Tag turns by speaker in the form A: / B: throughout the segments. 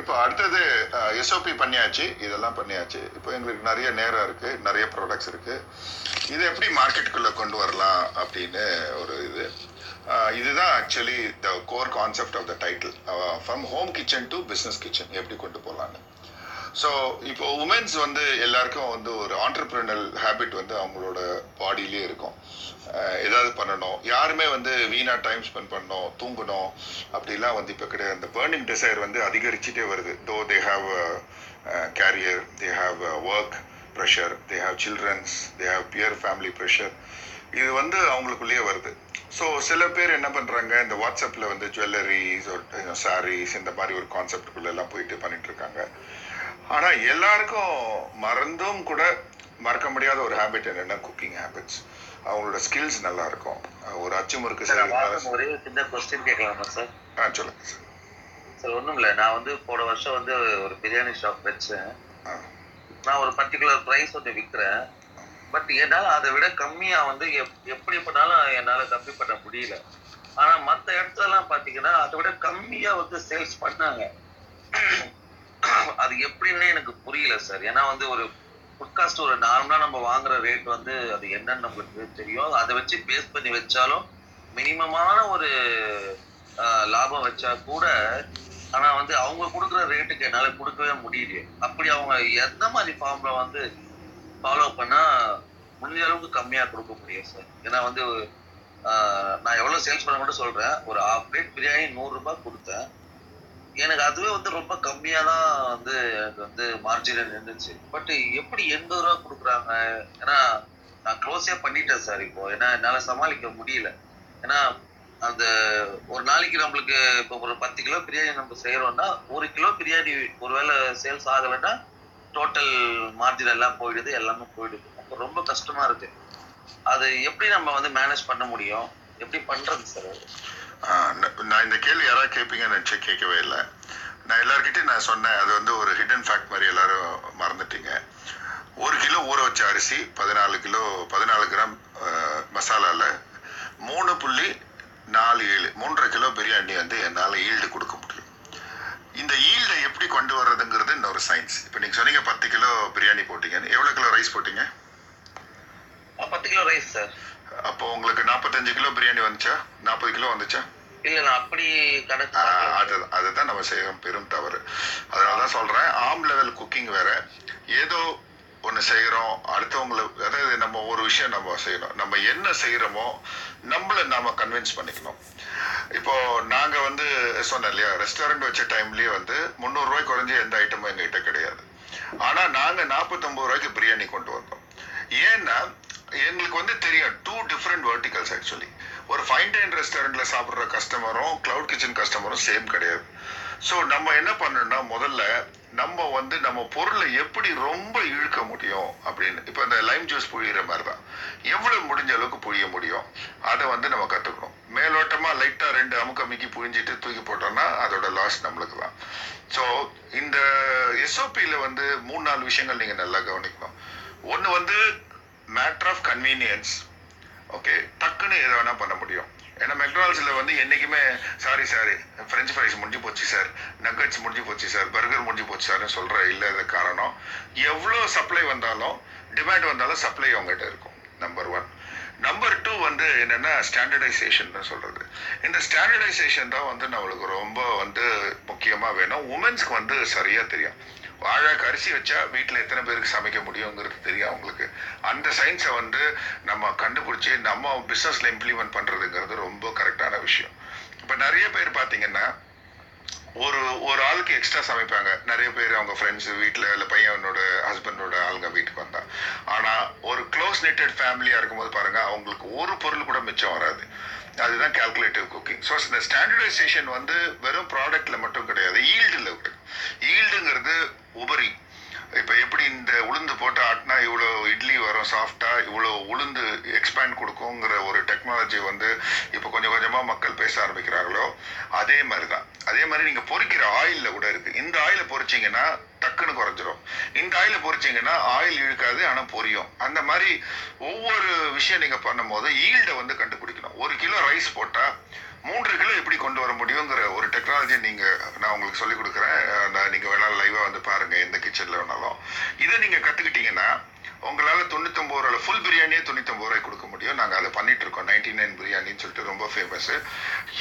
A: இப்போ அடுத்தது எஸ்ஓபி பண்ணியாச்சு. இதெல்லாம் பண்ணியாச்சு. இப்போ எங்களுக்கு நிறைய நேரம் இருக்கு. நிறைய ப்ராடக்ட்ஸ் இருக்கு. இதை எப்படி மார்க்கெட்டுக்குள்ள கொண்டு வரலாம் அப்படின்னு ஒரு இது. இதுதான் actually the core concept of the title from home kitchen to business kitchen எப்படி கொண்டு போகலான்னு ஸோ இப்போ உமன்ஸ் வந்து எல்லாருக்கும் வந்து ஒரு ஆண்டர்பிரினல் ஹேபிட் வந்து அவங்களோட பாடியிலே இருக்கும். ஏதாவது பண்ணணும். யாருமே வந்து வீணா டைம் ஸ்பெண்ட் பண்ணணும் தூங்கணும் அப்படிலாம் வந்து இப்போ கிடையாது. அந்த பேர்னிங் டிசைர் வந்து அதிகரிச்சுட்டே வருது. Though they have career they have work pressure they have childrens they have peer family pressure இது வந்து அவங்களுக்குள்ளேயே வருது. ஸோ சில பேர் என்ன பண்ணுறாங்க இந்த வாட்ஸ்அப்பில் வந்து ஜுவல்லரிஸ் சாரீஸ் இந்த மாதிரி ஒரு கான்செப்டுக்குள்ளெல்லாம் போயிட்டு பண்ணிட்டு இருக்காங்க. ஆனால் எல்லாருக்கும் மறந்தும் கூட மறக்க முடியாத ஒரு ஹேபிட் என்னன்னா குக்கிங் ஹேபிட்ஸ் அவங்களோட ஸ்கில்ஸ் நல்லா இருக்கும் ஒரு அச்சு முறுக்கு
B: சார் ஒரே சின்ன கொஸ்டின் கேட்கலாமா சார்?
A: ஆ சொல்லுங்க சார்.
B: சார் ஒன்றும் இல்லை. நான் வந்து போன வருஷம் வந்து ஒரு பிரியாணி ஷாப் வச்சேன். நான் ஒரு பர்டிகுலர் ப்ரைஸ் வந்து விற்கிறேன் பட் என்னால் அதை விட கம்மியாக வந்து எப் எப்படி பண்ணாலும் என்னால் கம்மி பண்ண முடியல. ஆனால் மற்ற இடத்துலலாம் பார்த்தீங்கன்னா அதை விட கம்மியாக வந்து சேல்ஸ் பண்ணாங்க. அது எப்படின்னு எனக்கு புரியல சார். ஏன்னா வந்து ஒரு ஃபுட் காஸ்ட் ஒரு நார்மலாக நம்ம வாங்குற ரேட் வந்து அது என்னன்னு நம்மளுக்கு தெரியும். அதை வச்சு பேஸ் பண்ணி வச்சாலும் மினிமமான ஒரு லாபம் வச்சா கூட ஆனா வந்து அவங்க கொடுக்குற ரேட்டுக்கு என்னால கொடுக்கவே முடியலையே. அப்படி அவங்க எந்த மாதிரி ஃபார்ம்ல வந்து ஃபாலோ பண்ணா முடிஞ்ச அளவுக்கு கம்மியா கொடுக்க முடியும் சார். ஏன்னா வந்து நான் எவ்வளவு சேல்ஸ் பண்ண மட்டும் சொல்றேன். ஒரு ஆஃப் பிளேட் பிரியாணி நூறு ரூபாய் கொடுத்தேன். எனக்கு அதுவே வந்து ரொம்ப கம்மியாக தான் வந்து எனக்கு வந்து மார்ஜின் இருந்துச்சு பட் எப்படி எண்பது ரூபா கொடுக்குறாங்க? ஏன்னா நான் க்ளோஸே பண்ணிட்டேன் சார் இப்போ. ஏன்னா என்னால் சமாளிக்க முடியல. ஏன்னா அந்த ஒரு நாளைக்கு நம்மளுக்கு இப்போ ஒரு பத்து கிலோ பிரியாணி நம்ம செய்கிறோன்னா ஒரு கிலோ பிரியாணி ஒருவேளை சேல்ஸ் ஆகலைன்னா டோட்டல் மார்ஜின் எல்லாம் போயிடுது எல்லாமே போயிடுது. அப்போ ரொம்ப கஷ்டமாக இருக்குது அது எப்படி நம்ம வந்து மேனேஜ் பண்ண முடியும்? எப்படி பண்ணுறது சார் அது?
A: நான் இந்த கேள்வி யாராவது கேட்பீங்கன்னு நினச்சி கேட்கவே இல்லை. நான் எல்லார்கிட்டயும் நான் சொன்னேன் அது வந்து ஒரு ஹிடன் ஃபேக்ட் மாதிரி எல்லாரும் மறந்துட்டீங்க. ஒரு கிலோ ஊற வச்ச அரிசி பதினாலு கிலோ பதினாலு கிராம் மசாலாவில் மூணு புள்ளி நாலு ஏழு மூன்றரை கிலோ பிரியாணி வந்து என்னால் ஈல்டு கொடுக்க முடியும். இந்த ஈல்டை எப்படி கொண்டு வர்றதுங்கிறது இன்னொரு சயின்ஸ் இப்போ நீங்கள் சொன்னீங்க பத்து கிலோ பிரியாணி போட்டீங்கன்னு. எவ்வளோ கிலோ ரைஸ் போட்டீங்க?
B: பத்து கிலோ ரைஸ் சார்
A: அப்போ உங்களுக்கு நாற்பத்தஞ்சு கிலோ பிரியாணி வந்துச்சா? நாற்பது கிலோ வந்துச்சா?
B: இல்ல நான் அப்படி.
A: அது அதுதான் நம்ம செய்யறோம் பெரும் தவறு. அதனால தான் சொல்றேன் ஆம் லெவல் குக்கிங் வேற. ஏதோ ஒன்று செய்கிறோம் அடுத்தவங்களை அதாவது நம்ம ஒரு விஷயம் நம்ம செய்யணும். நம்ம என்ன செய்கிறோமோ நம்மளை நாம கன்வின்ஸ் பண்ணிக்கணும். இப்போ நாங்க வந்து சொன்னேன் இல்லையா ரெஸ்டாரண்ட் வச்ச டைம்லயே வந்து முந்நூறு ரூபாய் குறைஞ்ச எந்த ஐட்டமும் எங்ககிட்ட கிடையாது. ஆனா நாங்க நாற்பத்தொன்பது ரூபாய்க்கு பிரியாணி கொண்டு வந்தோம். ஏன்னா எங்களுக்கு வந்து தெரியும் டூ டிஃப்ரெண்ட் வெர்டிகல்ஸ் ஆக்சுவலி ஒரு ஃபைன் டைன் ரெஸ்டாரண்ட்டில் சாப்பிட்ற கஸ்டமரும் க்ளவுட் கிச்சன் கஸ்டமரும் சேம் கிடையாது. ஸோ நம்ம என்ன பண்ணணும்னா முதல்ல நம்ம வந்து நம்ம பொருளை எப்படி ரொம்ப இழுக்க முடியும் அப்படின்னு. இப்போ இந்த லைம் ஜூஸ் புழியிற மாதிரி தான் எவ்வளோ முடிஞ்ச அளவுக்கு புழிய முடியும்? அதை வந்து நம்ம கற்றுக்கணும் மேலோட்டமாக லைட்டாக ரெண்டு அமுக்க அமுக்கி புழிஞ்சிட்டு தூக்கி போட்டோம்னா அதோட லாஸ் நம்மளுக்கு தான். ஸோ இந்த எஸ்ஓபியில் வந்து மூணு நாலு விஷயங்கள் நீங்கள் நல்லா கவனிக்கணும். ஒன்று வந்து மேட்ரு ஆஃப் கன்வீனியன்ஸ் ஓகே டக்குன்னு எதை வேணால் பண்ண முடியும். ஏன்னா மெக்டானல்ஸில் வந்து என்றைக்குமே சாரி சார் ஃப்ரெஞ்ச் ஃப்ரைஸ் முடிஞ்சு போச்சு சார் நக்கட்ஸ் முடிஞ்சு போச்சு சார் பர்கர் முடிஞ்சு போச்சு சார்னு சொல்கிற இல்லாத காரணம் எவ்வளோ சப்ளை வந்தாலும் டிமாண்ட் வந்தாலும் சப்ளை அவங்ககிட்ட இருக்கும் நம்பர் ஒன் நம்பர் டூ வந்து என்னென்னா ஸ்டாண்டர்டைசேஷன் சொல்கிறது இந்த ஸ்டாண்டர்டைசேஷன் தான் வந்து நம்மளுக்கு ரொம்ப வந்து முக்கியமாக வேணும். உமன்ஸ்க்கு வந்து சரியாக தெரியும். வாழை அரிசி வச்சா வீட்டில் எத்தனை பேருக்கு சமைக்க முடியுங்கிறது தெரியும் அவங்களுக்கு. அந்த சயின்ஸை வந்து நம்ம கண்டுபிடிச்சி நம்ம பிஸ்னஸில் இம்ப்ளிமெண்ட் பண்ணுறதுங்கிறது ரொம்ப கரெக்டான விஷயம். இப்போ நிறைய பேர் பார்த்தீங்கன்னா ஒரு ஒரு ஆளுக்கு எக்ஸ்ட்ரா சமைப்பாங்க. நிறைய பேர் அவங்க ஃப்ரெண்ட்ஸ் வீட்டில் இல்லை பையனோட ஹஸ்பண்டோட ஆளுங்க வீட்டுக்கு வந்தா. ஆனால் ஒரு க்ளோஸ் நிட்டட் ஃபேமிலியாக இருக்கும்போது பாருங்கள் அவங்களுக்கு ஒரு பொருள் கூட மிச்சம் வராது. அதுதான் கால்குலேட்டிவ் குக்கிங் ஸோ இந்த ஸ்டாண்டர்டைசேஷன் வந்து வெறும் ப்ராடக்ட்ல மட்டும் கிடையாது ஈல்டில் இருக்கு ஈல்டுங்கிறது உபரி. இப்போ எப்படி இந்த உளுந்து போட்டு ஆட்டினா இவ்வளோ இட்லி வரும் சாஃப்டாக இவ்வளோ உளுந்து எக்ஸ்பேண்ட் கொடுக்குங்கிற ஒரு டெக்னாலஜி வந்து இப்போ கொஞ்சம் கொஞ்சமாக மக்கள் பேச ஆரம்பிக்கிறார்களோ அதே மாதிரி தான் அதே மாதிரி நீங்கள் பொறிக்கிற ஆயிலில் கூட இருக்குது இந்த ஆயிலை பொரிச்சீங்கன்னா டக்குன்னு குறைஞ்சிரும். இந்த ஆயில பொறிச்சிங்கன்னா ஆயில் இழுக்காது ஆனால் பொரியும். அந்த மாதிரி ஒவ்வொரு விஷயம் நீங்கள் பண்ணும்போது ஈல்டை வந்து கண்டுபிடிக்கணும். ஒரு கிலோ ரைஸ் போட்டால் மூன்று கிலோ எப்படி கொண்டு வர முடியுங்கிற ஒரு டெக்னாலஜி நீங்கள் நான் உங்களுக்கு சொல்லி கொடுக்குறேன். நீங்கள் வேணாலும் லைவாக வந்து பாருங்கள் எந்த கிச்சனில் வேணாலும். இதை நீங்கள் கற்றுக்கிட்டீங்கன்னா உங்களால் தொண்ணூத்தொம்பது ரூபாயில் ஃபுல் பிரியாணியே தொண்ணூத்தொம்பது ரூபாய் கொடுக்க முடியும். நாங்கள் அதை பண்ணிட்டு இருக்கோம் நைன்டி நைன் பிரியாணின்னு சொல்லிட்டு ரொம்ப ஃபேமஸ்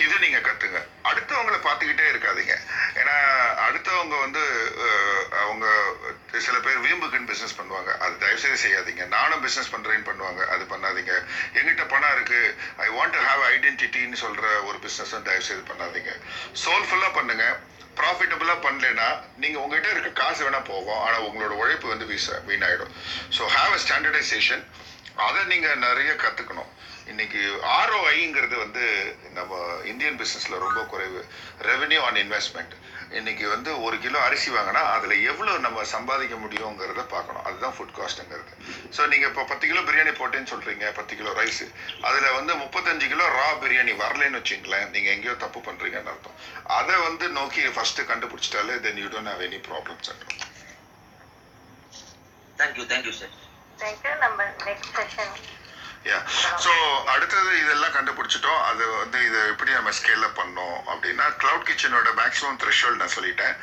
A: இது நீங்கள் கற்றுங்க அடுத்தவங்கள பார்த்துக்கிட்டே இருக்காதீங்க. ஏன்னா அடுத்தவங்க வந்து அவங்க சில பேர் வீம்புக்குன்னு பிஸ்னஸ் பண்ணுவாங்க. அது தயவுசெய்து செய்யாதீங்க. நானும் பிஸ்னஸ் பண்ணுறேன்னு பண்ணுவாங்க. அது பண்ணாதீங்க. எங்கிட்ட பணம் இருக்கு. ஐ வாண்ட் டு ஹாவ் ஐடென்டிட்டின்னு சொல்கிற ஒரு பிஸ்னஸும் தயவுசெய்து பண்ணாதீங்க. சோல்ஃபுல்லாக பண்ணுங்கள் ப்ராஃபிட்டபுளாக பண்ணலைன்னா நீங்கள் உங்ககிட்ட இருக்க காசு வேணால் போகும். ஆனால் உங்களோட உழைப்பு வந்து வீச வீணாயிடும். ஸோ ஹாவ் அ ஸ்டாண்டர்டைசேஷன் அதை நீங்கள் நிறைய கற்றுக்கணும் இன்னைக்கு ஆர்ஓஐங்கிறது வந்து நம்ம இந்தியன் பிஸ்னஸில் ரொம்ப குறைவு. ரெவென்யூ ஆன் இன்வெஸ்ட்மெண்ட் இன்னைக்கு வந்து ஒரு கிலோ அரிசி வாங்கினா அதுல எவ்வளவு நம்ம சம்பாதிக்க முடியுங்கிறத பார்க்கணும். அதுதான் ஃபுட் காஸ்ட்ங்கிறது ஸோ நீங்க இப்போ பத்து கிலோ பிரியாணி போட்டேன்னு சொல்றீங்க பத்து கிலோ ரைஸ் அதுல வந்து முப்பத்தஞ்சு கிலோ ரா பிரியாணி வரலன்னு வச்சுங்களேன் நீங்க எங்கேயோ தப்பு பண்றீங்கன்னு அர்த்தம். அதை வந்து நோக்கி first கண்டுபிடிச்சிட்டாலே then you don't have any problems at
B: thank you
C: thank you sir thank you நம்ம நெக்ஸ்ட் செஷன்
A: யா ஸோ அடுத்தது இதெல்லாம் கண்டுபிடிச்சிட்டோம். அது வந்து இதை எப்படி நம்ம ஸ்கேல் அப் பண்ணோம் அப்படின்னா க்ளவுட் கிச்சனோட மேக்ஸிமம் த்ரெஷோல்ட் நான் சொல்லிட்டேன்.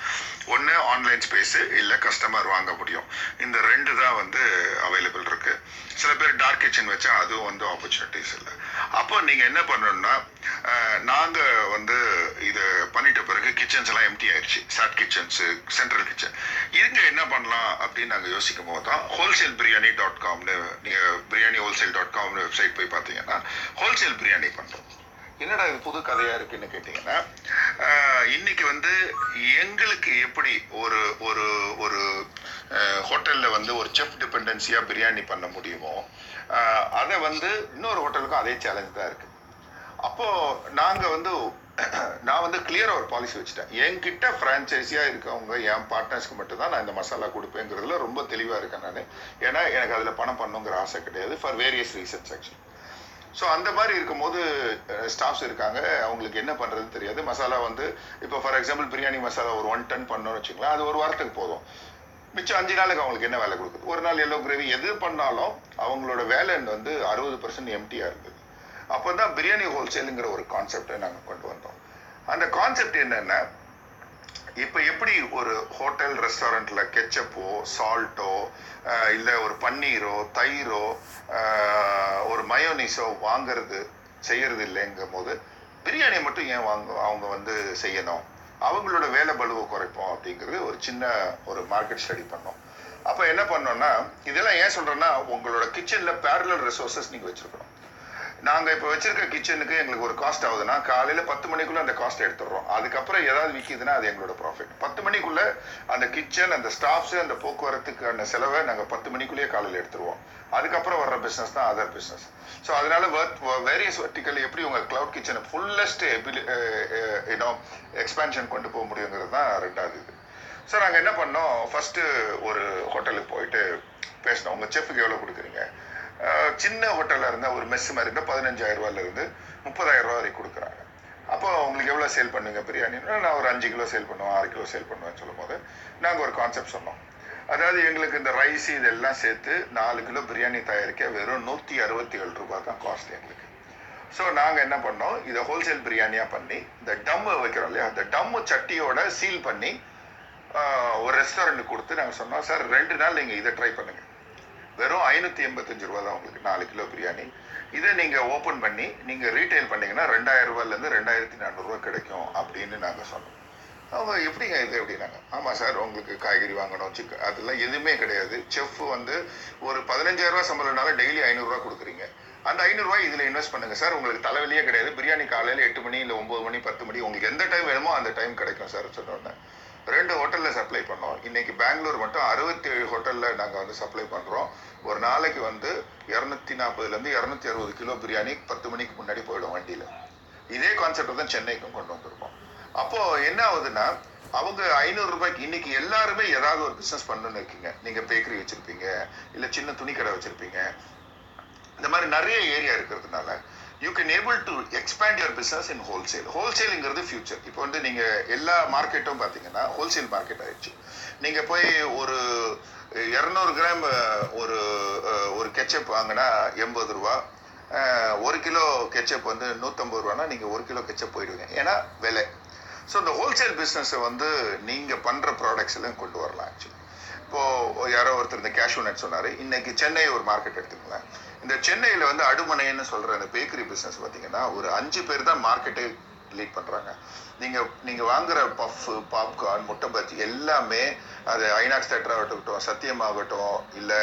A: ஒன்று ஆன்லைன் ஸ்பேஸு இல்லை கஸ்டமர் வாங்க முடியும். இந்த ரெண்டு தான் வந்து அவைலபிள் இருக்குது சில பேர் டார்க் கிச்சன் வச்சா அதுவும் வந்து ஆப்பர்ச்சுனிட்டிஸ் இல்லை. அப்போ நீங்கள் என்ன பண்ணணும்னா நாங்கள் வந்து இதை பண்ணிட்ட பிறகு கிச்சன்ஸ் எல்லாம் எம்டி ஆயிடுச்சு சாட் கிச்சன்ஸு சென்ட்ரல் கிச்சன் இதுங்க என்ன பண்ணலாம் அப்படின்னு நாங்கள் யோசிக்கும் போது தான் ஹோல்சேல் பிரியாணி டாட் காம்னு நீங்கள் பிரியாணி ஹோல்சேல் டாட் காம் காம்னு வெப்சைட் போய் பார்த்தீங்கன்னா ஹோல்சேல் பிரியாணி பண்ணுறோம் என்னடா இது புது கதையாக இருக்குன்னு கேட்டிங்கன்னா இன்னைக்கு வந்து எங்களுக்கு எப்படி ஒரு ஒரு ஒரு ஹோட்டலில் வந்து ஒரு செஃப் டிபெண்டன்சியாக பிரியாணி பண்ண முடியுமோ அதை வந்து இன்னொரு ஹோட்டலுக்கும் அதே சேலஞ்ச் தான் இருக்குது அப்போது நாங்கள் வந்து நான் வந்து கிளியராக ஒரு பாலிசி வச்சுட்டேன். என்கிட்ட ஃப்ரான்ச்சைஸியாக இருக்கவங்க என் பார்ட்னர்ஸ்க்கு மட்டும்தான் நான் இந்த மசாலா கொடுப்பேங்கிறதுல ரொம்ப தெளிவாக இருக்கேன் நான். ஏன்னா எனக்கு அதில் பணம் பண்ணுங்கிற ஆசை கிடையாது for various reasons actually so அந்த மாதிரி இருக்கும்போது ஸ்டாஃப்ஸ் இருக்காங்க. அவங்களுக்கு என்ன பண்ணுறதுன்னு தெரியாது. மசாலா வந்து இப்போ ஃபார் எக்ஸாம்பிள் பிரியாணி மசாலா ஒரு ஒன் டன் பண்ணோம்னு வச்சுங்களேன் அது ஒரு வாரத்துக்கு போதும். மிச்சம் அஞ்சு நாளுக்கு அவங்களுக்கு என்ன வேலை கொடுக்குது? ஒரு நாள் எல்லோ கிரேவி எது பண்ணாலும் அவங்களோட வேலை வந்து அறுபது பர்சன்ட் எம்டியாக இருக்குது அப்போ தான் பிரியாணி ஹோல்சேலுங்கிற ஒரு கான்செப்டை நாங்கள் கொண்டு வந்தோம். அந்த கான்செப்ட் என்னென்னா இப்போ எப்படி ஒரு ஹோட்டல் ரெஸ்டாரண்ட்டில் கெச்சப்போ சால்ட்டோ இல்லை ஒரு பன்னீரோ தயிரோ ஒரு மயோனிஸோ வாங்கிறது செய்கிறது இல்லைங்கும் போது பிரியாணி மட்டும் ஏன் வாங்க அவங்க வந்து செய்யணும்? அவங்களோட வேலை பளுவை குறைப்போம் அப்படிங்கிறது ஒரு சின்ன ஒரு மார்க்கெட் ஸ்டடி பண்ணோம். அப்போ என்ன பண்ணோம்னா இதெல்லாம் ஏன் சொல்கிறேன்னா உங்களோட கிச்சனில் பேரலர் ரிசோர்ஸஸ் நீங்கள் வச்சுருக்கணும். நாங்கள் இப்போ வச்சிருக்க கிச்சனுக்கு எங்களுக்கு ஒரு காஸ்ட் ஆகுதுன்னா காலையில் பத்து மணிக்குள்ள அந்த காஸ்ட் எடுத்துடுறோம். அதுக்கப்புறம் ஏதாவது விற்கிதுன்னா அது எங்களோட ப்ராஃபிட் பத்து மணிக்குள்ள அந்த கிச்சன் அந்த ஸ்டாஃப்ஸு அந்த போக்குவரத்துக்கான செலவை நாங்கள் பத்து மணிக்குள்ளேயே காலையில் எடுத்துருவோம் அதுக்கப்புறம் வர்ற பிஸ்னஸ் தான் அதர் பிஸ்னஸ் ஸோ அதனால வேரியஸ் வெர்டிக்கல் எப்படி உங்கள் கிளவுட் கிச்சனை ஃபுல்லஸ்ட் யூனோ எக்ஸ்பேன்ஷன் கொண்டு போக முடியுங்கிறது தான் ரெண்டாவது இது. ஸோ நாங்கள் என்ன பண்ணோம்? ஃபர்ஸ்ட்டு ஒரு ஹோட்டலுக்கு போயிட்டு பேசினோம். உங்கள் செஃப்க்கு எவ்வளோ கொடுக்குறீங்க? சின்ன ஹோட்டலில் இருந்தால் ஒரு மெஸ் மாதிரி இருந்தால் பதினஞ்சாயிரம் ரூபாயில இருந்து முப்பதாயிரம் ரூபா வரைக்கும் கொடுக்குறாங்க. அப்போ உங்களுக்கு எவ்வளோ சேல் பண்ணுங்க பிரியாணின்னா நான் ஒரு அஞ்சு கிலோ சேல் பண்ணுவேன் ஆறு கிலோ சேல் பண்ணுவேன்னு சொல்லும் போது நாங்கள் ஒரு கான்செப்ட் சொன்னோம். அதாவது எங்களுக்கு இந்த ரைஸ் இதெல்லாம் சேர்த்து நாலு கிலோ பிரியாணி தயாரிக்க வெறும் நூற்றி அறுபத்தி ஏழு ரூபாய் தான் காஸ்ட் எங்களுக்கு. ஸோ நாங்கள் என்ன பண்ணோம்? இதை ஹோல்சேல் பிரியாணியாக பண்ணி இந்த டம்மு வைக்கிறோம் இல்லையா? அந்த டம்மு சட்டியோட சீல் பண்ணி ஒரு ரெஸ்டாரண்ட் கொடுத்து நாங்கள் சொன்னோம் சார் ரெண்டு நாள் நீங்கள் இதை ட்ரை பண்ணுங்கள் வெறும் ஐநூற்றி எண்பத்தஞ்சு ரூபா தான் உங்களுக்கு நாலு கிலோ பிரியாணி. இதை நீங்கள் ஓப்பன் பண்ணி நீங்கள் ரீட்டைல் பண்ணீங்கன்னா ரெண்டாயிரம் ரூபாயிலேருந்து ரெண்டாயிரத்தி நானூறுரூவா கிடைக்கும் அப்படின்னு நாங்கள் சொன்னோம். அவங்க எப்படிங்க இது எப்படின்னாங்க ஆமாம் சார் உங்களுக்கு காய்கறி வாங்கணும் சிக்கன் அதெல்லாம் எதுவுமே கிடையாது. செஃப் வந்து ஒரு பதினஞ்சாயிரம் ரூபா சம்பளம்னால டெய்லி ஐநூறுரூவா கொடுக்குறீங்க. அந்த ஐநூறுரூவா இதில் இன்வெஸ்ட் பண்ணுங்க சார். உங்களுக்கு தலைவலியே கிடையாது. பிரியாணி காலையில் எட்டு மணி இல்லை ஒம்பது மணி பத்து மணி உங்களுக்கு எந்த டைம் வேணுமோ அந்த டைம் கிடைக்கும் சார் சொன்னோன்னே ரெண்டு ஹோட்டலில் சப்ளை பண்ணோம். இன்னைக்கு பெங்களூர் மட்டும் அறுபத்தி ஏழு ஹோட்டலில் நாங்கள் வந்து சப்ளை பண்ணுறோம் ஒரு நாளைக்கு வந்து இரநூத்தி நாற்பதுலேருந்து இரநூத்தி அறுபது கிலோ பிரியாணி பத்து மணிக்கு முன்னாடி போயிடும் வண்டியில். இதே கான்செப்ட் தான் சென்னைக்கும் கொண்டு வந்திருக்கோம். அப்போ என்ன ஆகுதுன்னா அவங்க ஐநூறு ரூபாய்க்கு இன்னைக்கு எல்லாருமே ஏதாவது ஒரு பிசினஸ் பண்ணணும்னு இருக்கீங்க. நீங்க பேக்கரி வச்சிருப்பீங்க இல்ல சின்ன துணி கடை வச்சிருப்பீங்க. இந்த மாதிரி நிறைய ஏரியா இருக்கிறதுனால you can able to expand your business in wholesale ஹோல்சேலுங்கிறது future இப்போ வந்து நீங்கள் எல்லா மார்க்கெட்டும் பார்த்தீங்கன்னா ஹோல்சேல் மார்க்கெட் ஆயிடுச்சு. நீங்கள் போய் ஒரு இரநூறு கிராம் ஒரு ஒரு கெச்சப் வாங்கினா எண்பது ரூபா ஒரு கிலோ கெச்சப் வந்து நூற்றம்பது ரூபானா நீங்கள் ஒரு கிலோ கெச்சப் போயிடுவீங்க. ஏன்னா விலை. ஸோ இந்த ஹோல்சேல் பிஸ்னஸை வந்து நீங்கள் பண்ணுற ப்ராடக்ட்ஸ் எல்லாம் கொண்டு வரலாம் ஆக்சுவலி இப்போது யாரோ ஒருத்தர் இந்த கேஷ்யூ நட் சொன்னார். இன்னைக்கு சென்னை ஒரு மார்க்கெட் எடுத்துக்கலாம் இந்த சென்னையில் வந்து அடுமனைன்னு சொல்கிற அந்த பேக்கரி பிஸ்னஸ் பார்த்தீங்கன்னா ஒரு அஞ்சு பேர் தான் மார்க்கெட்டே லீட் பண்ணுறாங்க நீங்கள் நீங்கள் வாங்குற பஃப் பாப்கார்ன் முட்டை பஜ்ஜி எல்லாமே அது ஐநாக்ஸ் தேட்டர் ஆகட்டும் சத்தியம் ஆகட்டும் இல்லை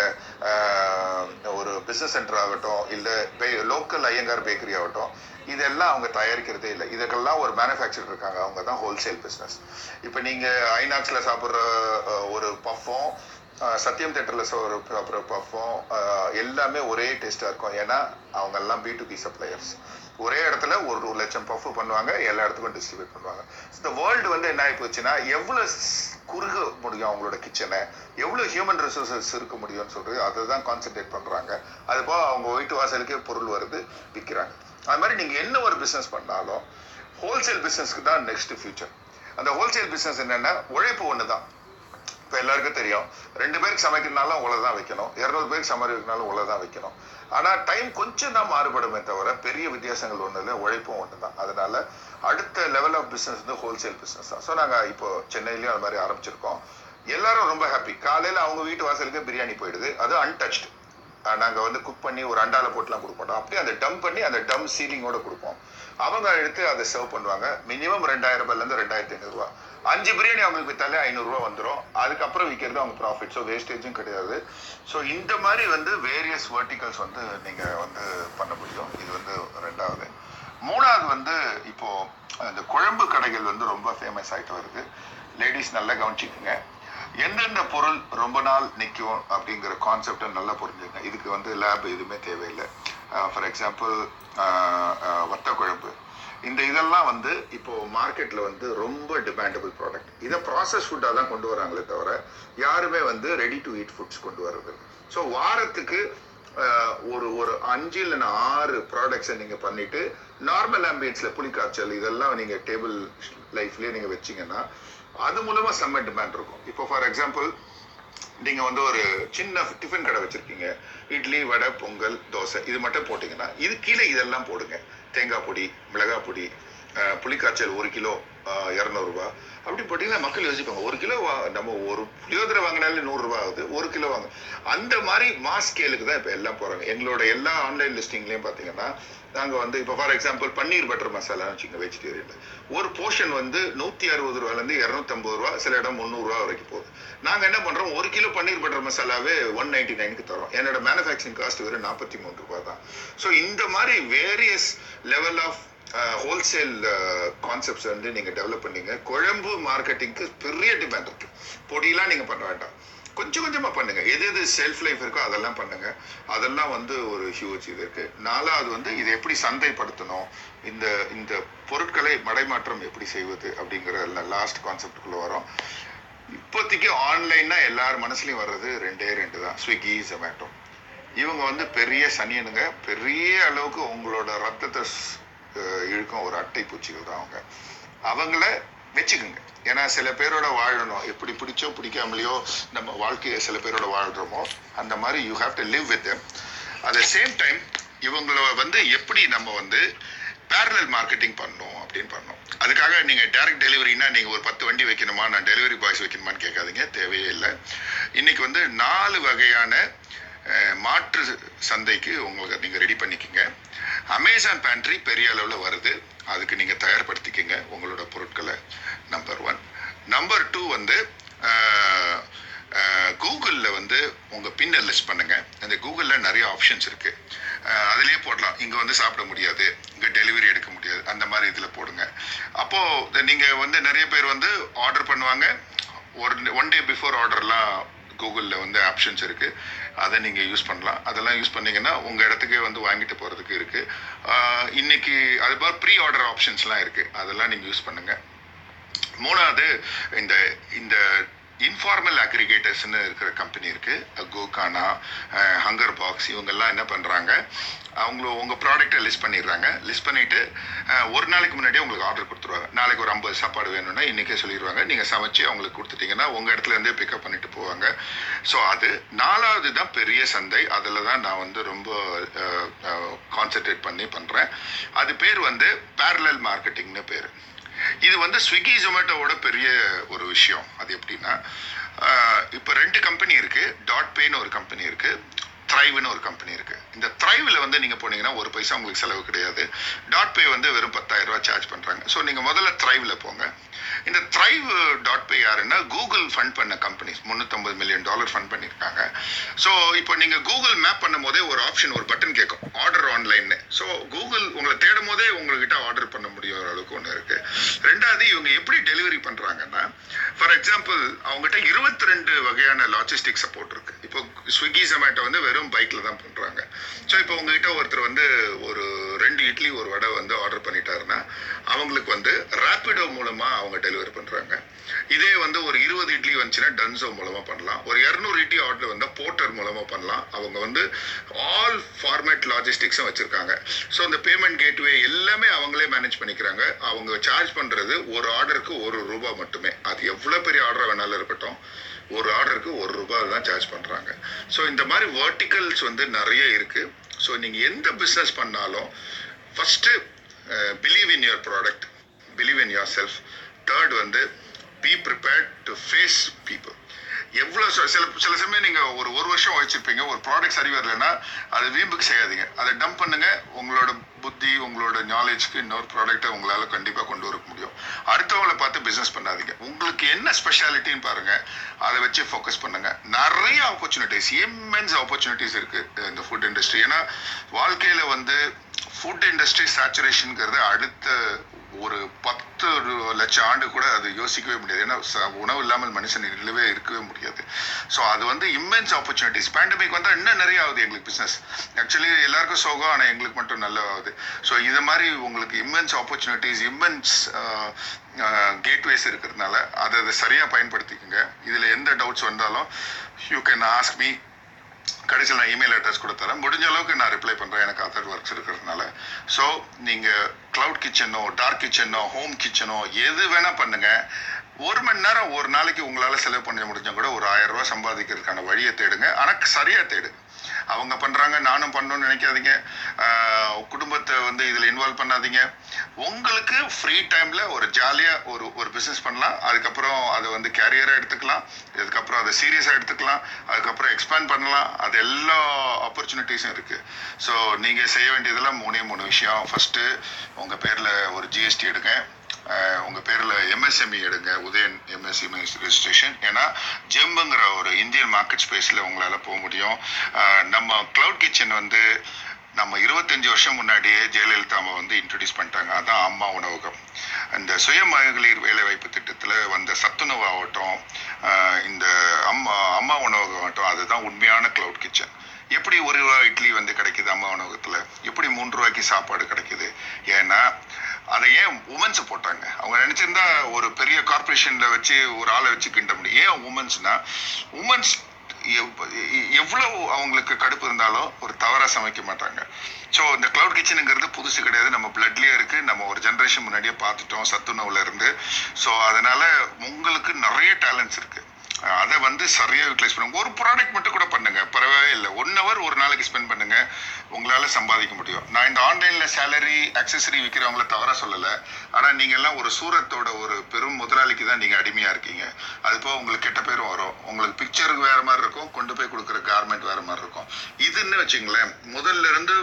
A: ஒரு பிஸ்னஸ் சென்டர் ஆகட்டும் இல்லை பே லோக்கல் ஐயங்கார் பேக்கரி ஆகட்டும் இதெல்லாம் அவங்க தயாரிக்கிறதே இல்லை. இதுக்கெல்லாம் ஒரு மேனுஃபேக்சர் இருக்காங்க. அவங்க தான் ஹோல்சேல் பிஸ்னஸ் இப்போ நீங்கள் ஐநாக்ஸில் சாப்பிட்ற ஒரு பஃப்பும் சத்யம் தேட்டரில் ஒரு பார்ப்போம் எல்லாமே ஒரே டேஸ்ட்டாக இருக்கும். ஏன்னா அவங்க எல்லாம் பி டு பி சப்ளையர்ஸ் ஒரே இடத்துல ஒரு ஒரு லட்சம் பஃப் பண்ணுவாங்க எல்லா இடத்துக்கும் டிஸ்ட்ரிபியூட் பண்ணுவாங்க. இந்த வேர்ல்டு வந்து என்ன ஆகி போச்சுன்னா எவ்வளோ குறுக முடியும் அவங்களோட கிச்சனை எவ்வளோ ஹியூமன் ரிசோர்சஸ் இருக்க முடியும்னு சொல்கிறது அதை தான் கான்சென்ட்ரேட் பண்ணுறாங்க அது போக அவங்க வீட்டு வாசலுக்கே பொருள் வருது விற்கிறாங்க அது மாதிரி நீங்கள் என்ன ஒரு பிஸ்னஸ் பண்ணாலும் ஹோல்சேல் பிஸ்னஸ்க்கு தான் நெக்ஸ்ட் ஃபியூச்சர் அந்த ஹோல்சேல் பிஸ்னஸ் என்னென்னா உழைப்பு ஒன்று தான் இப்போ எல்லாருக்கும் தெரியும். ரெண்டு பேருக்கு சமைக்கிறதுனாலும் உங்களை தான் வைக்கணும். இரநூறு பேருக்கு சமைக்கிறதுனாலும் உங்களை தான் வைக்கணும். ஆனால் டைம் கொஞ்சம் தான் மாறுபடுமே தவிர பெரிய வித்தியாசங்கள் ஒன்று இல்லை. உழைப்பும் ஒன்று தான் அதனால அடுத்த லெவல் ஆஃப் பிஸ்னஸ் வந்து ஹோல்சேல் பிஸ்னஸ் தான். ஸோ நாங்கள் இப்போ சென்னையிலையும் அது மாதிரி ஆரம்பிச்சிருக்கோம். எல்லாரும் ரொம்ப ஹாப்பி காலையில் அவங்க வீட்டு வாசலுக்கு பிரியாணி போயிடுது. அது அன்டச்டு நாங்கள் வந்து குக் பண்ணி ஒரு அண்டாவில் போட்டுலாம் கொடுப்போம். அப்படியே அந்த டம் பண்ணி அந்த டம் சீலிங்கோட கொடுப்போம். அவங்க எடுத்து அதை சர்வ் பண்ணுவாங்க. மினிமம் ரெண்டாயிரம் ரூபாயிலேருந்து ரெண்டாயிரத்தி ஐநூறுரூவா அஞ்சு பிரியாணி அவங்களுக்கு வித்தாலே ஐநூறுரூவா வந்துடும் அதுக்கப்புறம் விற்கிறது அவங்க ப்ராஃபிட் ஸோ வேஸ்டேஜும் கிடையாது. ஸோ இந்த மாதிரி வந்து வேரியஸ் வெர்டிகல்ஸ் வந்து நீங்கள் வந்து பண்ண முடியும். இது வந்து ரெண்டாவது. மூணாவது வந்து இப்போது இந்த குழம்பு கடைகள் வந்து ரொம்ப ஃபேமஸ் ஆகிட்டு வருது. லேடிஸ் நல்லா கவனிச்சிக்குங்க. எந்தெந்த பொருள் ரொம்ப நாள் நிற்கும் அப்படிங்கிற கான்செப்டை நல்லா புரிஞ்சுங்க இதுக்கு வந்து லேப் எதுவுமே தேவையில்லை. ஃபார் எக்ஸாம்பிள் வத்த குழம்பு இந்த இதெல்லாம் வந்து இப்போ மார்க்கெட்டில் வந்து ரொம்ப டிமாண்டபிள் ப்ராடக்ட் இதை ப்ராசஸ் ஃபுட்டாக தான் கொண்டு வராங்களே தவிர யாருமே வந்து ரெடி டு ஈட் ஃபுட்ஸ் கொண்டு வர்றது ஸோ வாரத்துக்கு ஒரு ஒரு அஞ்சு இல்லைன்னா ஆறு ப்ராடக்ட்ஸை நீங்கள் பண்ணிவிட்டு நார்மல் ஆம்பியன்ஸில் புளிக்காய்ச்சல் இதெல்லாம் நீங்கள் டேபிள் லைஃப்லேயே நீங்கள் வச்சீங்கன்னா அது மூலமாக செம்ம டிமாண்ட் இருக்கும். இப்போ ஃபார் எக்ஸாம்பிள் நீங்க வந்து ஒரு சின்ன டிஃபன் கடை வச்சிருக்கீங்க. இட்லி வடை பொங்கல் தோசை இது மட்டும் போட்டீங்கன்னா இது கீழே இதெல்லாம் போடுங்க. தேங்காய் பொடி மிளகாய் பொடி புளிக்காய்ச்சல் ஒரு கிலோ இரநூறுபா அப்படி போட்டிங்கன்னா மக்கள் யோசிப்பாங்க ஒரு கிலோ வா- நம்ம ஒரு புளியோதரை வாங்கினாலே நூறுரூவா ஆகுது ஒரு கிலோ வாங்க. அந்த மாதிரி மாஸ் ஸ்கேலுக்கு தான் இப்போ எல்லாம் போகிறாங்க எங்களோட எல்லா ஆன்லைன் லிஸ்டிங்லேயும் பார்த்தீங்கன்னா நாங்கள் வந்து இப்போ ஃபார் எக்ஸாம்பிள் பன்னீர் பட்டர் மசாலான்னு வச்சுக்கோங்க வெஜிடேரியனில் ஒரு போர்ஷன் வந்து நூற்றி அறுபது ரூபாலேருந்து இரநூத்தம்பது ரூபா சில இடம் முந்நூறுரூவா வரைக்கும் போகுது. நாங்கள் என்ன பண்ணுறோம் ஒரு கிலோ பன்னீர் பட்டர் மசாலாவே ஒன் நைன்டி நைனுக்கு தரோம் என்னோட மேனுஃபேக்சரிங் காஸ்ட் வெறும் நாற்பத்தி மூணு ரூபா தான். ஸோ இந்த மாதிரி various level of wholesale concepts வந்து நீங்கள் டெவலப் பண்ணீங்க. குழம்பு மார்க்கெட்டிங்க்கு பெரிய டிமாண்ட் இருக்கு. பொடியெல்லாம் நீங்கள் பண்ண வேண்டாம். கொஞ்சம் கொஞ்சமாக பண்ணுங்க. எது எது செல்ஃப் லைஃப் இருக்கோ அதெல்லாம் பண்ணுங்க. அதெல்லாம் வந்து ஒரு ஹியூஜ் இது இருக்கு. நாலாவது வந்து இதை எப்படி சந்தைப்படுத்தணும்? இந்த இந்த பொருட்களை மடைமாற்றம் எப்படி செய்வது அப்படிங்கிற லாஸ்ட் கான்செப்டுக்குள்ளே வரும். இப்போதைக்கு ஆன்லைன்னா எல்லார் மனசுலையும் வர்றது ரெண்டே ரெண்டு தான். ஸ்விக்கி ஜொமேட்டோ இவங்க வந்து பெரிய சனியனுங்க. பெரிய அளவுக்கு உங்களோட ரத்தத்தை இழுக்கும் ஒரு அட்டை பூச்சிகள் தான் அவங்க. அவங்கள வச்சுக்கோங்க. ஏன்னா சில பேரோட வாழணும். எப்படி பிடிச்சோ பிடிக்காமலையோ நம்ம வாழ்க்கையை சில பேரோட வாழ்கிறோமோ அந்த மாதிரி you have to live with at the same time இவங்கள வந்து எப்படி நம்ம வந்து பேரலல் மார்க்கெட்டிங் பண்ணணும் அப்படின்னு பண்ணணும். அதுக்காக நீங்கள் டைரக்ட் டெலிவரினா நீங்கள் ஒரு பத்து வண்டி வைக்கணுமா? நான் டெலிவரி பாய்ஸ் வைக்கணுமான்னு கேட்காதீங்க. தேவையே இல்லை. இன்றைக்கி வந்து நாலு வகையான மாற்று சந்தைக்கு உங்களுக்கு நீங்கள் ரெடி பண்ணிக்கங்க. அமேசான் பேண்ட்ரி பெரிய அளவில் வருது. அதுக்கு நீங்கள் தயார்படுத்திக்கங்க உங்களோட பொருட்களை. நம்பர் ஒன் நம்பர் டூ வந்து கூகுளில் வந்து உங்கள் பின்னை லிஸ்ட் பண்ணுங்கள் அந்த கூகுளில் நிறைய ஆப்ஷன்ஸ் இருக்குது அதுலேயே போடலாம். இங்கே வந்து சாப்பிட முடியாது. இங்கே டெலிவரி எடுக்க முடியாது. அந்த மாதிரி இதில் போடுங்க. அப்போது நீங்கள் வந்து நிறைய பேர் வந்து ஆர்டர் பண்ணுவாங்க. ஒரு ஒன் டே பிஃபோர் ஆர்டர்லாம் கூகுளில் வந்து ஆப்ஷன்ஸ் இருக்குது அதை நீங்கள் யூஸ் பண்ணலாம். அதெல்லாம் யூஸ் பண்ணிங்கன்னா உங்கள் இடத்துக்கே வந்து வாங்கிட்டு போகிறதுக்கு இருக்குது இன்றைக்கி அது மாதிரி ப்ரீ ஆர்டர் ஆப்ஷன்ஸ்லாம் இருக்குது அதெல்லாம் நீங்கள் யூஸ் பண்ணுங்கள் மூணாவது இந்த இந்த இன்ஃபார்மல் அக்ரிகேட்டர்ஸ்னு இருக்கிற கம்பெனி இருக்குது கோகானா ஹங்கர் பாக்ஸ் இவங்கெல்லாம் என்ன பண்ணுறாங்க அவங்கள உங்கள் ப்ராடக்ட்டை லிஸ்ட் பண்ணிடுறாங்க. லிஸ்ட் பண்ணிவிட்டு eh, ஒரு நாளைக்கு முன்னாடியே உங்களுக்கு ஆர்டர் கொடுத்துருவாங்க. நாளைக்கு ஒரு ஐம்பது சாப்பாடு வேணும்னா இன்றைக்கே சொல்லிடுவாங்க. நீங்கள் சமைச்சு அவங்களுக்கு கொடுத்துட்டிங்கன்னா உங்கள் இடத்துலேருந்தே பிக்கப் பண்ணிட்டு போவாங்க. ஸோ அது நாலாவது தான் பெரிய சந்தை. அதில் தான் நான் வந்து ரொம்ப eh, eh, கான்சென்ட்ரேட் பண்ணி பண்ணுறேன் அது பேர் வந்து பேரலல் மார்க்கெட்டிங்னு பேர். இது வந்து ஸ்விக்கி ஜொமேட்டோவோட பெரிய ஒரு விஷயம். அது எப்படின்னா இப்போ ரெண்டு கம்பெனி இருக்கு. டாட் பேன்னு ஒரு கம்பெனி இருக்கு. த்ரைவ்னு ஒரு கம்பெனி இருக்குது இந்த த்ரைவில் வந்து நீங்கள் போனீங்கன்னா ஒரு பைசா உங்களுக்கு செலவு கிடையாது. டாட் பே வந்து வெறும் பத்தாயிரம் ரூபா சார்ஜ் பண்ணுறாங்க ஸோ நீங்கள் முதல்ல த்ரைவில் போங்க. இந்த த்ரைவ் டாட் பே யாருன்னா கூகுள் ஃபண்ட் பண்ண கம்பெனிஸ் முந்நூற்றம்பது மில்லியன் டாலர் ஃபண்ட் பண்ணியிருக்காங்க ஸோ இப்போ நீங்கள் கூகுள் மேப் பண்ணும் போதே ஒரு ஆப்ஷன் ஒரு பட்டன் கேட்கும். ஆர்டர் ஆன்லைன்னு ஸோ கூகுள் உங்களை தேடும் போதே உங்கள்கிட்ட ஆர்டர் பண்ண முடியும் அளவுக்கு ஒன்று இருக்குது ரெண்டாவது இவங்க எப்படி டெலிவரி பண்ணுறாங்கன்னா ஃபார் எக்ஸாம்பிள் அவங்ககிட்ட இருபத்தி ரெண்டு வகையான லாஜிஸ்டிக் சப்போர்ட் இருக்குது இப்போ ஸ்விக்கி ஜொமேட்டோ வந்து வெறும் பைக்கில் தான் பண்ணுறாங்க ஸோ இப்போ உங்ககிட்ட ஒருத்தர் வந்து ஒரு ரெண்டு இட்லி ஒரு வடை வந்து ஆர்டர் பண்ணிட்டாருன்னா அவங்களுக்கு வந்து ரேப்பிடோ மூலமாக அவங்க டெலிவரி பண்ணுறாங்க இதே வந்து ஒரு இருபது இட்லி வந்துச்சுன்னா டன்சோ மூலமாக பண்ணலாம். ஒரு இரநூறு இட்லி ஆர்டர் வந்தால் போர்ட்டர் மூலமாக பண்ணலாம். அவங்க வந்து ஆல் ஃபார்மேட் லாஜிஸ்டிக்ஸும் வச்சுருக்காங்க. ஸோ அந்த பேமெண்ட் கேட்வே எல்லாமே அவங்களே மேனேஜ் பண்ணிக்கிறாங்க. அவங்க சார்ஜ் பண்ணுறது ஒரு ஆர்டருக்கு ஒரு ரூபா மட்டுமே. அது எவ்வளோ பெரிய ஆர்டராக வேணாலும் இருக்கட்டும். ஒரு ஆர்டருக்கு ஒரு ரூபாய் தான் சார்ஜ் பண்ணுறாங்க ஸோ இந்த மாதிரி வேர்ட்டிகல்ஸ் வந்து நிறைய இருக்குது ஸோ நீங்கள் எந்த பிஸ்னஸ் பண்ணாலும் first believe in your product believe in yourself third வந்து be prepared to face people எவ்வளோ சில சில சமயம் நீங்கள் ஒரு ஒரு வருஷம் வச்சுருப்பீங்க ஒரு ப்ராடக்ட் சரி வரலைன்னா அதை வீம்புக்கு செய்யாதீங்க. அதை டம்ப் பண்ணுங்கள் உங்களோட புத்தி உங்களோட நாலேஜ்க்கு இன்னொரு ப்ராடக்ட்டை உங்களால் கண்டிப்பாக கொண்டு வர முடியும். அடுத்தவங்கள பார்த்து பிஸ்னஸ் பண்ணாதீங்க. உங்களுக்கு என்ன ஸ்பெஷாலிட்டின்னு பாருங்கள் அதை வச்சு ஃபோக்கஸ் பண்ணுங்கள் நிறைய ஆப்பர்ச்சுனிட்டிஸ் இம்மென்ஸ் ஆப்பர்ச்சுனிட்டிஸ் இருக்குது இந்த ஃபுட் இண்டஸ்ட்ரி ஏன்னா வாழ்க்கையில் வந்து ஃபுட் இண்டஸ்ட்ரி சேச்சுரேஷனுங்கிறது அடுத்த ஒரு பத்து லட்சம் ஆண்டு கூட அது யோசிக்கவே முடியாது. ஏன்னா ச- உணவு இல்லாமல் மனுஷன் இல்லவே இருக்கவே முடியாது. ஸோ அது வந்து இம்மென்ஸ் ஆப்பர்ச்சுனிட்டிஸ் பேண்டமிக் வந்தால் இன்னும் நிறைய ஆகுது எங்களுக்கு பிஸ்னஸ் ஆக்சுவலி எல்லாருக்கும் சோகம் ஆனால் எங்களுக்கு மட்டும் நல்லா ஆகுது ஸோ இது மாதிரி உங்களுக்கு இம்மென்ஸ் ஆப்பர்ச்சுனிட்டிஸ் இம்மென்ஸ் கேட்வேஸ் இருக்கிறதுனால அதை அதை சரியாக பயன்படுத்திக்கோங்க. இதில் எந்த டவுட்ஸ் வந்தாலும் யூ கேன் ஆஸ்க் மீ கடைசியில் நான் இமெயில் அட்ரஸ் கூட தரேன். முடிஞ்ச அளவுக்கு நான் ரிப்ளை பண்ணுறேன் எனக்கு அதர் ஒர்க்ஸ் இருக்கிறதுனால. ஸோ நீங்கள் க்ளவுட் கிச்சனோ டார்க் கிச்சனோ ஹோம் கிச்சனோ எது வேணால் பண்ணுங்கள் ஒரு மணி நேரம் ஒரு நாளைக்கு உங்களால் செலவு பண்ண முடிஞ்சால் கூட ஒரு ஆயிரம் ரூபா சம்பாதிக்கிறதுக்கான வழியை தேடுங்க. ஆனால் சரியாக தேடுங்க அவங்க பண்ணுறாங்க நானும் பண்ணணும்னு நினைக்காதீங்க. குடும்பத்தை வந்து இதில் இன்வால்வ் பண்ணாதீங்க. உங்களுக்கு ஃப்ரீ டைமில் ஒரு ஜாலியாக ஒரு ஒரு பிஸ்னஸ் பண்ணலாம். அதுக்கப்புறம் அதை வந்து கேரியராக எடுத்துக்கலாம். இதுக்கப்புறம் அதை சீரியஸாக எடுத்துக்கலாம். அதுக்கப்புறம் எக்ஸ்பேண்ட் பண்ணலாம். அது எல்லா ஆப்பர்ச்சுனிட்டிஸும் இருக்குது ஸோ நீங்கள் செய்ய வேண்டியதெல்லாம் மூணே மூணு விஷயம். ஃபஸ்ட்டு உங்கள் பேரில் ஒரு ஜிஎஸ்டி எடுங்க. உங்கள் பேரில் எம்எஸ்எம்இ எடுங்க. உதயன் எம்எஸ்எம்இ ரெஜிஸ்ட்ரேஷன் ஏன்னா ஜெம்புங்கிற ஒரு இந்தியன் மார்க்கெட் ஸ்பேஸில் உங்களால் போக முடியும். நம்ம க்ளவுட் கிச்சன் வந்து நம்ம இருபத்தஞ்சி வருஷம் முன்னாடியே ஜெயலலிதா அம்மா வந்து இன்ட்ரடியூஸ் பண்ணிட்டாங்க. அதான் அம்மா உணவகம். இந்த சுய மகளிர் வேலைவாய்ப்பு திட்டத்தில் வந்த சத்துணவு ஆகட்டும் இந்த அம்மா அம்மா உணவகம் ஆகட்டும் அதுதான் உண்மையான க்ளவுட் கிச்சன் எப்படி ஒரு ரூபா இட்லி வந்து கிடைக்குது அம்மா உணவகத்தில்? எப்படி மூன்று ரூபாய்க்கு சாப்பாடு கிடைக்குது? ஏன்னா அதை ஏன் உமன்ஸ் போட்டாங்க? அவங்க நினச்சிருந்தா ஒரு பெரிய கார்பரேஷனில் வச்சு ஒரு ஆளை வச்சு கிண்ட முடியும். ஏன் உமன்ஸ்னா உமன்ஸ் எவ்வளவு அவங்களுக்கு கடுப்பு இருந்தாலும் ஒரு தவறாக சமைக்க மாட்டாங்க. ஸோ இந்த கிளவுட் கிச்சனுங்கிறது புதுசு கிடையாது. நம்ம பிளட்லேயே இருக்குது நம்ம ஒரு ஜென்ரேஷன் முன்னாடியே பார்த்துட்டோம் சத்துணவுல இருந்து. ஸோ அதனால உங்களுக்கு நிறைய டேலண்ட்ஸ் இருக்குது அதை வந்து சரியாக யூட்டிலைஸ் பண்ணுங்க. ஒரு ப்ராடக்ட் மட்டும் கூட பண்ணுங்க. பரவாயில்லை. இல்லை. ஒன் ஹவர் ஒரு நாளைக்கு ஸ்பெண்ட் பண்ணுங்க. உங்களால் சம்பாதிக்க முடியும். நான் இந்த ஆன்லைனில் சேலரி அக்சசரி விற்கிறவங்கள தவற சொல்லலை. ஆனால் நீங்கள்லாம் ஒரு சூரத்தோட ஒரு பெரும் முதலாளிக்கு தான் நீங்கள் அடிமையாக இருக்கீங்க. அது போக உங்களுக்கு கெட்ட பேரும் வரும். உங்களுக்கு பிக்சருக்கு வேறு மாதிரி இருக்கும். கொண்டு போய் கொடுக்குற கார்மெண்ட் வேறு மாதிரி இருக்கும். இதுன்னு வச்சுங்களேன் முதல்ல இருந்து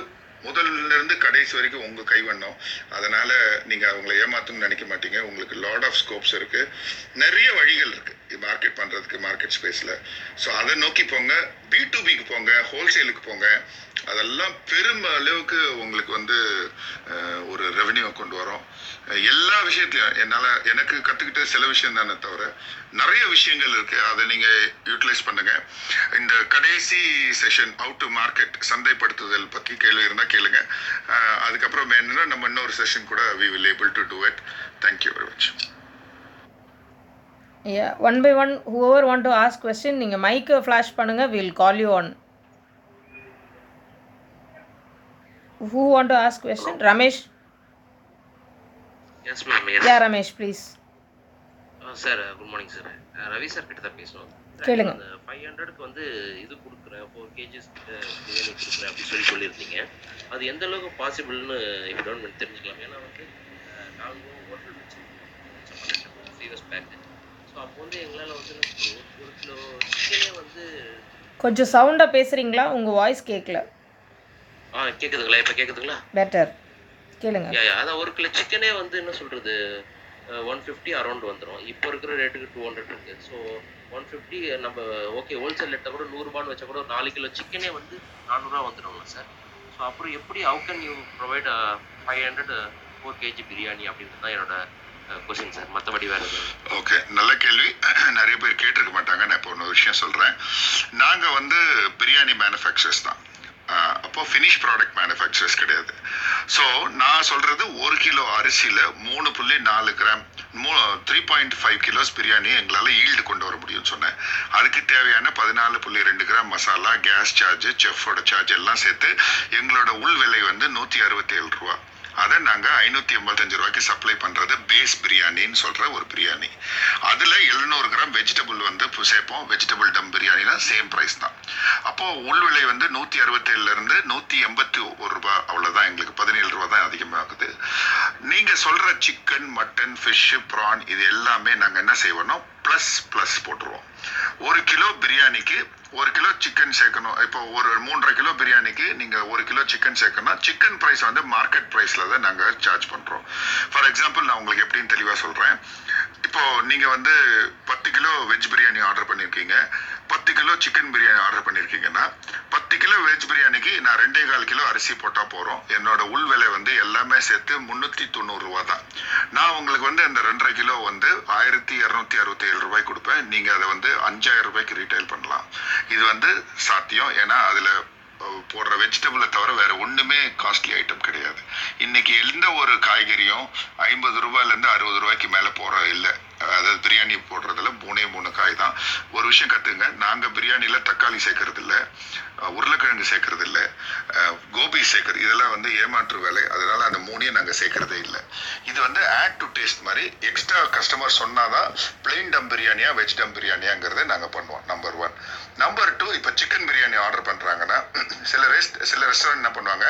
A: முதல்ல இருந்து கடைசி வரைக்கும் உங்கள் கைவண்ணம். அதனால் நீங்கள் அவங்களை ஏமாத்தணும்னு நினைக்க மாட்டீங்க. உங்களுக்கு லாட் ஆஃப் ஸ்கோப்ஸ் இருக்குது நிறைய வழிகள் இருக்குது மார்க்கெட் பண்ணுறதுக்கு மார்க்கெட் ஸ்பேஸில் ஸோ அதை நோக்கி போங்க பி டு பிக்கு போங்க ஹோல்சேலுக்கு போங்க. அதெல்லாம் பெரும் அளவுக்கு உங்களுக்கு வந்து ஒரு ரெவென்யூ கொண்டு வரும். எல்லா விஷயத்துலையும் என்னால் எனக்கு கற்றுக்கிட்ட சில விஷயம் தானே தவிர நிறைய விஷயங்கள் இருக்குது அதை நீங்கள் யூட்டிலைஸ் பண்ணுங்கள் இந்த கடைசி செஷன் அவுட் டு மார்க்கெட் சந்தைப்படுத்துதல் பற்றி கேள்வி இருந்தால் கேளுங்க. அதுக்கப்புறம் என்னென்னா நம்ம இன்னொரு செஷன் கூட we will able to do it thank you very
D: much one by one whoever want to ask question நீங்கள் மைக்கை ஃப்ளாஷ் பண்ணுங்கள் will call you one who want to
E: ask question Ramesh
D: yeah Ramesh please
E: sir good morning sir Ravi sir கிட்ட தான் பேசணும். Sir,
D: கேளுங்க.
E: அந்த five ஹண்ட்ரடுக்கு வந்து இது கொடுக்குறேன் ஃபோர் கேஜிஸ் கிட்ட பிரியாணி கொடுக்குறேன் அப்படின்னு சொல்லி சொல்லியிருந்தீங்க. அது எந்த அளவுக்கு பாசிபிள்னு இப்போ டவுன் தெரிஞ்சுக்கலாம்? ஏன்னா வந்து நாங்கள் ஹோட்டல் வச்சுருக்கோம். அப்போ வந்து எங்களால் வந்து ஒரு- கிலோ சிக்கனே வந்து
D: கொஞ்சம் சவுண்டாக பேசுகிறீங்களா உங்கள் வாய்ஸ் கேட்கல
E: ஆ கேட்குதுங்களா இப்போ கேட்குதுங்களா
D: பெட்டர் கேளுங்க.
E: அதான் ஒரு கிலோ சிக்கனே வந்து என்ன சொல்கிறது ஒன் ஃபிஃப்டி அரௌண்ட் வந்துடும் இப்போ இருக்கிற ரேட்டுக்கு டூ ஹண்ட்ரட் இருக்குது ஸோ ஒன் ஃபிஃப்டி நம்ம ஓகே ஹோல்சேல் ரேட்டை கூட நூறுரூபான்னு வச்சா கூட ஒரு நாலு கிலோ சிக்கனே வந்து நானூறுரூவா வந்துடும்ல சார் ஸோ அப்புறம் எப்படி how can you provide five hundred for KG biryani அப்படின்றது தான் என்னோட கொஸ்டின் சார் மற்றபடி வேறு
A: ஓகே நல்ல கேள்வி. நிறைய பேர் கேட்டிருக்க மாட்டாங்க. நான் இப்போ ஒன்று விஷயம் சொல்கிறேன் நாங்கள் வந்து பிரியாணி மேனுஃபேக்சர்ஸ் தான். அப்போ ஃபினிஷ் ப்ராடக்ட் மேனுஃபேக்சர்ஸ் கிடையாது. ஸோ நான் சொல்கிறது ஒரு கிலோ அரிசியில் மூணு புள்ளி நாலு கிராம் மூ three point five kilos biryani எங்களால் ஈல்டு கொண்டு வர முடியும்னு சொன்னேன். அதுக்கு தேவையான பதினாலு புள்ளி ரெண்டு கிராம் மசாலா கேஸ் சார்ஜ் செஃப்போட சார்ஜ் எல்லாம் சேர்த்து எங்களோட உள் விலை வந்து நூற்றி அறுபத்தி ஏழு ரூபா. அதை நாங்கள் ஐநூற்றி எண்பத்தஞ்சு ரூபாய்க்கு சப்ளை பண்ணுறது பேஸ் பிரியாணின்னு சொல்கிற ஒரு பிரியாணி. அதில் எழுநூறு கிராம் வெஜிடபிள் வந்து சேர்ப்போம். வெஜிடபிள் டம் பிரியாணினா சேம் ப்ரைஸ் தான். அப்போது உள் விலை வந்து நூற்றி அறுபத்தேழுலேருந்து நூற்றி எண்பத்தி ஒரு ரூபா அவ்வளோதான் எங்களுக்கு பதினேழு ரூபா தான் அதிகமாகுது. நீங்கள் சொல்கிற சிக்கன் மட்டன் ஃபிஷ்ஷு ப்ரான் இது எல்லாமே நாங்கள் என்ன செய்வோம்னா ப்ளஸ் ப்ளஸ் போட்டுருவோம். ஒரு கிலோ பிரியாணிக்கு ஒரு கிலோ சிக்கன் சேர்க்கணும். இப்போ ஒரு மூன்றரை கிலோ பிரியாணிக்கு நீங்கள் ஒரு கிலோ சிக்கன் சேர்க்கணும் சிக்கன் ப்ரைஸ் வந்து மார்க்கெட் ப்ரைஸில் தான் நாங்கள் சார்ஜ் பண்ணுறோம் ஃபார் எக்ஸாம்பிள் நான் உங்களுக்கு எப்படின்னு தெளிவாக சொல்கிறேன் இப்போது நீங்கள் வந்து பத்து கிலோ வெஜ் பிரியாணி ஆர்டர் பண்ணியிருக்கீங்க பத்து கிலோ சிக்கன் பிரியாணி ஆர்டர் பண்ணியிருக்கீங்கன்னா பத்து கிலோ வெஜ் பிரியாணிக்கு நான் ரெண்டே கால் கிலோ அரிசி போட்டால் போகிறோம் என்னோட உள் விலை வந்து எல்லாமே சேர்த்து முந்நூற்றி தொண்ணூறுரூவா தான். நான் உங்களுக்கு வந்து அந்த ரெண்டரை கிலோ வந்து ஆயிரத்தி இரநூத்தி அறுபத்தி ஐநூறு ரூபாய் கொடுப்பேன். நீங்கள் அதை வந்து அஞ்சாயிரம் ரூபாய்க்கு ரீட்டைல் பண்ணலாம். இது வந்து சாத்தியம். ஏன்னா அதில் போடுற வெஜிடபிளை தவிர வேறு ஒன்றுமே காஸ்ட்லி ஐட்டம் கிடையாது. இன்னைக்கு எந்த ஒரு காய்கறியும் ஐம்பது ரூபாயிலேருந்து அறுபது ரூபாய்க்கு மேலே போகிற இல்லை. அதாவது பிரியாணி போடுறதுல மூணே மூணு காய் தான். ஒரு விஷயம் கற்றுங்க நாங்கள் பிரியாணியில் தக்காளி சேர்க்கறது உருளைக்கிழங்கு சேர்க்கறது இல்லை. கோபி சேர்க்கறது இதெல்லாம் வந்து ஏமாற்று வேலை. அதனால அந்த மூணையும் நாங்கள் சேர்க்கறதே இல்லை. இது வந்து ஆட் டு டேஸ்ட் மாதிரி எக்ஸ்ட்ரா கஸ்டமர் சொன்னாதான் பிளெயின் டம் பிரியாணியா வெஜ் டம் பிரியாணியாங்கிறத நாங்கள் பண்ணுவோம் நம்பர் ஒன் நம்பர் டூ இப்போ சிக்கன் பிரியாணி ஆர்டர் பண்ணுறாங்கன்னா சில ரெஸ்ட் சில ரெஸ்டாரண்ட் என்ன பண்ணுவாங்க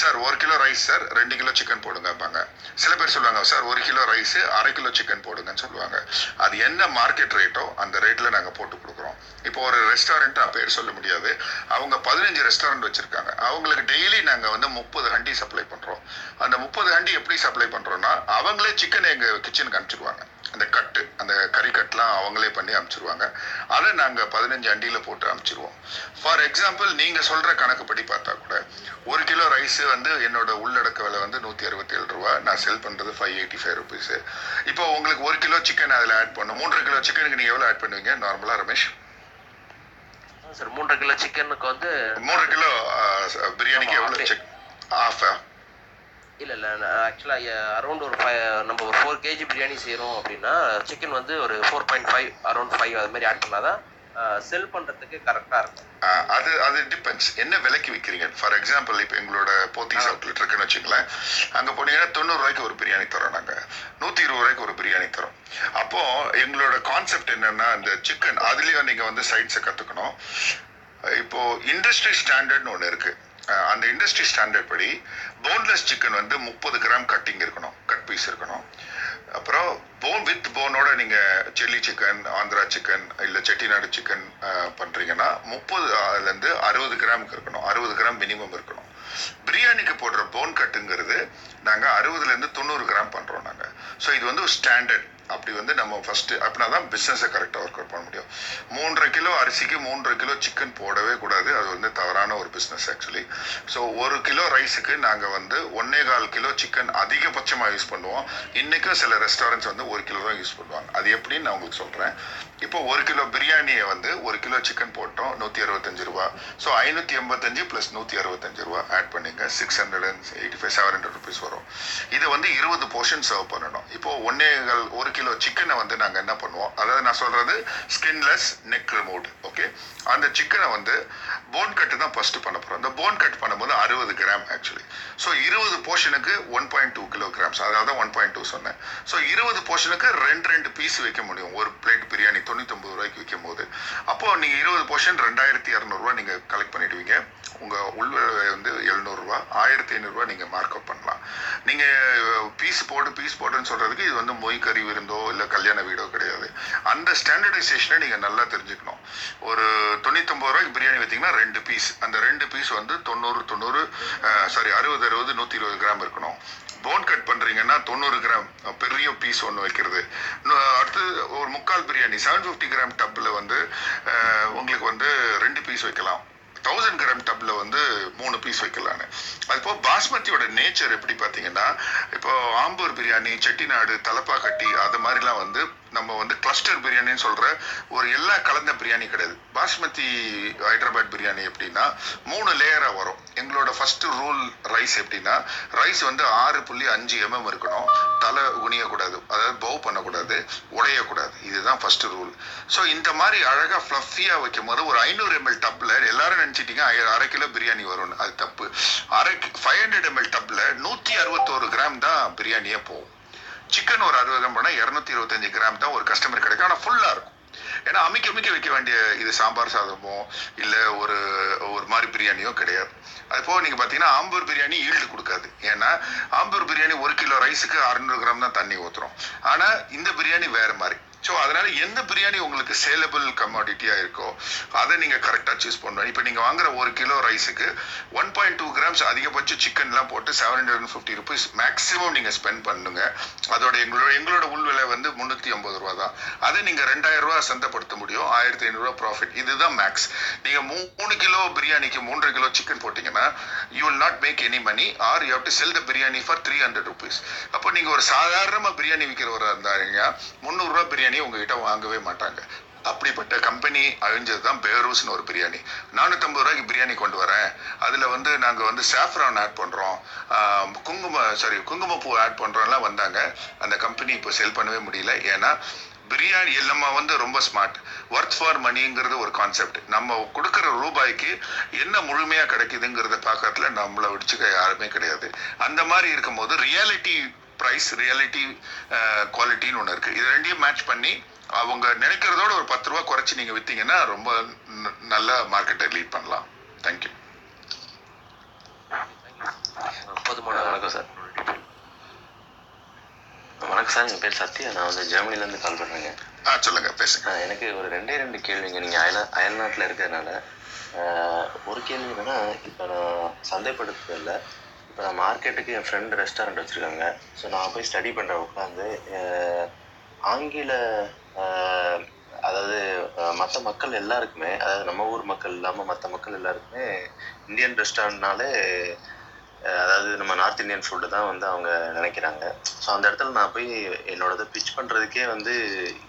A: சார் ஒரு கிலோ ரைஸ் சார் ரெண்டு கிலோ சிக்கன் போடுங்கப்பாங்க சில பேர் சொல்லுவாங்க சார் ஒரு கிலோ ரைஸ் அரை கிலோ சிக்கன் போடுங்கன்னு சொல்லுவாங்க. அது என்ன மார்க்கெட் ரேட்டோ அந்த ரேட்டில் நாங்கள் போட்டு கொடுக்குறோம். இப்போ ஒரு ரெஸ்டாரண்ட் பேர் சொல்ல முடியாது. அவங்க பதினஞ்சு ரெஸ்டாரண்ட் வச்சுருக்காங்க. அவங்களுக்கு டெய்லி நாங்கள் வந்து முப்பது ஹண்டி சப்ளை பண்ணுறோம் அந்த முப்பது ஹண்டி எப்படி சப்ளை பண்ணுறோன்னா அவங்களே சிக்கன் எங்கள் கிச்சனுக்கு அனுப்பிச்சிடுவாங்க அந்த கட்டு அந்த கறி கட்லாம் அவங்களே பண்ணி அனுப்பிச்சிருவாங்க. அதை நாங்கள் பதினஞ்சு அண்டியில் போட்டு அனுப்பிச்சிருவோம். ஃபார் எக்ஸாம்பிள் நீங்கள் சொல்கிற கணக்குப்படி பார்த்தா கூட ஒரு கிலோ ரைஸு வந்து என்னோட உள்ளடக்க விலை வந்து நூற்றி அறுபத்தி ஏழு ரூபா. நான் செல் பண்ணுறது ஃபைவ் எயிட்டி ஃபைவ் ருபீஸு இப்போ உங்களுக்கு ஒரு கிலோ சிக்கன் அதில் ஆட் பண்ணும் மூன்றரை கிலோ சிக்கனுக்கு நீங்கள் எவ்வளோ ஆட் பண்ணுவீங்க? நார்மலாக ரமேஷ்?
E: சார் மூன்றரை கிலோ சிக்கனுக்கு வந்து
A: மூன்றரை கிலோ பிரியாணிக்கு
E: அப்படியே.
A: சிக் ஆஃபா
E: இல்லை இல்லை ஆக்சுவலாக அரௌண்ட் ஒரு ஃபைவ் நம்ம ஒரு ஃபோர் கேஜி பிரியாணி செய்கிறோம் அப்படின்னா சிக்கன் வந்து ஒரு four point five around five அது மாதிரி ஆட் பண்ணாதான் செல் பண்ணுறதுக்கு கரெக்டாக இருக்கும்.
A: அது அது டிபெண்ட்ஸ் என்ன விலைக்கு விற்கிறீங்க ஃபார் எக்ஸாம்பிள் இப்போ எங்களோட போத்தீஸ் அவுட்லெட் இருக்குன்னு வச்சுங்களேன். அங்கே போனீங்கன்னா தொண்ணூறு ரூபாய்க்கு ஒரு பிரியாணி தரோம் நாங்கள் நூற்றி இருபது ரூபாய்க்கு ஒரு பிரியாணி தரோம். அப்போ எங்களோட கான்செப்ட் என்னன்னா இந்த சிக்கன் அதுலேயும் நீங்கள் வந்து சைட்ஸை கற்றுக்கணும் இப்போ இண்டஸ்ட்ரி ஸ்டாண்டர்ட்னு ஒன்று இருக்கு. அஹ் அந்த இண்டஸ்ட்ரி ஸ்டாண்டர்ட் படி போன்லெஸ் சிக்கன் வந்து முப்பது கிராம் கட்டிங் இருக்கணும். கட் பீஸ் இருக்கணும். அப்புறம் போன் வித் போனோட நீங்க சில்லி சிக்கன் ஆந்திரா சிக்கன் இல்ல செட்டிநாடு சிக்கன் பண்றீங்கன்னா முப்பது இருந்து அறுபது கிராமுக்கு இருக்கணும். அறுபது கிராம் மினிமம் இருக்கணும். பிரியாணிக்கு போடுற போன் கட்டுங்கிறது நாங்க அறுபதுல இருந்து தொண்ணூறு கிராம் பண்றோம் நாங்க. ஸோ இது வந்து ஒரு ஸ்டாண்டர்ட் அப்படி வந்து நம்ம ஃபர்ஸ்ட் அப்படின்னா தான் பிஸ்னஸை கரெக்டாக ஒர்க் அவுட் பண்ண முடியும். மூன்றரை கிலோ அரிசிக்கு மூன்றரை கிலோ சிக்கன் போடவே கூடாது. அது வந்து தவறான ஒரு பிஸ்னஸ் ஆக்சுவலி ஸோ ஒரு கிலோ ரைஸுக்கு நாங்கள் வந்து ஒன்னே கால் கிலோ சிக்கன் அதிகபட்சமாக யூஸ் பண்ணுவோம். இன்றைக்கும் சில ரெஸ்டாரண்ட்ஸ் வந்து ஒரு கிலோ தான் யூஸ் பண்ணுவாங்க. அது எப்படின்னு நான் உங்களுக்கு சொல்கிறேன் இப்போ ஒரு கிலோ பிரியாணியை வந்து ஒரு கிலோ சிக்கன் போட்டோம் நூற்றி அறுபத்தஞ்சு ரூபா. ஸோ ஐநூற்றி எண்பத்தஞ்சு ப்ளஸ் நூற்றி அறுபத்தஞ்சு ரூபா ஆட் பண்ணிங்க. Six hundred and eighty five seven hundred rupees வரும். இதை வந்து இருபது போர்ஷன் சர்வ் பண்ணணும். இப்போ ஒன்னேகள் ஒரு கிலோ சிக்கனை வந்து நாங்கள் என்ன பண்ணுவோம்? அதாவது நான் சொல்கிறது ஸ்கின்லெஸ் நெக் ரிமோட் ஓகே அந்த சிக்கனை வந்து போன் கட்டு தான் ஃபஸ்ட்டு பண்ண போகிறோம் இந்த போன் கட் பண்ணும்போது அறுபது கிராம் ஆக்சுவலி ஸோ இருபது போர்ஷனுக்கு ஒன் பாயிண்ட் டூ கிலோகிராம்ஸ் அதனால தான் ஒன் பாயிண்ட் டூ சொன்னேன். ஸோ இருபது போர்ஷனுக்கு ரெண்டு ரெண்டு பீஸ் வைக்க முடியும். ஒரு பிளேட் பிரியாணி தொண்ணூத்தொம்பது ரூபாய்க்கு விற்கும் போது அப்போ நீங்கள் இருபது போர்ஷன் ரெண்டாயிரத்தி இரநூறுவா நீங்கள் கலெக்ட் பண்ணிடுவீங்க. உங்கள் உள்விலை வந்து எழுநூறுவா ஆயிரத்தி ஐநூறுரூவா நீங்கள் மார்க் பண்ணலாம். நீங்கள் பீஸ் போடு பீஸ் போடுன்னு சொல்கிறதுக்கு இது வந்து மொய் கறி விருந்தோ இல்லை கல்யாண வீடோ கிடையாது. அந்த ஸ்டாண்டர்டைசேஷனை நீங்கள் நல்லா தெரிஞ்சுக்கணும். ஒரு தொண்ணூத்தொம்பது ரூபாய்க்கு பிரியாணி வைத்தீங்கன்னா ரெண்டு பீஸ் அந்த ரெண்டு பீஸ் வந்து தொண்ணூறு தொண்ணூறு சாரி அறுபது அறுபது நூற்றி இருபது கிராம் இருக்கணும். போன் கட் பண்ணுறீங்கன்னா தொண்ணூறு கிராம் பெரிய பீஸ் ஒன்று வைக்கிறது. அடுத்து ஒரு முக்கால் பிரியாணி செவன் ஃபிஃப்டி கிராம் டப்பில் வந்து உங்களுக்கு வந்து ரெண்டு பீஸ் வைக்கலாம். தௌசண்ட் கிராம் டப்பில் வந்து மூணு பீஸ் வைக்கலான்னு. அது பாஸ்மதியோட நேச்சர் எப்படி பார்த்தீங்கன்னா இப்போ ஆம்பூர் பிரியாணி செட்டிநாடு தலப்பாக்கட்டி அது மாதிரிலாம் வந்து நம்ம வந்து கிளஸ்டர் பிரியாணின்னு சொல்ற ஒரு எல்லா கலந்த பிரியாணி கிடையாது. பாஸ்மதி ஹைதராபாத் பிரியாணி எப்படின்னா மூணு லேயரா வரும். எங்களோட ஃபர்ஸ்ட் ரூல் ரைஸ் எப்படின்னா ரைஸ் வந்து ஆறு புள்ளி அஞ்சு எம்எம் இருக்கணும். தலை குனியக்கூடாது. அதாவது பவு பண்ணக்கூடாது. உடையக்கூடாது. இதுதான் ஃபர்ஸ்ட் ரூல் ஸோ இந்த மாதிரி அழகா ஃப்ளஃபியா வைக்கும் போது ஒரு ஐநூறு எம்எல் டப்ல எல்லாரும் நினைச்சிட்டீங்க அரை கிலோ பிரியாணி வரும்னு. அது தப்பு. அரை ஃபைவ் ஹண்ட்ரட் எம்எல் டப்ல நூத்தி அறுபத்தோரு கிராம் தான் பிரியாணியே போகும். சிக்கன் ஒரு அறுபது கிராம் போனால் இரநூத்தி இருபத்தஞ்சு கிராம் தான் ஒரு கஸ்டமர் கிடைக்கும். ஆனால் ஃபுல்லாக இருக்கும். ஏன்னா அமிக்க அமிக்க வைக்க வேண்டிய இது சாம்பார் சாதமோ இல்லை ஒரு ஒரு மாதிரி பிரியாணியோ கிடையாது. அது போக நீங்கள் பார்த்தீங்கன்னா ஆம்பூர் பிரியாணி ஈல்டு கொடுக்காது. ஏன்னா ஆம்பூர் பிரியாணி ஒரு கிலோ ரைஸுக்கு அறுநூறு கிராம் தான் தண்ணி ஊற்றுறோம் ஆனால் இந்த பிரியாணி வேறு மாதிரி. ஸோ அதனால் எந்த பிரியாணி உங்களுக்கு சேலபிள் கமாடிட்டியாக இருக்கோ அதை நீங்கள் கரெக்டாக சூஸ் பண்ணணும். இப்போ நீங்கள் வாங்குற ஒரு கிலோ ரைஸுக்கு ஒன் பாயிண்ட் டூ கிராம்ஸ் அதிகபட்ச சிக்கன்லாம் போட்டு seven hundred and fifty rupees maximum நீங்கள் ஸ்பெண்ட் பண்ணுங்க. அதோட எங்களோட எங்களோட உள் விலை வந்து முந்நூற்றி ஐம்பது ரூபா தான் அதை நீங்கள் ரெண்டாயிரம் ரூபா சந்தைப்படுத்த முடியும். ஆயிரத்தி ஐநூறுரூவா ப்ராஃபிட் இதுதான் மேக்ஸ் நீங்கள் மூணு கிலோ பிரியாணிக்கு மூன்று கிலோ சிக்கன் போட்டிங்கன்னா you will not make any money or you have to sell the biryani for three hundred rupees அப்போ நீங்கள் ஒரு சாதாரணமாக பிரியாணி விற்கிறவராக இருந்தாருங்க முந்நூறுரூவா பிரியாணி உங்ககிட்ட வாங்கவே மாட்டாங்க. அப்படிப்பட்ட கம்பெனி அழிஞ்சது தான் பேரூஸ்னு ஒரு பிரியாணி. நானூற்றம்பது ரூபாய்க்கு பிரியாணி கொண்டு வரேன். அதில் வந்து நாங்கள் வந்து சாஃப்ரான் ஆட் பண்ணுறோம் குங்கும சாரி குங்குமப்பூ ஆட் பண்ணுறோம்லாம் வந்தாங்க. அந்த கம்பெனி இப்போ செல் பண்ணவே முடியல. ஏன்னா பிரியாணி நம்ம வந்து ரொம்ப ஸ்மார்ட் ஒர்த் ஃபார் மணிங்கிறது ஒரு கான்செப்ட் நம்ம கொடுக்குற ரூபாய்க்கு என்ன முழுமையாக கிடைக்குதுங்கிறத பார்க்கறதுல நம்மளை விடிச்சுக்க யாருமே கிடையாது. அந்த மாதிரி இருக்கும்போது ரியாலிட்டி ப்ரைஸ் ரியாலிட்டி குவாலிட்டின்னு ஒன்று இருக்குது இது ரெண்டையும் மேட்ச் பண்ணி அவங்க நினைக்கிறதோட ஒரு பத்து ரூபா குறைச்சி நீங்கள் விற்றீங்கன்னா ரொம்ப நல்ல மார்க்கெட்டை லீட் பண்ணலாம். தேங்க்யூ
E: போதுமான
F: வணக்கம் சார் வணக்கம் சார் என் பேர் சத்யா. நான் வந்து ஜெர்மனிலேருந்து கால் பண்ணுறேங்க
A: ஆ சொல்லுங்க பேசுங்க.
F: எனக்கு ஒரு ரெண்டே ரெண்டு கேள்விங்க. நீங்கள் அயல அயல்நாட்டில் இருக்கிறதுனால ஒரு கேள்வி என்னன்னா இப்போ நான் சந்தைப்படுத்துறது இல்லை இப்போ நான் மார்க்கெட்டுக்கு என் ஃப்ரெண்டு ரெஸ்டாரண்ட் வச்சுருக்காங்க. ஸோ நான் போய் ஸ்டடி பண்ணுற உட்காந்து ஆங்கில அதாவது மற்ற மக்கள் எல்லாருக்குமே அதாவது நம்ம ஊர் மக்கள் இல்லாமல் மற்ற மக்கள் எல்லாருக்குமே இந்தியன் ரெஸ்டாரண்ட்னாலே அதாவது நம்ம நார்த் இந்தியன் ஃபுட்டு தான் வந்து அவங்க நினைக்கிறாங்க. ஸோ அந்த இடத்துல நான் போய் என்னோடதை பிச் பண்ணுறதுக்கே வந்து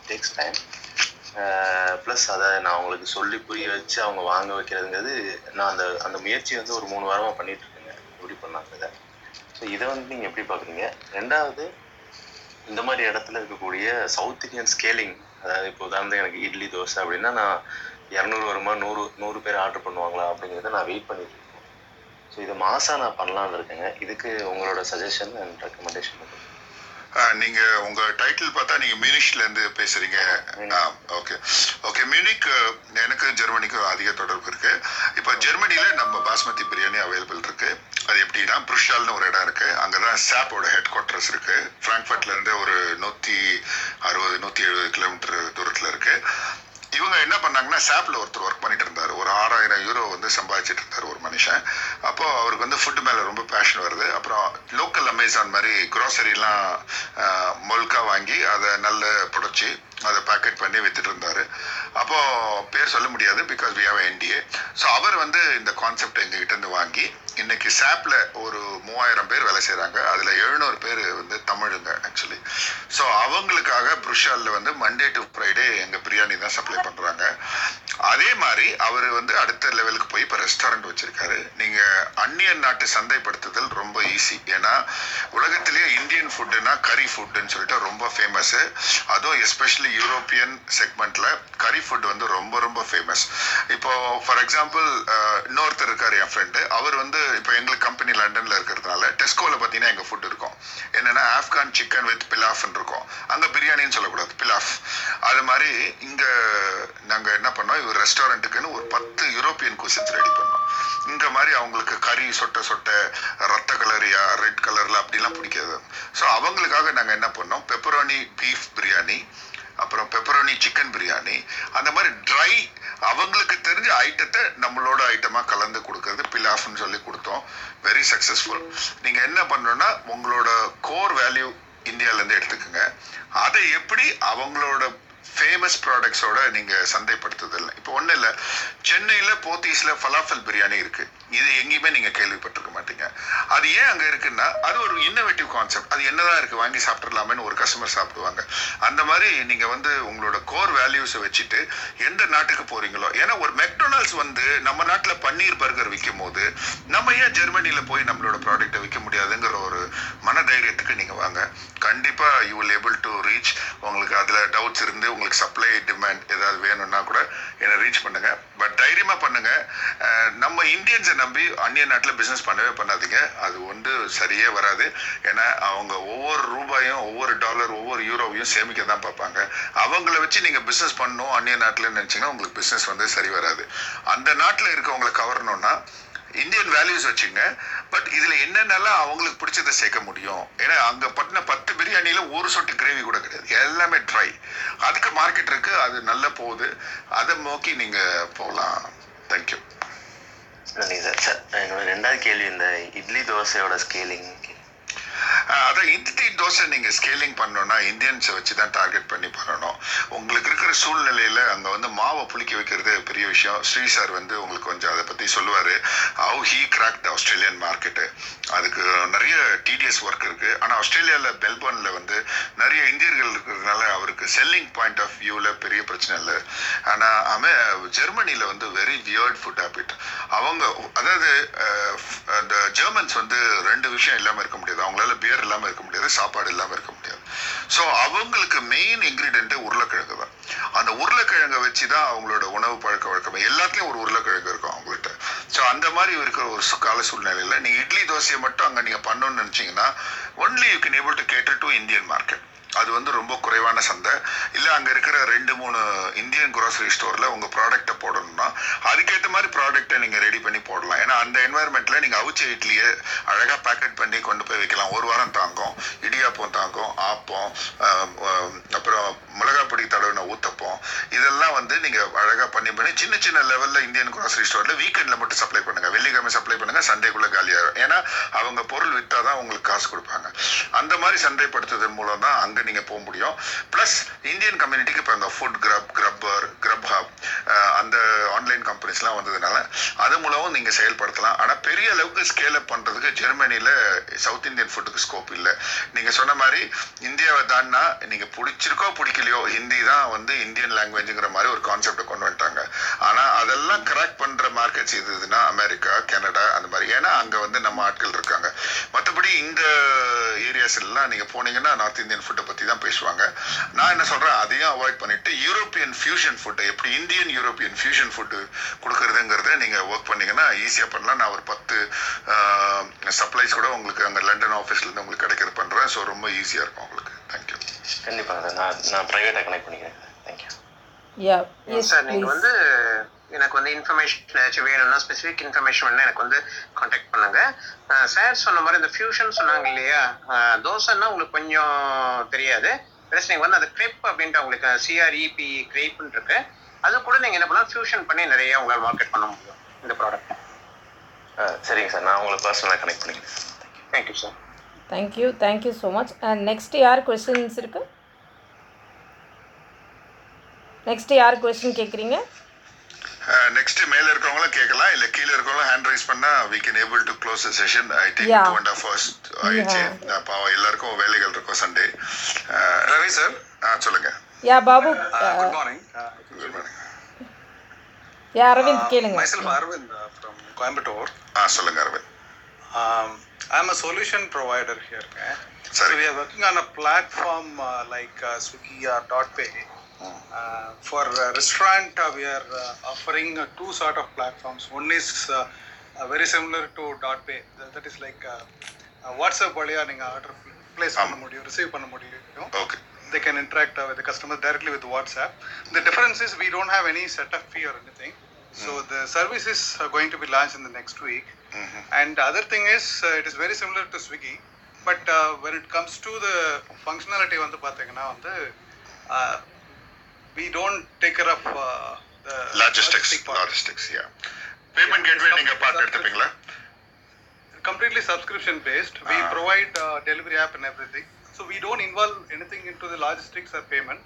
F: டேக்ஸ் டைம் ப்ளஸ் அதை நான் அவங்களுக்கு சொல்லி புரிய வச்சு அவங்க வாங்க வைக்கிறதுங்கிறது நான் அந்த அந்த முயற்சி வந்து ஒரு மூணு வாரமாக பண்ணிட்டு எப்படி பண்ணாங்க ஸோ இதை வந்து நீங்கள் எப்படி பார்க்குறீங்க? ரெண்டாவது இந்த மாதிரி இடத்துல இருக்கக்கூடிய சவுத் இந்தியன் ஸ்கேலிங் அதாவது இப்போ உதாரணத்துக்கு எனக்கு இட்லி தோசை அப்படின்னா நான் இரநூறு வருமா நூறு நூறு பேர் ஆர்டர் பண்ணுவாங்களா அப்படிங்கிறத நான் வெயிட் பண்ணிட்டு இருக்கேன். ஸோ இதை மாதம் நான் பண்ணலான்னு இருக்கேங்க. இதுக்கு உங்களோட சஜஷன் அண்ட் ரெக்கமெண்டேஷன்
A: பண்ணுறேன் நீங்க உங்க டைட்டில் பார்த்தா நீங்க மியூனிஷ்ல இருந்து பேசுறீங்க. ஓகே ஓகே மியூனிக் எனக்கு ஜெர்மனிக்கும் அதிக தொடர்பு இருக்கு. இப்போ ஜெர்மனில நம்ம பாஸ்மதி பிரியாணி அவைலபிள் இருக்கு. அது எப்படின்னா புருஷால்னு ஒரு இடம் இருக்கு. அங்கதான் சாப்போட ஹெட் குவார்டர்ஸ் இருக்கு. பிராங்க்ஃபர்ட்ல இருந்து ஒரு நூத்தி அறுபது நூத்தி எழுபது கிலோமீட்டர் தூரத்துல இருக்கு. இவங்க என்ன பண்ணாங்கன்னா சாப்பில் ஒருத்தர் ஒர்க் பண்ணிட்டு இருந்தார் ஒரு ஆறாயிரம் யூரோ வந்து சம்பாதிச்சிட்டு இருந்தார் ஒரு மனுஷன். அப்போ அவருக்கு வந்து ஃபுட் மேலே ரொம்ப பேஷன் வருது. அப்புறம் லோக்கல் அமேசான் மாதிரி grocery-லாம் வாங்கி அதை நல்ல புடைச்சி அதை பேக்கெட் பண்ணி வித்துட்டு இருந்தார் அப்போது பேர் சொல்ல முடியாது because we have NDA so அவர் வந்து இந்த கான்செப்ட் எங்ககிட்ட இருந்து வாங்கி இன்னைக்கு சாப்பில் ஒரு மூவாயிரம் பேர் வேலை செய்கிறாங்க அதில் எழுநூறு பேர் வந்து தமிழுங்க ஆக்சுவலி ஸோ அவங்களுக்காக புருஷாலில் வந்து மண்டே டு ஃப்ரைடே எங்கள் பிரியாணி தான் சப்ளை பண்ணுறாங்க அதே மாதிரி அவர் வந்து அடுத்த லெவலுக்கு போய் இப்போ ரெஸ்டாரண்ட் வச்சுருக்காரு. நீங்கள் அந்நியன் நாட்டு சந்தைப்படுத்துதல் ரொம்ப ஈஸி ஏன்னா உலகத்திலேயே இந்தியன் ஃபுட்டுனா கறி ஃபுட்டுன்னு சொல்லிட்டு ரொம்ப ஃபேமஸ்ஸு அதுவும் எஸ்பெஷலி யூரோப்பியன் செக்மெண்ட்டில் கறி ஃபுட் வந்து ரொம்ப ரொம்ப ஃபேமஸ் இப்போ ஃபார் எக்ஸாம்பிள் இன்னொருத்தர் இருக்கார் என் ஃப்ரெண்டு அவர் வந்து இப்போ எங்களுக்கு கம்பெனி லண்டன்ல இருக்கிறதுனால டெஸ்கோவில் பார்த்தீங்கன்னா எங்கள் ஃபுட் இருக்கும். என்னன்னா ஆப்கான் சிக்கன் வித் பிலாஃப்னு இருக்கும். அங்கே பிரியாணின்னு சொல்லக்கூடாது பிலாஃப் அது மாதிரி இங்கே நாங்கள் என்ன பண்ணோம் இவர் ரெஸ்டாரண்ட்டுக்குன்னு ஒரு பத்து யூரோப்பியன் குசின்ஸ் ரெடி பண்ணோம். இந்த மாதிரி அவங்களுக்கு கறி சொட்ட சொட்ட ரத்த கலரியா ரெட் கலர்ல அப்படிலாம் பிடிக்காது. ஸோ அவங்களுக்காக நாங்க என்ன பண்ணோம் பெப்பரோனி பீஃப் பிரியாணி அப்புறம் பெப்பரோனி சிக்கன் பிரியாணி அந்த மாதிரி ட்ரை அவங்களுக்கு தெரிஞ்ச ஐட்டத்தை நம்மளோட ஐட்டமாக கலந்து கொடுக்கறது பிலாஃப்னு சொல்லி கொடுத்தோம். வெரி சக்ஸஸ்ஃபுல் நீங்கள் என்ன பண்ணணும்னா உங்களோட கோர் வேல்யூ இந்தியாவிலேருந்து எடுத்துக்கோங்க. அதை எப்படி அவங்களோட ஃபேமஸ் ப்ராடக்ட்ஸோட நீங்கள் சந்தைப்படுத்துதல் இப்போ ஒன்றும் இல்லை. சென்னையில் போத்தீஸில் ஃபலாஃபல் பிரியாணி இருக்குது இது எங்கேயுமே நீங்க கேள்விப்பட்டிருக்க மாட்டீங்க. அது ஏன் அங்க இருக்குன்னா அது ஒரு இன்னோவேட்டிவ் கான்செப்ட் அது என்னதான் இருக்கு வாங்கி சாப்பிட்றலாமேன்னு ஒரு கஸ்டமர் சாப்பிடுவாங்க. அந்த மாதிரி நீங்க வந்து உங்களோட கோர் வேல்யூஸை வச்சுட்டு எந்த நாட்டுக்கு போறீங்களோ ஏன்னா ஒரு மெக்டொனால்ட்ஸ் வந்து நம்ம நாட்டில் பன்னீர் பர்கர் விற்கும் போது நம்ம ஏன் ஜெர்மனியில் போய் நம்மளோட ப்ராடக்ட்டை விற்க முடியாதுங்கிற ஒரு மனதைரியத்துக்கு நீங்க வாங்க. கண்டிப்பா you will able to reach உங்களுக்கு அதுல டவுட்ஸ் இருந்து உங்களுக்கு சப்ளை டிமாண்ட் ஏதாவது வேணும்னா கூட என்னை ரீச் பண்ணுங்க. பட் தைரியமாக பண்ணுங்க. நம்ம இந்தியன்ஸை நம்பி அந்நிய நாட்டில் பிஸ்னஸ் பண்ணவே பண்ணாதீங்க. அது ஒன்று சரியே வராது. ஏன்னா அவங்க ஒவ்வொரு ரூபாயும் ஒவ்வொரு டாலர் ஒவ்வொரு யூரோவையும் சேமிக்க தான் பார்ப்பாங்க. அவங்கள வச்சு நீங்கள் பிஸ்னஸ் பண்ணணும் அந்நிய நாட்டில் நினச்சிங்கன்னா உங்களுக்கு பிஸ்னஸ் வந்து சரி வராது. அந்த நாட்டில் இருக்கவங்களை கவரணும்னா இந்தியன் வேல்யூஸ் வச்சுங்க. பட் இதில் என்னென்னலாம் அவங்களுக்கு பிடிச்சதை சேர்க்க முடியும்? ஏன்னா அங்கே பட்டின பத்து பிரியாணியில் ஒரு சொட்டு கிரேவி கூட கிடையாது. எல்லாமே ட்ரை அதுக்கு மார்க்கெட் இருக்கு. அது நல்லா போகுது. அதை நோக்கி நீங்கள் போகலாம். தேங்க்யூ
F: நன்றி சார் சார் என்னோட ரெண்டாவது கேள்வி இந்த இட்லி தோசையோட ஸ்கேலிங்
A: அதான் இட்லி தோசை நீங்கள் ஸ்கேலிங் பண்ணணும்னா இந்தியன்ஸை வச்சு தான் டார்கெட் பண்ணி பண்ணணும். உங்களுக்கு இருக்கிற சூழ்நிலையில் அங்கே வந்து மாவை புளிக்க வைக்கிறது பெரிய விஷயம். ஸ்ரீ சார் வந்து உங்களுக்கு கொஞ்சம் அதை பற்றி சொல்லுவார். How he cracked Australian market அதுக்கு நிறைய டிடிஎஸ் ஒர்க் இருக்குது ஆனால் ஆஸ்திரேலியாவில் மெல்பர்ன்ல வந்து நிறைய இந்தியர்கள் இருக்கிறதுனால அவருக்கு செல்லிங் பாயிண்ட் ஆஃப் வியூவில் பெரிய பிரச்சனை இல்லை. ஆனால் அமே ஜெர்மனியில் வந்து வெரி வியர்ட் ஃபுட் ஹேபிட் அவங்க அதாவது அந்த ஜெர்மன்ஸ் வந்து ரெண்டு விஷயம் இல்லாமல் இருக்க முடியாது. அவங்களால பியர் இல்லாம இருக்க முடியாது சாப்பாடு இல்லாமல் இருக்க முடியாது. ஸோ அவங்களுக்கு மெயின் இன்கிரீடியன்ட் உருளைக்கிழங்கு தான். அந்த உருளைக்கிழங்கை வச்சு தான் அவங்களோட உணவு பழக்க வழக்கம். எல்லாத்துலேயும் ஒரு உருளைக்கிழங்கு இருக்கும் அவங்கள்ட்ட. ஸோ அந்த மாதிரி இருக்கிற ஒரு கால சூழ்நிலையில நீங்கள் இட்லி தோசையை மட்டும் அங்கே நீங்க பண்ணணும்னு நினச்சிங்கன்னா only you can able to cater to Indian market அது வந்து ரொம்ப குறைவான சந்தை. இல்லை அங்கே இருக்கிற ரெண்டு மூணு இந்தியன் குரோசரி ஸ்டோரில் உங்கள் ப்ராடக்ட்டை போடணும்னா அதுக்கேற்ற மாதிரி ப்ராடக்ட்டை நீங்கள் ரெடி பண்ணி போடலாம். ஏன்னா அந்த என்வாயர்மெண்ட்டில் நீங்கள் அவிச்ச இட்லியை அழகாக பேக்கெட் பண்ணி கொண்டு போய் வைக்கலாம். ஒரு வாரம் தாங்கும். இடியாப்பம் தாங்கும் ஆப்பம் அப்புறம் மிளகாய் பொடி தடவின ஊத்தப்பம். இதெல்லாம் வந்து நீங்கள் அழகாக பண்ணி பண்ணி சின்ன சின்ன லெவலில் இந்தியன் குரோசரி ஸ்டோரில் வீக்கெண்டில் மட்டும் சப்ளை பண்ணுங்கள் வெள்ளிக்கிழமை சப்ளை பண்ணுங்கள் சண்டேக்குள்ளே காலியாகும் ஏன்னா அவங்க பொருள் விற்றா தான் உங்களுக்கு காசு கொடுப்பாங்க. அந்த மாதிரி சந்தைப்படுத்துதல் மூலம் தான் அங்கே நீங்கள் போக முடியும். ப்ளஸ் இந்தியன் கம்யூனிட்டிக்கு இப்போ இந்த food grub grubber grub hub அந்த ஆன்லைன் கம்பெனிஸ்லாம் வந்ததுனால அது மூலமும் நீங்கள் செயல்படுத்தலாம். ஆனால் பெரிய அளவுக்கு ஸ்கேல் அப் பண்ணுறதுக்கு ஜெர்மனியில் சவுத் இந்தியன் ஃபுட்டுக்கு ஸ்கோப் இல்லை. நீங்கள் சொன்ன மாதிரி இந்தியாவை தான்னா நீங்கள் பிடிச்சிருக்கோ பிடிக்கலையோ ஹிந்தி தான் வந்து இந்தியன் லாங்குவேஜுங்கிற மாதிரி ஒரு கான்செப்டை கொண்டு வந்துட்டாங்க. ஆனால் அதெல்லாம் கிராக் பண்ணுற மார்க்கெட்ஸ் இதுனா அமெரிக்கா கனடா அந்த மாதிரி. ஏன்னா அங்கே வந்து நம்ம ஆட்கள் இருக்காங்க. மற்றபடி இந்த ஏரியாஸ் எல்லாம் நீங்கள் போனீங்கன்னா நார்த் இந்தியன் ஃபுட்டை பற்றி தான் பேசுவாங்க. நான் என்ன சொல்கிறேன் அதையும் அவாய்ட் பண்ணிட்டு யூரோப்பியன் ஃபியூஷன் ஃபுட்டை எப்படி இந்தியன் யூரோப்பியன் ஃபியூஷன் ஃபுட்டு கொடுக்கறதுங்கிறத நீங்கள் ஒர்க் பண்ணீங்கன்னா ஈஸியாக பண்ணலாம். நான் ஒரு பத்து சப்ளைஸ் கூட உங்களுக்கு அங்கே லண்டன் ஆஃபீஸ்லேருந்து உங்களுக்கு கிடைக்கிறது பண்ணுறேன் ஸோ ரொம்ப ஈஸியாக இருக்கும் உங்களுக்கு. தேங்க்யூ
F: கண்டிப்பாக சார் நான் நான் ப்ரைவேட்டாக கனெக்ட் பண்ணிக்கிறேன்.
D: Thank you yeah
G: yes sir நீங்க
D: ப்ளீஸ்
G: வந்து எனக்கு வந்து இன்ஃபர்மேஷன் ஏதாச்சும் வேணும்னா ஸ்பெசிஃபிக் இன்ஃபர்மேஷன் வேணும்னா எனக்கு வந்து காண்டாக்ட் பண்ணுங்க. சார் சொன்ன மாதிரி இந்த ஃபியூஷன் சொன்னாங்க இல்லையா? தோசைன்னா உங்களுக்கு கொஞ்சம் தெரியாது. ப்ளஸ் நீங்கள் வந்து அந்த கிரெப் அப்படின்ட்டு உங்களுக்கு சிஆர்இபி கிரேப்னு இருக்கு. அது கூட நீங்கள் என்ன பண்ணலாம் ஃபியூஷன் பண்ணி நிறைய உங்களால் மார்க்கெட் பண்ண முடியும் இந்த ப்ராடக்ட்
F: சரிங்க சார் நான் உங்களை பர்சனலாக கனெக்ட் பண்ணிக்கிறேன்
G: thank you
D: sir thank you thank you so much and next யார் கொஸ்டின்ஸ் இருக்கு? நெக்ஸ்ட் யார் கொஸ்டின் கேட்குறீங்க
A: நெக்ஸ்ட் மேல இருக்கவங்களும் கேட்கலாம் இல்ல கீழே இருக்கவங்களும் ஹேண்ட் ரைஸ் பண்ணா we can able to close the session i think
D: Yeah.
A: two and a half hours ஆயிடுச்சு. பாவம் எல்லாருக்கும் வேலைகள் இருக்கும் சண்டே
H: ரவி சார்
A: ஆ சொல்லுங்க
D: yeah Babu
H: good morning
A: Good morning.
D: ஏ அரவிந்த் கேளுங்க
H: myself Arvind uh, from Coimbatore.
A: ஆ சொல்லுங்க Arvind
H: Um, I'm a solution provider here. Okay? So
A: Sorry.
H: we are working on a platform uh, like uh, Swiggy or DotPay. Uh, for uh, restaurant, uh, we are uh, offering uh, two sort of platforms. One is uh, uh, very similar to DotPay. That, that is like uh, uh, WhatsApp வழியா நீங்க order place பண்ண முடியும் receive பண்ண முடியும்
A: okay
H: they can interact uh, with the customer directly with WhatsApp. The difference is we don't have any setup fee or anything. So the service is uh, going to be launched in the next week. And the other thing is uh, it is very similar to Swiggy. But uh, when it comes to the functionality வந்து பார்த்தீங்கன்னா வந்து uh, we don't take care of uh, the
A: logistics
H: logistic part.
A: Logistics yeah payment gateway நீங்க பார்த்து எடுத்துப்பீங்களா
H: completely subscription based. We
A: Ah.
H: provide uh, delivery app and everything. So we don't involve anything into the logistics or payment.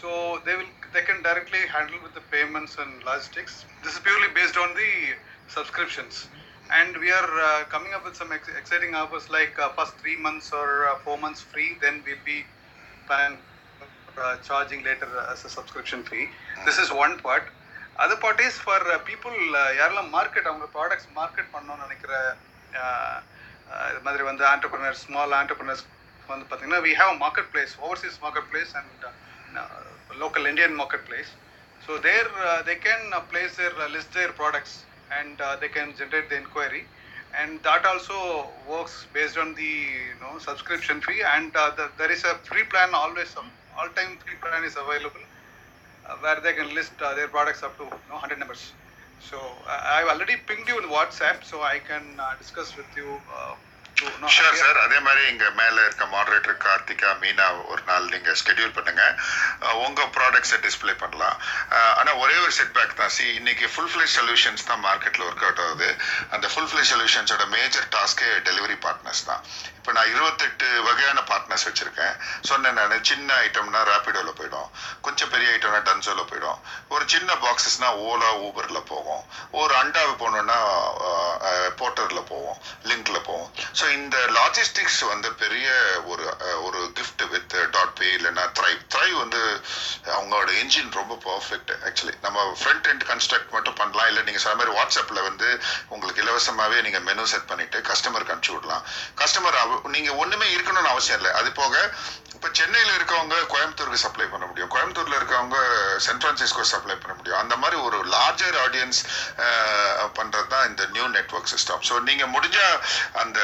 H: So they will they can directly handle with the payments and logistics. This is purely based on the subscriptions. And we are uh, coming up with some ex- exciting offers like uh, first three months or uh, four months free. Then we'll be plan uh, charging later as a subscription fee. This is one part. Other part is for uh, people uh, யாரெல்லாம் market அவங்க products market பண்ணணும்னு நினைக்கிற uh, uh, இது மாதிரி வந்து entrepreneurs small entrepreneurs வந்து பார்த்தீங்கன்னா we have marketplace overseas marketplace and local Indian marketplace so there they can place their list their products and they can generate the enquiry and that also works based on the you know subscription fee and uh, the, there is a free plan always um, all time free plan is available uh, where they can list uh, their products up to you know, 100 numbers. So uh, i've already pinged you in whatsapp so i can uh, discuss with you sure
A: sir அதே மாதிரி இங்க மேல இருக்க moderator Karthika Meena ஒரு நாள் நீங்க schedule பண்ணுங்க. உங்க ப்ராடக்ட்ஸை டிஸ்ப்ளே பண்ணலாம். ஆனா ஒரே ஒரு செட்பேக் தான். சி இன்னைக்கு ஃபுல் ஃபிளேஜ் சொல்யூஷன்ஸ் தான் மார்க்கெட்ல ஒர்க் அவுட் ஆகுது. அந்த ஃபுல் ஃபிளேஜ் சொல்யூஷன்ஸோட மேஜர் டாஸ்கே டெலிவரி பார்ட்னர்ஸ் தான். இப்போ நான் இருபத்தெட்டு வகையான பார்ட்னர்ஸ் வச்சிருக்கேன். சொன்னேன் நான் சின்ன ஐட்டம்னா ரேபிடோல போயிடும். கொஞ்சம் பெரிய ஐட்டம்னா டன்சோல போயிடும். ஒரு சின்ன பாக்ஸஸ்னா ஓலா ஊபர்ல போகும். ஒரு அண்டாவை போகணும்னா போர்ட்டர்ல போவோம் லிங்க்ல போவோம் ஸோ ஸோ இந்த லாஜிஸ்டிக்ஸ் வந்து பெரிய ஒரு ஒரு கிஃப்ட் வித் டாட் பே இல்லைன்னா த்ரைவ் த்ரைவ் வந்து அவங்களோட என்ஜின் ரொம்ப பர்ஃபெக்ட் ஆக்சுவலி நம்ம ஃப்ரண்ட் எண்ட் கன்ஸ்ட்ரக்ட் மட்டும் பண்ணலாம். இல்லை நீங்கள் சொன்ன மாதிரி வாட்ஸ்அப்பில் வந்து உங்களுக்கு இலவசமாகவே நீங்கள் மெனு செட் பண்ணிவிட்டு கஸ்டமருக்கு அனுப்பிச்சி விடலாம். கஸ்டமர் நீங்கள் ஒன்றுமே இருக்கணும்னு அவசியம் இல்லை. அது போக இப்போ சென்னையில் இருக்கவங்க கோயம்புத்தூருக்கு சப்ளை பண்ண முடியும். கோயம்புத்தூரில் இருக்கவங்க சான் ஃப்ரான்சிஸ்கோ சப்ளை பண்ண முடியும். அந்த மாதிரி ஒரு லார்ஜர் ஆடியன்ஸ் பண்ணுறது தான் இந்த நியூ நெட்வொர்க் சிஸ்டம் ஸோ நீங்கள் முடிஞ்ச அந்த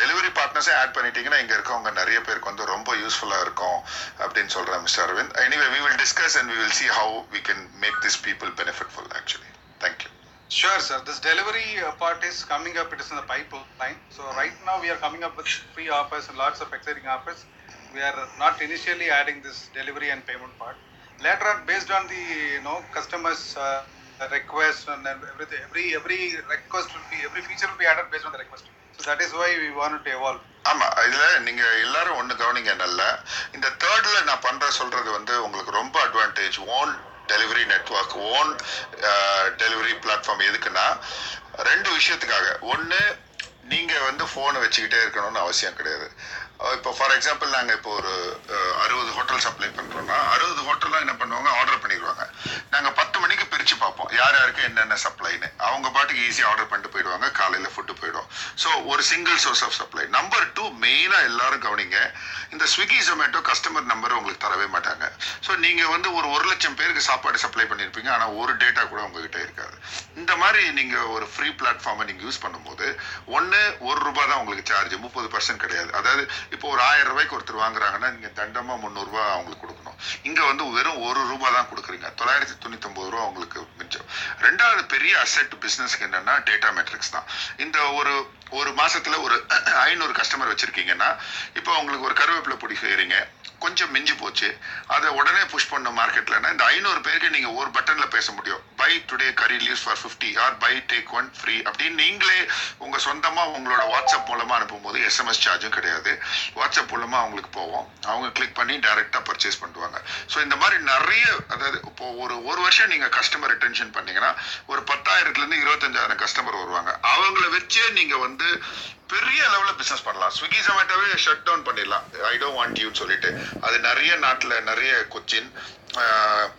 A: டெலிவரி பார்ட்னர்ஸை ஆட் பண்ணிட்டீங்கன்னா இங்க இருக்கவங்க நிறைய பேருக்கு வந்து ரொம்ப யூஸ்ஃபுல்லா இருக்கும் அப்படின்னு சொல்றேன் mister Aravind anyway we will discuss and we will see how we can make this people benefitful actually thank you
H: Sure, sir. This delivery uh, part is coming up. It is in the pipeline. So right now we are coming up with free offers and lots of exciting offers. We are not initially adding this delivery and payment part. Later on, based on the you know customers' uh, request and everything, every every request will be every feature will be added based on the request. That is why we want to evolve
A: ஆமா இதுல நீங்க எல்லாரும் ஒண்ணு கவனிங்க நல்லா இந்த தேர்ட்ல நான் பண்ற சொல்றது வந்து உங்களுக்கு ரொம்ப advantage own delivery network own delivery platform எதுக்குன்னா ரெண்டு விஷயத்துக்காக. ஒன்று நீங்க வந்து போனை வச்சுக்கிட்டே இருக்கணும்னு அவசியம் கிடையாது. இப்போ ஃபார் எக்ஸாம்பிள் நாங்கள் இப்போ ஒரு அறுபது ஹோட்டல் சப்ளை பண்ணுறோன்னா அறுபது ஹோட்டல்லாம் என்ன பண்ணுவாங்க? ஆர்டர் பண்ணிடுவாங்க. நாங்கள் பத்து மணிக்கு பிரித்து பார்ப்போம். யார் யாருக்கு என்னென்ன சப்ளைன்னு அவங்க பாட்டுக்கு ஈஸியாக ஆர்டர் பண்ணிட்டு போயிடுவாங்க. காலையில் ஃபுட்டு போயிடும். ஸோ ஒரு single source of supply number two மெயினாக எல்லாரும் கவனிங்க. இந்த ஸ்விக்கி ஜொமேட்டோ கஸ்டமர் நம்பர் உங்களுக்கு தரவே மாட்டாங்க. ஸோ நீங்கள் வந்து ஒரு ஒரு லட்சம் பேருக்கு சாப்பாடு சப்ளை பண்ணியிருப்பீங்க. ஆனால் ஒரு டேட்டா கூட உங்ககிட்ட இருக்காது. இந்த மாதிரி நீங்கள் ஒரு ஃப்ரீ பிளாட்ஃபார்மை நீங்கள் யூஸ் பண்ணும்போது ஒன்று ஒரு ரூபா தான் உங்களுக்கு சார்ஜ் முப்பது பர்சன்ட் கிடையாது. அதாவது இப்போ ஒரு ஆயிரம் ரூபாய்க்கு ஒருத்தர் வாங்குறாங்கன்னா நீங்க தண்டமா முந்நூறு ரூபாய் அவங்களுக்கு கொடுக்கணும். இங்க வந்து வெறும் ஒரு ரூபாய் தான் கொடுக்குறீங்க. தொள்ளாயிரத்தி தொண்ணூத்தி ஒன்பது ரூபா உங்களுக்கு மிச்சம். ரெண்டாவது பெரிய அசெட் பிசினஸ்க்கு என்னன்னா டேட்டா மெட்ரிக்ஸ் தான். இந்த ஒரு ஒரு மாசத்துல ஒரு ஐநூறு கஸ்டமர் வச்சிருக்கீங்கன்னா இப்போ உங்களுக்கு ஒரு கருவேப்பிலை பொடி செய்கிறீங்க கொஞ்சம் மிஞ்சி போச்சு அதை உடனே புஷ் பண்ண மார்க்கெட்லன்னா இந்த ஐநூறு பேருக்கு நீங்க ஒரு பட்டன்ல பேச முடியும். Buy today curry leaves for fifty or buy take one free அப்படின்னு நீங்களே உங்க சொந்தமா உங்களோட வாட்ஸ்அப் மூலமா அனுப்பும்போது எஸ்எம்எஸ் சார்ஜும் கிடையாது. வாட்ஸ்அப் மூலமா அவங்களுக்கு போவோம். அவங்க கிளிக் பண்ணி டைரக்டா பர்ச்சேஸ் பண்ணுவாங்க. ஸோ இந்த மாதிரி நிறைய அதாவது இப்போ ஒரு ஒரு வருஷம் நீங்க கஸ்டமர் ரிட்டன்ஷன் பண்ணீங்கன்னா ஒரு பத்தாயிரத்துல இருந்து இருபத்தஞ்சாயிரம் கஸ்டமர் வருவாங்க. அவங்கள வச்சே நீங்க வந்து பெரிய லெவல்ல பிசினஸ் பண்ணலாம். ஸ்விக்கி ஜொமேட்டோவே ஷட் டவுன் பண்ணிடலாம். ஐ டோன்ட் வாண்ட் யூன்னு சொல்லிட்டு. அது நிறைய நாட்டில் நிறைய கொச்சின்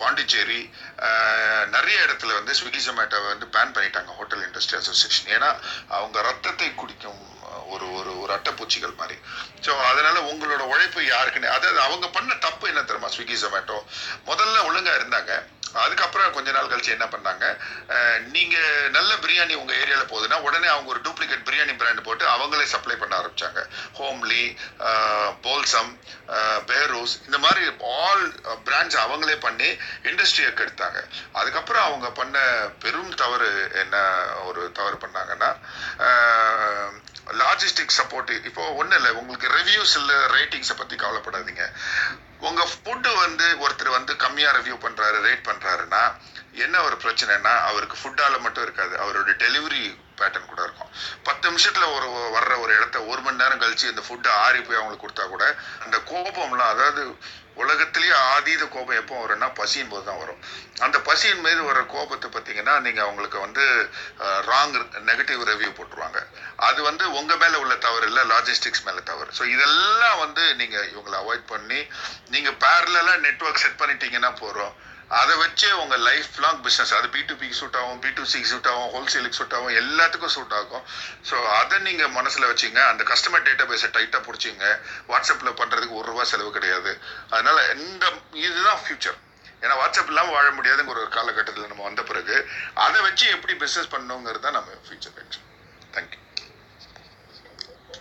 A: பாண்டிச்சேரி நிறைய இடத்துல வந்து ஸ்விக்கி ஜொமேட்டோவை வந்து பேன் பண்ணிட்டாங்க ஹோட்டல் இண்டஸ்ட்ரி அசோசியேஷன் ஏன்னா அவங்க ரத்தத்தை குடிக்கும் ஒரு ஒரு ஒரு அட்டைப்பூச்சிகள் மாதிரி. ஸோ அதனால உங்களோட உழைப்பு யாருக்குன்னு அதாவது அவங்க பண்ண தப்பு என்ன தெரியுமா ஸ்விக்கி ஜொமேட்டோ முதல்ல ஒழுங்காக இருந்தாங்க. அதுக்கப்புறம் கொஞ்ச நாள் கழிச்சு என்ன பண்ணாங்க? நீங்க நல்ல பிரியாணி உங்க ஏரியால போகுதுன்னா உடனே அவங்க ஒரு டூப்ளிகேட் பிரியாணி பிராண்ட் போட்டு அவங்களே சப்ளை பண்ண ஆரம்பிச்சாங்க. ஹோம்லி போல்சம் பேரூஸ் இந்த மாதிரி ஆல் பிராண்ட்ஸ் அவங்களே பண்ணி இண்டஸ்ட்ரியை கெடுத்தாங்க அதுக்கப்புறம் அவங்க பண்ண பெரும் தவறு என்ன ஒரு தவறு பண்ணாங்கன்னா லாஜிஸ்டிக் சப்போர்ட் இப்போ ஒன்றும் இல்லை உங்களுக்கு ரிவ்யூஸ் இல்லை ரேட்டிங்ஸை பற்றி கவலைப்படாதீங்க. உங்கள் ஃபுட்டு வந்து ஒருத்தர் வந்து கம்மியாக ரிவ்யூ பண்ணுறாரு ரேட் பண்ணுறாருன்னா என்ன ஒரு பிரச்சனைனா அவருக்கு ஃபுட்டால் மட்டும் இருக்காது. அவரோட டெலிவரி பேட்டர்ன் கூட இருக்கும். பத்து நிமிஷத்தில் ஒரு வர்ற ஒரு இடத்த ஒரு மணி நேரம் கழிச்சு இந்த ஃபுட்டு ஆறி போய் அவங்களுக்கு கொடுத்தா கூட அந்த கோபம்லாம் அதாவது உலகத்திலேயே ஆதீத கோபம் எப்போ வரும்னா பசியின் போது தான் வரும். அந்த பசியின் மீது வர கோபத்தை பார்த்தீங்கன்னா நீங்கள் அவங்களுக்கு வந்து ராங் நெகட்டிவ் ரிவ்யூ போட்டுருவாங்க. அது வந்து உங்கள் மேலே உள்ள தவறு இல்லை லாஜிஸ்டிக்ஸ் மேலே தவறு. ஸோ இதெல்லாம் வந்து நீங்கள் இவங்களை அவாய்ட் பண்ணி நீங்கள் பேரலாக நெட்ஒர்க் செட் பண்ணிட்டீங்கன்னா போகிறோம் அதை வச்சே உங்கள் லைஃப் லாங் பிஸ்னஸ் அது பி டு பிக்கு சூட் ஆகும் பி டு சிக்கு சூட் ஆகும் ஹோல்சேலுக்கு சூட் ஆகும் எல்லாத்துக்கும் சூட் ஆகும். ஸோ அதை நீங்கள் மனசில் வச்சுங்க. அந்த கஸ்டமர் டேட்டா பேஸை டைட்டாக பிடிச்சிங்க. வாட்ஸ்அப்பில் பண்ணுறதுக்கு ஒரு ரூபா செலவு கிடையாது. அதனால் இந்த இதுதான் ஃப்யூச்சர் ஏன்னா வாட்ஸ்அப் இல்லாமல் வாழ முடியாதுங்கிற ஒரு காலகட்டத்தில் நம்ம வந்த பிறகு அதை வச்சு எப்படி பிஸ்னஸ் பண்ணணுங்கிறது தான் நம்ம ஃபியூச்சர் தேங்க்யூ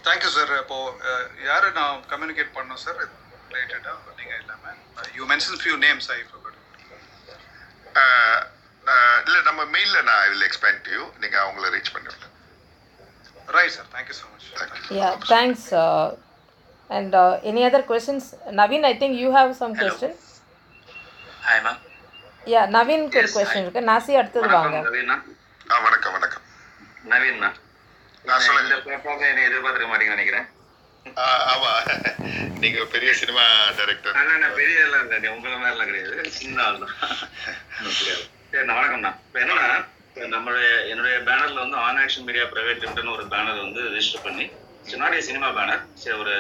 H: தேங்க்யூ சார் இப்போ யார் நான் கம்யூனிகேட் பண்ணோம் சார் ரிலேட்டடாக நீங்கள் எல்லாமே you mention few names I
A: இல்லை நம்ம மெயிலில் நான் ஐ வில் எக்ஸ்பேண்ட் யூ நீங்கள் அவங்கள reach பண்ணிவிடலாம்
H: right sir thank you so
A: much thank you
D: Yeah, thanks. Uh, and uh, any other questions? Naveen, I think you have some question.
I: Hi ma'am
D: Yeah, நவீன்க்கு ஒரு question இருக்கு. நாசி அடுத்தது வாங்க.
I: வணக்கம் நவீனா
A: வணக்கம் வணக்கம்.
I: நவீனா
A: ஆ, சொல்லுங்க.
I: இந்த பிளாட்ஃபார்ம்ல என்னை எதிர்பார்த்துக்க மாட்டீங்கன்னு நினைக்கிறேன்.
A: ஆமா. நீங்க பெரிய சினிமா டைரக்டர்
I: நான் பெரிய எல்லாம் இல்லை உங்களை மாதிரிலாம் கிடையாது. சின்ன ஆள் தான். ஒண்ணும் தெரியாது சரி நான் வணக்கம்ண்ணா என்னன்னா நம்மளுடைய என்னுடைய பேனர்ல வந்து ஆன் ஆக்ஷன் மீடியா பிரைவேட் லிமிட்னு ஒரு பேனர் வந்து ரெஜிஸ்டர் பண்ணி சின்னாடிய சினிமா பேனர் சரி ஒரு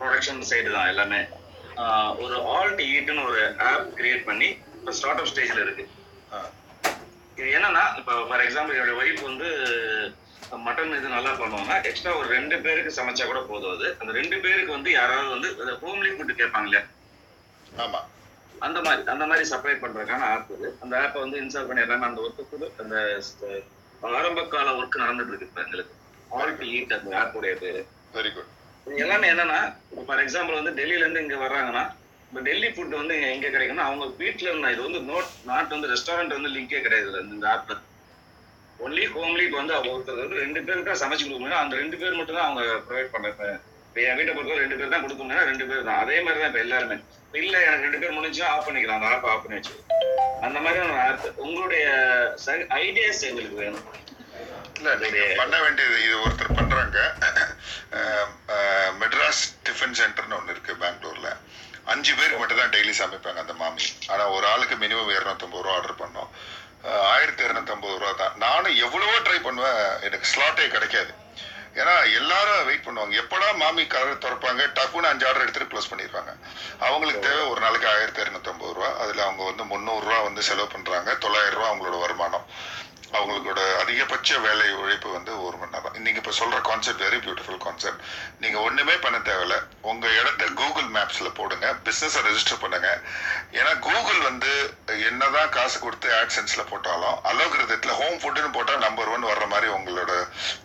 I: ப்ரொடக்ஷன் சைடு தான் எல்லாமே. ஒரு ஆல்ட் ஈட்னு ஒரு ஆப் கிரியேட் பண்ணி இப்போ ஸ்டார்ட் அப் ஸ்டேஜில் இருக்கு. இது என்னன்னா இப்போ ஃபார் எக்ஸாம்பிள் என்னுடைய ஒய்ஃப் வந்து மட்டன் இது நல்லா பண்ணுவாங்க. எக்ஸ்ட்ரா ஒரு ரெண்டு பேருக்கு சமைச்சா கூட போதும் அது. அந்த ரெண்டு பேருக்கு வந்து யாராவது வந்து ஹோம்லி ஃபுட் கேட்பாங்க இல்லையா?
A: ஆமா.
I: அந்த மாதிரி அந்த மாதிரி சப்ளை பண்றதுக்கான ஆப் இது. அந்த ஆப்பை வந்து இன்ஸ்டால் பண்ணிடுறாங்க அந்த ஒர்க்கு அந்த ஸ்- ஆரம்ப கால ஒர்க் நடந்துட்டு இருக்கு இப்போ எங்களுக்கு. ஆல் டு ஈட் அந்த ஆப்புடைய பேரு.
A: வெரி குட்
I: எல்லாமே என்னன்னா ஃபார் எக்ஸாம்பிள் வந்து டெல்லியில இருந்து இங்க வர்றாங்கன்னா இப்போ டெல்லி ஃபுட் வந்து எங்க கிடைக்கும்னா அவங்க வீட்ல இருந்தா இது வந்து நோட் நாட் வந்து ரெஸ்டாரண்ட் வந்து லிங்கே கிடையாது இந்த ஆப்ல ஒன்லி ஹோம்லி வந்து அவங்க ஒருத்தர் வந்து ரெண்டு பேருக்கு தான் சமைச்சு கொடுக்க முடியும். அந்த ரெண்டு பேர் மட்டும் தான் அவங்க ப்ரொவைட் பண்றாங்க இப்போ என் வீட்டை பொறுத்தவரை ரெண்டு பேர் தான் கொடுக்க முடியும் ரெண்டு பேர் தான். அதே மாதிரி தான் இப்போ எல்லாருமே. இல்ல எனக்கு ரெண்டு பேர் முடிஞ்சுன்னா ஆஃப் பண்ணிக்கலாம். அந்த ஆப் ஆஃப் பண்ணி வச்சு அந்த மாதிரியான ஆப் உங்களுடைய ஐடியாஸ் எங்களுக்கு வேணும்.
A: இல்ல நீங்க பண்ண வேண்டியது இது ஒருத்தர் அஹ், மெட்ராஸ் டிஃபன் சென்டர்னு ஒன்று இருக்கு பெங்களூர்ல. அஞ்சு பேருக்கு மட்டும் தான் டெய்லி சமைப்பாங்க அந்த மாமி. ஆனா ஒரு ஆளுக்கு மினிமம் இரநூத்தம்பது ரூபா ஆர்டர் பண்ணோம். ஆயிரத்தி இரநூத்தம்பது ரூபா தான் நானும் எவ்வளவோ ட்ரை பண்ணுவேன். எனக்கு ஸ்லாட்டே கிடைக்காது. ஏன்னா எல்லாரும் வெயிட் பண்ணுவாங்க. எப்படா மாமி கலர் திறப்பாங்க? டக்குன்னு அஞ்சு ஆர்டர் எடுத்துட்டு க்ளோஸ் பண்ணிடுவாங்க. அவங்களுக்கு தேவை ஒரு நாளைக்கு ஆயிரத்தி இரநூத்தம்பது ரூபா. அதுல அவங்க வந்து முந்நூறு ரூபா வந்து செலவு பண்றாங்க. தொள்ளாயிரம் ரூபா அவங்களோட வருமானம். அவங்களோட அதிகபட்ச வேலை உழைப்பு வந்து ஒரு மணி நேரம். நீங்கள் இப்போ சொல்கிற கான்செப்ட் வெரி பியூட்டிஃபுல் கான்செப்ட் நீங்கள் ஒன்றுமே பண்ண தேவையில்ல. உங்கள் இடத்த கூகுள் மேப்ஸில் போடுங்க. பிஸ்னஸை ரெஜிஸ்டர் பண்ணுங்க. ஏன்னா கூகுள் வந்து என்னதான் காசு கொடுத்து ஆட்சன்ஸில் போட்டாலும் அலோகிரதத்தில் ஹோம் ஃபுட்டுன்னு போட்டால் நம்பர் ஒன் வர்ற மாதிரி உங்களோட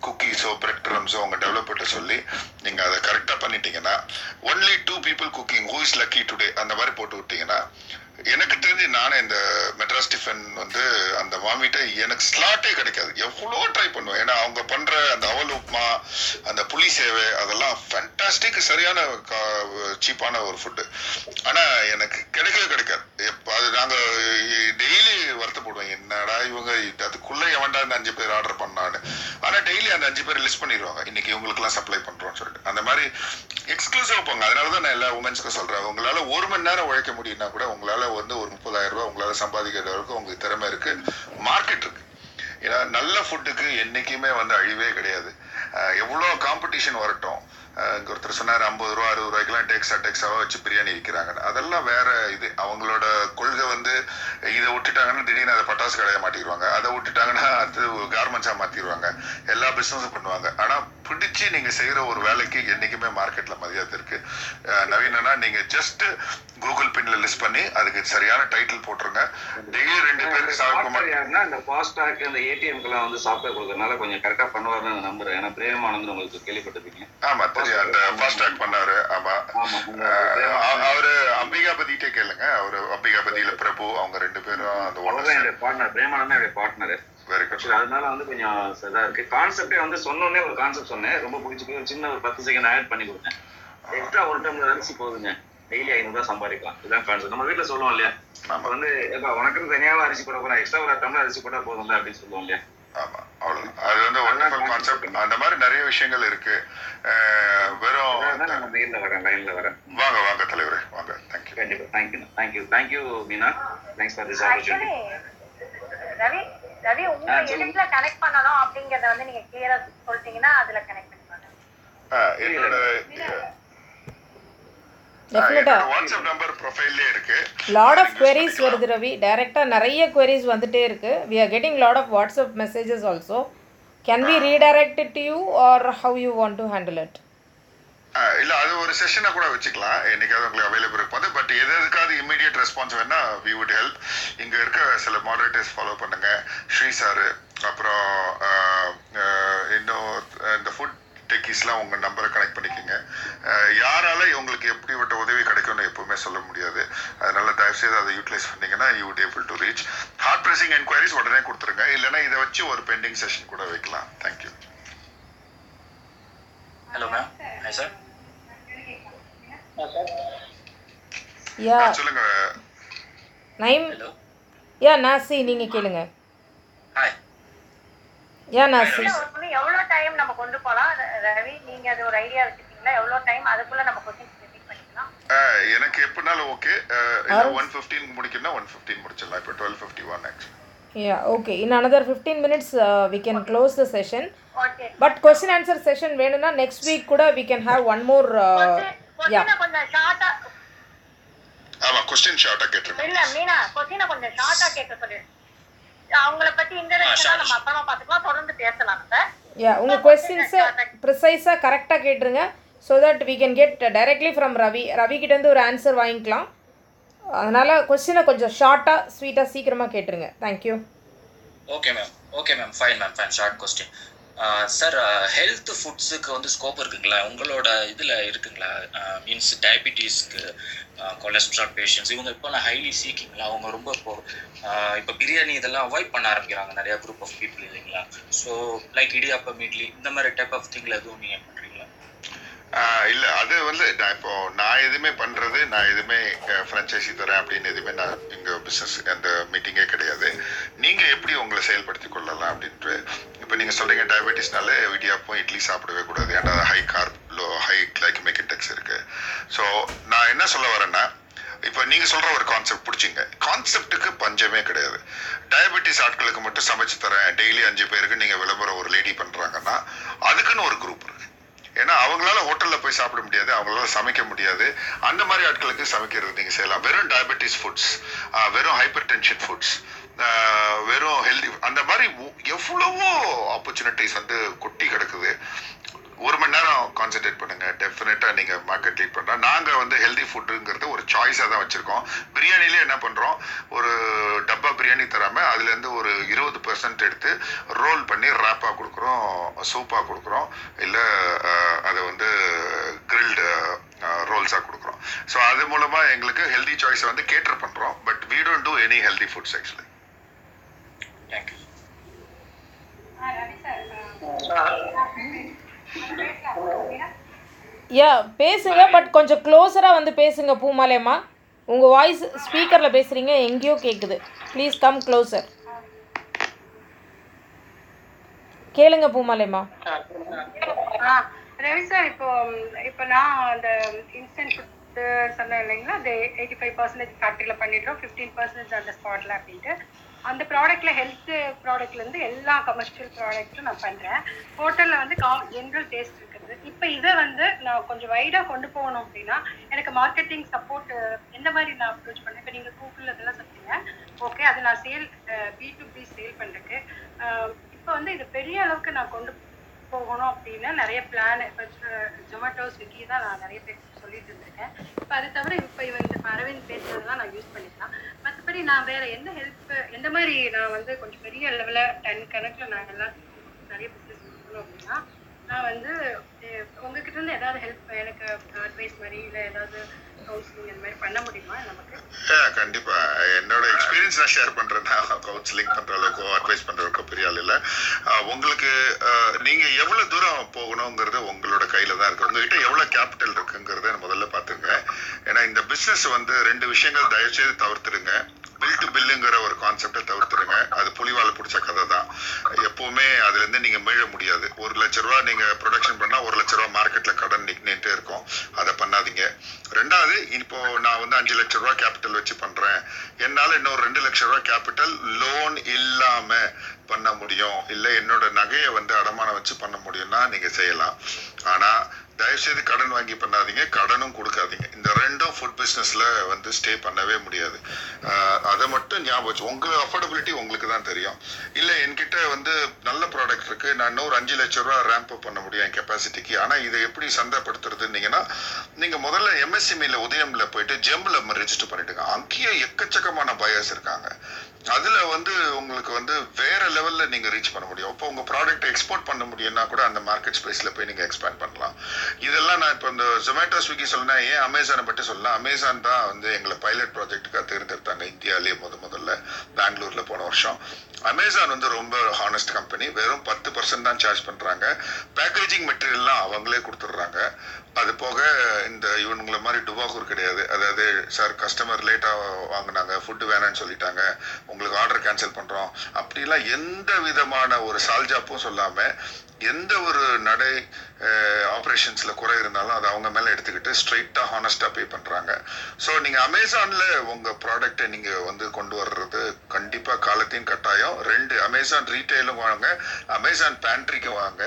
A: குக்கீஸோ பிரெட் க்ரம்ஸோ உங்க டெவலப்பர்ட்ட சொல்லி நீங்கள் அதை கரெக்டாக பண்ணிட்டீங்கன்னா only two people cooking who is lucky today அந்த மாதிரி போட்டு விட்டீங்கன்னா எனக்கு தெரிஞ்சு நானே இந்த மெட்ராஸ் டிஃபன் வந்து அந்த மாமிட்ட எனக்கு ஸ்லாட்டே கிடைக்காது. எவ்வளோ ட்ரை பண்ணுவேன். ஏன்னா அவங்க பண்ற அந்த அவல் உப்புமா அந்த புளி சேவை அதெல்லாம் ஃபேண்டாஸ்டிக் சரியான சீப்பான ஒரு ஃபுட்டு ஆனா எனக்கு கிடைக்கவே கிடைக்காது. எப்ப அது நாங்க டெய்லி வருத்தப்படுவோம் என்னடா இவங்க அதுக்குள்ளே அதுக்குள்ள எவன்டா இந்த அஞ்சு பேர் ஆர்டர் பண்ணான்னு. ஆனா டெய்லி அந்த அஞ்சு பேர் லிஸ்ட் பண்ணிடுவாங்க. இன்னைக்கு இவங்களுக்குலாம் சப்ளை பண்றோம்னு சொல்லிட்டு. அந்த மாதிரி எக்ஸ்க்ளூசிவ் போங்க. அதனால தான் நான் எல்லா உமன்ஸ்க்கும் சொல்றேன். உங்களால ஒரு மணி நேரம் உழைக்க முடியும்னா கூட உங்களால வந்து ஒரு முப்பதாயிரம் ரூபாய் உங்களால சம்பாதிக்கிற அளவுக்கு உங்களுக்கு திறமை இருக்கு மார்க்கெட் இருக்கு. ஏன்னா நல்ல ஃபுட்டுக்கு என்னைக்குமே வந்து அழிவே கிடையாது. எவ்வளோ காம்படிஷன் வரட்டும் இங்க ஒருத்தர் சொன்னார் ஐம்பது ரூபா அறுபது ரூபாய்க்கெல்லாம் டேக்ஸா டேக்ஸாவாக வச்சு பிரியாணி விற்கிறாங்க அதெல்லாம் வேற இது. அவங்களோட கொள்கை வந்து இதை விட்டுட்டாங்கன்னா திடீர்னு அதை பட்டாசு கடையை மாட்டிடுவாங்க. அதை விட்டுட்டாங்கன்னா அது கார்மெண்ட்ஸாக மாற்றிடுவாங்க எல்லா பிஸ்னஸும் பண்ணுவாங்க. ஆனால் பிடிச்சி நீங்கள் செய்கிற ஒரு வேலைக்கு என்றைக்குமே மார்க்கெட்டில் மரியாதை இருக்கு. அஹ், நவீனனா நீங்கள் ஜஸ்ட் கூகுள் பின்ல லிஸ்ட் பண்ணி அதுக்கு சரியான டைட்டில் போட்டுருங்க. டெய்லி ரெண்டு பேருக்கு சாப்பிட
I: யாருன்னா இந்த ஃபாஸ்டாக் இந்த ஏடிஎம்க்கெல்லாம் வந்து சாஃப்ட்வேர் கொடுக்கறதுனால கொஞ்சம் கரெக்டாக பண்ணுவாருன்னு நம்புறேன். ஏன்னா பிரேமானந்த் உங்களுக்கு கேள்விப்பட்டிருக்கீங்க
A: ஆமா ஃபாஸ்டாக் பண்ணாரு. ஆமா. அவரு அம்பிகாபதிட்டே கேளுங்க. அவரு அம்பிகாபதியில பிரபு அவங்க ரெண்டு பேரும் அந்த
I: என்னுடைய பார்ட்னர் என்னுடைய பார்ட்னர்
A: வெரி குட்
I: அதனால வந்து கொஞ்சம் இதா இருக்கு. கான்செப்டே வந்து சொன்னோடனே ஒரு கான்செப்ட் சொன்னேன். ரொம்ப பிடிச்சி சின்ன ஒரு பத்து செகண்ட் ஆட் பண்ணி கொடுத்தேன். எக்ஸ்ட்ரா ஒரு டம்ளர் அரிசி போதுங்க. டெய்லி ஐநூறுபா சம்பாதிக்கலாம். இதுதான் கான்செப்ட் நம்ம வீட்டில் சொல்லுவோம் இல்லையா? நம்ம வந்து உனக்குன்னு தனியாக அரிசி போட போறேன். எக்ஸ்ட்ரா ஒரு டம்ளர் அரிசி போட்டா போதும்ல அப்படின்னு சொல்லுவோம் இல்லையா?
A: ஆமா. அவ்வளவுதான் அது வந்து ஒண்டர்ஃபுல் கான்செப்ட் அந்த மாதிரி நிறைய விஷயங்கள் இருக்கு. வெறும்
I: மெயிலில் வரேன் லைனில் வரேன்.
A: வாங்க வாங்க தலைவரே வாங்க. தேங்க்யூ
I: கண்டிப்பா. Thank you thank you thank you Meena.
C: Thanks for this opportunity
I: Ravi Ravi
C: உங்க கனெக்ட் பண்ணணும் அப்படிங்கறத வந்து நீங்க கிளியரா சொல்லிட்டீங்கன்னா அதுல கனெக்ட்
D: டெஃபினட்டாக
A: என்னோட வாட்ஸ்அப் நம்பர் ப்ரொஃபைல்லே இருக்கு.
D: லாட் ஆஃப்
A: நீங்க
D: வருது ரவி. டைரெக்டாக நிறைய queries வந்துட்டே இருக்குது we are getting lot of WhatsApp messages also can we redirect to you or how you want to handle
A: it இல்ல அது ஒரு செஷனை கூட வச்சுக்கலாம். என்னைக்காவது உங்களுக்கு அவைலபிள் இருப்பாது பட் எது எதுக்காவது இமீடியட் ரெஸ்பான்ஸ் வேணா வி வுட் ஹெல்ப் இங்க இருக்க சில மாடரேட்டர்ஸ் ஃபாலோ பண்ணுங்க. ஸ்ரீ சாரு அப்புறம் இன்னும் இந்த ஃபுட் டெக்கீஸ்லாம் உங்க நம்பரை கனெக்ட் பண்ணிக்கோங்க. யாரால இவங்களுக்கு எப்படிப்பட்ட உதவி கிடைக்கும்னு எப்பவுமே சொல்ல முடியாது. அதனால தயவு செய்து அதை யூட்டிலைஸ் பண்ணீங்கன்னா you would able to reach hard pressing enquiries உடனே கொடுத்துருங்க. இல்லைன்னா இதை வச்சு ஒரு பெண்டிங் செஷன் கூட வைக்கலாம்.
J: Thank you hello ma'am hi
D: sir yeah
A: சொல்லுங்க.
D: நைம் யா நாசி நீங்கள் கேளுங்க.
J: ஹாய்
C: ஒண்ணு எவ்வளவு டைம் நம்ம கொண்டு போலாம்? ர- ரவி நீங்க அது ஒரு ஐடியா வச்சிருக்கீங்களா? எவ்வளவு டைம் அதுக்குள்ள நம்ம கொஸ்டின்ஸ் ரிப்பீட் பண்ணிக்கலாம்?
A: எனக்கு எப்படினாலும் ஓகே ஒன் ஃபிஃப்டீன் முடிக்கணும்னா ஒன் ஃபிஃப்டீன் முடிச்சிடலாம். இப்போ twelve fifty one actually
D: yeah okay in another fifteen minutes we can close the session
C: okay
D: but question answer session வேணும்னா நெக்ஸ்ட் வீக் கூட ஹாவ் ஒன் மோர் யா
C: கொஸ்டினை கொஞ்சம் ஷார்ட்டா
A: ஆமா ஷார்ட்டா
C: இல்ல மீனா கொஸ்டினை கொஞ்சம் ஷார்ட்டா கேட்க சொல்லு. அவங்கள பத்தி இன்டராக்ஷன் நம்ம அப்புறமா பாத்துக்கலாம். தொடர்ந்து பேசலாம் நம்ம
D: யா உங்கள் கொஸ்டின்ஸை ப்ரிசைஸாக கரெக்டாக கேட்டுருங்க so that we can get directly from Ravi Ravi கிட்டேருந்து ஒரு ஆன்சர் வாங்கிக்கலாம். அதனால் கொஸ்டினை கொஞ்சம் ஷார்ட்டாக ஸ்வீட்டாக சீக்கிரமாக கேட்டுருங்க.
J: Thank you okay ma'am okay ma'am fine ma'am fine short question sir health ஃபுட்ஸுக்கு வந்து ஸ்கோப் இருக்குங்களா? உங்களோட இதில் இருக்குங்களா? மீன்ஸ் டயபிட்டிஸ்க்கு கொலஸ்ட்ரால் பேஷண்ட்ஸ் இவங்க இப்போல்லாம் ஹைலி சீக்கிங்களா அவங்க ரொம்ப இப்போ இப்போ பிரியாணி இதெல்லாம் அவாய்ட் பண்ண ஆரம்பிக்கிறாங்க. நிறையா குரூப் ஆஃப் பீப்புள் இல்லைங்களா? ஸோ லைக் இடியாப்பம் இட்லி இந்த மாதிரி டைப் ஆஃப் திங்கில் எதுவும் நீங்கள்
A: இல்ல அது வந்து நான் இப்போ நான் எதுவுமே பண்றது நான் எதுவுமே ஃப்ரான்ச்சைசி தரேன் அப்படின்னு எதுவுமே நான் இங்க பிசினஸ் அந்த மீட்டிங்கே கிடையாது. நீங்க எப்படி உங்களை செயல்படுத்தி கொள்ளலாம் அப்படின்ட்டு இப்போ நீங்க சொல்றீங்க டயபெட்டிஸ்னால இடியாப்பும் இட்லி சாப்பிடவே கூடாது. ஏன்னா high carb low high glycemic index இருக்கு. ஸோ நான் என்ன சொல்ல வரேன்னா இப்போ நீங்க சொல்ற ஒரு கான்செப்ட் பிடிச்சிங்க. கான்செப்ட்டுக்கு பஞ்சமே கிடையாது. டயபெட்டிஸ் ஆட்களுக்கு மட்டும் சமைச்சு தரேன். டெய்லி அஞ்சு பேருக்கு நீங்க விளம்பரம் ஒரு லேடி பண்றாங்கன்னா அதுக்குன்னு ஒரு குரூப் இருக்கு. ஏன்னா அவங்களால ஹோட்டல்ல போய் சாப்பிட முடியாது அவங்களால சமைக்க முடியாது. அந்த மாதிரி ஆட்களுக்கு சமைக்கிறது நீங்க செய்யலாம். வெறும் டயபெட்டிஸ் ஃபுட்ஸ் வெறும் ஹைப்பர் டென்ஷன் ஃபுட்ஸ் வெறும் ஹெல்தி அந்த மாதிரி எவ்வளவோ ஆப்பர்ச்சுனிட்டிஸ் வந்து கொட்டி கிடக்குது. ஒரு மணி நேரம் கான்சென்ட்ரேட் பண்ணுங்க. டெஃபினட்டா நீங்க மார்க்கெட் லீட் பண்ணலாம் நாங்க வந்து ஹெல்தி ஃபுட்டுங்கிறது ஒரு சாய்ஸா தான் வச்சிருக்கோம். பிரியாணிலே என்ன பண்றோம்? ஒரு டப்பா பிரியாணி தராம அதுல இருந்து ஒரு இருபது பெர்சன்ட் எடுத்து ரோல் பண்ணி ரேப்பா கொடுக்குறோம் சூப்பா கொடுக்குறோம். இல்ல அதை வந்து கிரில்டு ரோல்ஸா கொடுக்குறோம். ஸோ அது மூலமா எங்களுக்கு ஹெல்தி சாய்ஸை வந்து கேட்டர் பண்றோம். But we don't do any healthy foods actually
D: thank you yeah பேசுங்க பட் கொஞ்சம் க்ளோஸராக வந்து பேசுங்க பூமாலேம்மா உங்கள் வாய்ஸ் ஸ்பீக்கரில் பேசுகிறீங்க எங்கேயோ கேட்குது ப்ளீஸ் கம் க்ளோசர் கேளுங்க பூமாலேம்மா
K: ரவி சார் இப்போ இப்போ நான் அந்த இன்ஸ்டன்ட் ஃபுட்டு சொன்னேன் இல்லைங்களா? அது எயிட்டி ஃபைவ் பர்சன்டேஜ் ஃபேக்ட்ரியில் பண்ணிடுறோம் ஃபிஃப்டீன் பர்சன்டேஜ் அந்த ஸ்பாட்டில் அப்படின்ட்டு. அந்த ப்ராடக்ட்ல ஹெல்த் ப்ராடக்ட்லேருந்து எல்லா கமர்ஷியல் ப்ராடக்ட்டும் நான் பண்ணுறேன் ஹோட்டலில் வந்து கா ஜென்ரல் டேஸ்ட் இருக்குது. இப்போ இதை வந்து நான் கொஞ்சம் வைடாக கொண்டு போகணும் அப்படின்னா எனக்கு மார்க்கெட்டிங் சப்போர்ட் எந்த மாதிரி நான் அப்ரோச் பண்ணேன்? இப்போ நீங்கள் கூகுள் அதெல்லாம் சொல்றீங்க ஓகே அது நான் sale B to B sale பண்ணுறதுக்கு இப்போ வந்து இது பெரிய அளவுக்கு நான் கொண்டு போகணும் அப்படின்னு நிறைய பிளான் இப்போ ஜொமேட்டோ ஸ்விக்கி தான் நான் நிறைய பேர் சொல்லிட்டு இருந்திருக்கேன். இப்போ அது தவிர இப்போ இந்த அரவிந்த் பேசுறதெல்லாம் நான் யூஸ் பண்ணிக்கலாம். மற்றபடி நான் வேற எந்த ஹெல்ப் எந்த மாதிரி நான் வந்து கொஞ்சம் பெரிய லெவலில் டென் கணக்கில் நான் எல்லாத்துக்கும் நிறைய பிஸ்னஸ் பண்ணணும் அப்படின்னா நான் வந்து உங்ககிட்ட இருந்து ஏதாவது ஹெல்ப் எனக்கு அட்வைஸ் மாதிரி இல்லை ஏதாவது கவுன்சிலிங் அந்த மாதிரி பண்ண முடியுமா நமக்கு?
A: கண்டிப்பா. என்னோட எக்ஸ்பீரியன்ஸ் நான் ஷேர் பண்றேன். நான் கவுன்சிலிங் பண்ற அளவுக்கோ அட்வைஸ் பண்ற அளவுக்கோ பெரிய ஆள் இல்லை. உங்களுக்கு நீங்க எவ்வளவு தூரம் போகணுங்கிறது உங்களோட கையில தான் இருக்கு. உங்ககிட்ட எவ்வளவு கேபிட்டல் இருக்குங்கிறத முதல்ல பாத்துங்க ஏன்னா இந்த பிசினஸ் வந்து ரெண்டு விஷயங்கள் தயவுசெய்து தவிர்த்துடுங்க. பில் டு பில்லுங்கிற ஒரு கான்செப்டை தவிர்த்துடுங்க. அது புலிவால பிடிச்ச கதை தான் எப்பவுமே அதுலேருந்து நீங்கள் மீழ முடியாது. ஒரு லட்ச ரூபா நீங்கள் ப்ரொடக்ஷன் பண்ணால் ஒரு லட்ச ரூபா மார்க்கெட்டில் கடன் நின்றுட்டே இருக்கும். அதை பண்ணாதீங்க. ரெண்டாவது இப்போ நான் வந்து அஞ்சு லட்ச ரூபா கேபிட்டல் வச்சு பண்ணுறேன் என்னால் இன்னொரு ரெண்டு லட்ச ரூபா கேபிட்டல் லோன் இல்லாமல் பண்ண முடியும். இல்லை என்னோட நகையை வந்து அடமானம் வச்சு பண்ண முடியும்னா நீங்கள் செய்யலாம். ஆனால் தயவுசெய்து கடன் வாங்கி பண்ணாதீங்க கடனும் கொடுக்காதீங்க. இந்த ரெண்டும் ஃபுட் பிஸ்னஸில் வந்து ஸ்டே பண்ணவே முடியாது. அதை மட்டும் ஞாபகம் வச்சு அஃபோர்டபிலிட்டி உங்களுக்கு தான் தெரியும். இல்லை என்கிட்ட வந்து நல்ல ப்ராடக்ட் இருக்குது நான் இன்னொரு அஞ்சு லட்ச ரூபா ரேம்ப் அப் பண்ண முடியும் என் கெப்பாசிட்டிக்கு ஆனால் இதை எப்படி சந்தைப்படுத்துறதுன்னீங்கன்னா நீங்கள் முதல்ல எம்எஸ்எம்இல உதயம்ல போயிட்டு ஜெம்ல ரெஜிஸ்டர் பண்ணிட்டுங்க. அங்கேயே எக்கச்சக்கமான பயர்ஸ் இருக்காங்க. அதில் வந்து உங்களுக்கு வந்து வேறு லெவலில் நீங்கள் ரீச் பண்ண முடியும். அப்போ உங்கள் ப்ராடக்ட் எக்ஸ்போர்ட் பண்ண முடியும்னா கூட அந்த மார்க்கெட் ஸ்பேஸில் போய் நீங்கள் எக்ஸ்பேண்ட் பண்ணலாம். இதெல்லாம் நான் இப்போ இந்த ஜொமேட்டோ ஸ்விக்கி சொல்லணும் ஏன் அமேசானை பற்றி சொல்லலாம் அமேசான் தான் வந்து எங்களை பைலட் ப்ராஜெக்ட்டுக்காக தேர்ந்தெடுத்தாங்க இந்தியாவிலேயே முத முதல்ல பெங்களூரில் போன வருஷம். அமேசான் வந்து ரொம்ப ஹானஸ்ட் கம்பெனி வெறும் பத்து பர்சன்ட் தான் சார்ஜ் பண்ணுறாங்க பேக்கேஜிங் மெட்டீரியல்லாம் அவங்களே கொடுத்துட்றாங்க. அது போக இந்த இவனுங்கள மாதிரி டுபாகூர் கிடையாது. அதாவது சார் கஸ்டமர் லேட்டாக வாங்கினாங்க ஃபுட்டு வேணான்னு சொல்லிட்டாங்க. உங்களுக்கு ஆர்டர் கேன்சல் பண்ணுறோம் அப்படிலாம் எந்த விதமான ஒரு சால்ஜாப்பும் சொல்லாமல் எந்த ஒரு நடை ஆப்ரேஷன்ஸில் குறை இருந்தாலும் அதை அவங்க மேலே எடுத்துக்கிட்டு ஸ்ட்ரைட்டாக ஹானஸ்டாக பே பண்ணுறாங்க ஸோ நீங்கள் அமேசானில் உங்கள் ப்ராடக்ட்டை நீங்கள் வந்து கொண்டு வர்றது கண்டிப்பாக காலத்தையும் கட்டாயம். ரெண்டு அமேசான் ரீட்டைலும் வாங்க அமேசான் பேண்ட்ரிக்கும் வாங்க.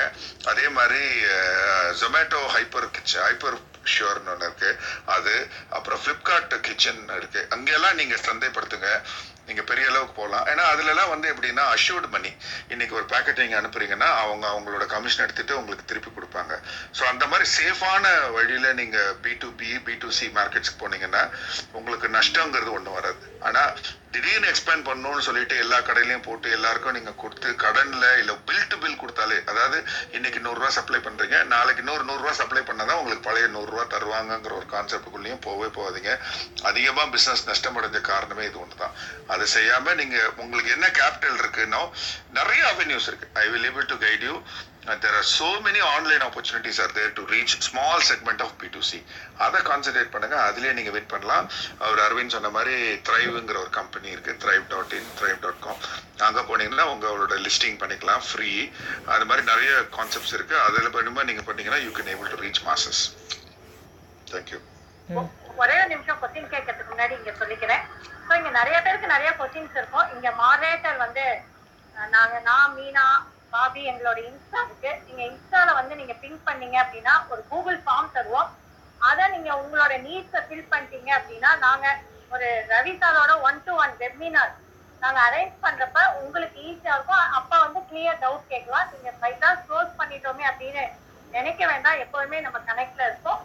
A: அதே மாதிரி ஜொமேட்டோ ஹைப்பர் கிச்சன் ஹைப்பர் ஷுவர்னு ஒன்று இருக்குது அது அப்புறம் ஃப்ளிப்கார்ட் கிச்சன் இருக்குது அங்கெல்லாம் நீங்கள் சந்தைப்படுத்துங்க. நீங்கள் பெரிய அளவுக்கு போகலாம் ஏன்னா அதுலலாம் வந்து எப்படின்னா அஷ்யூர்டு மணி இன்றைக்கி ஒரு பேக்கெட் நீங்கள் அனுப்புறீங்கன்னா அவங்க அவங்களோட கமிஷன் எடுத்துகிட்டு உங்களுக்கு திருப்பி கொடுப்பாங்க. ஸோ அந்த மாதிரி சேஃபான வழியில் நீங்கள் B to B B to C மார்க்கெட்ஸ்க்கு போனீங்கன்னா உங்களுக்கு நஷ்டங்கிறது ஒன்றும் வராது. ஆனால் திடீர்னு எக்ஸ்பேண்ட் பண்ணணும்னு சொல்லிட்டு எல்லா கடையிலையும் போட்டு எல்லாருக்கும் நீங்க கொடுத்து கடன்ல இல்ல பில் டு பில் கொடுத்தாலே அதாவது இன்னைக்கு நூறுரூவா சப்ளை பண்றீங்க நாளைக்கு இன்னொரு நூறுரூவா சப்ளை பண்ணாதான் உங்களுக்கு பழைய நூறுரூவா தருவாங்கங்கிற ஒரு கான்செப்டுக்குள்ளேயும் போகவே போகாதீங்க. அதிகமா பிசினஸ் நஷ்டமடைஞ்ச காரணமே இது ஒன்று தான் அதை செய்யாம நீங்க உங்களுக்கு என்ன கேபிட்டல் இருக்குன்னோ நிறைய அவென்யூஸ் இருக்கு. I will able to guide you there are so many online opportunities are there to reach small segment of B to C அதை கான்சென்ட்ரேட் பண்ணுங்க அதுலேயே நீங்கள் வின் பண்ணலாம். அவர் அரவிந்த் சொன்ன மாதிரி த்ரைவ்ங்கிற ஒரு கம்பெனி இருக்கு Thrive dot in Thrive dot com அங்கே போனீங்கன்னா உங்களோட லிஸ்டிங் பண்ணிக்கலாம் ஃப்ரீ அது மாதிரி நிறைய கான்செப்ட்ஸ் இருக்கு. அதில் பண்ணுமா நீங்கள் பண்ணீங்கன்னா you can able to reach masses thank you
C: ஒரே ஒரு நிமிஷம் கொஸ்டின் கேட்கறதுக்கு முன்னாடி இங்க சொல்லிக்கிறேன். ஸோ இங்க நிறைய பேருக்கு நிறைய கொஸ்டின்ஸ் இருக்கும். இங்க மாடரேட்டர் வந்து நாங்க நான் மீனா பாபி எங்களோட இன்ஸ்டா இருக்கு. நீங்க இன்ஸ்டால வந்து நீங்க பிங்க் பண்ணீங்க அப்படின்னா ஒரு கூகுள் ஃபார்ம் தருவோம். அதை நீங்க உங்களோட நீட்ஸை ஃபில் பண்ணிட்டீங்க அப்படின்னா நாங்க ஒரு ரவி சாரோட ஒன் டு ஒன் வெபினார் நாங்க அரேஞ்ச் பண்றப்ப உங்களுக்கு ஈஸியா இருக்கும். அப்ப வந்து கிளியர் டவுட் கேட்கலாம். நீங்க பைசா க்ளோஸ் பண்ணிட்டோமே அப்படின்னு நினைக்க வேண்டாம். எப்பவுமே நம்ம கனெக்ட்ல இருக்கோம்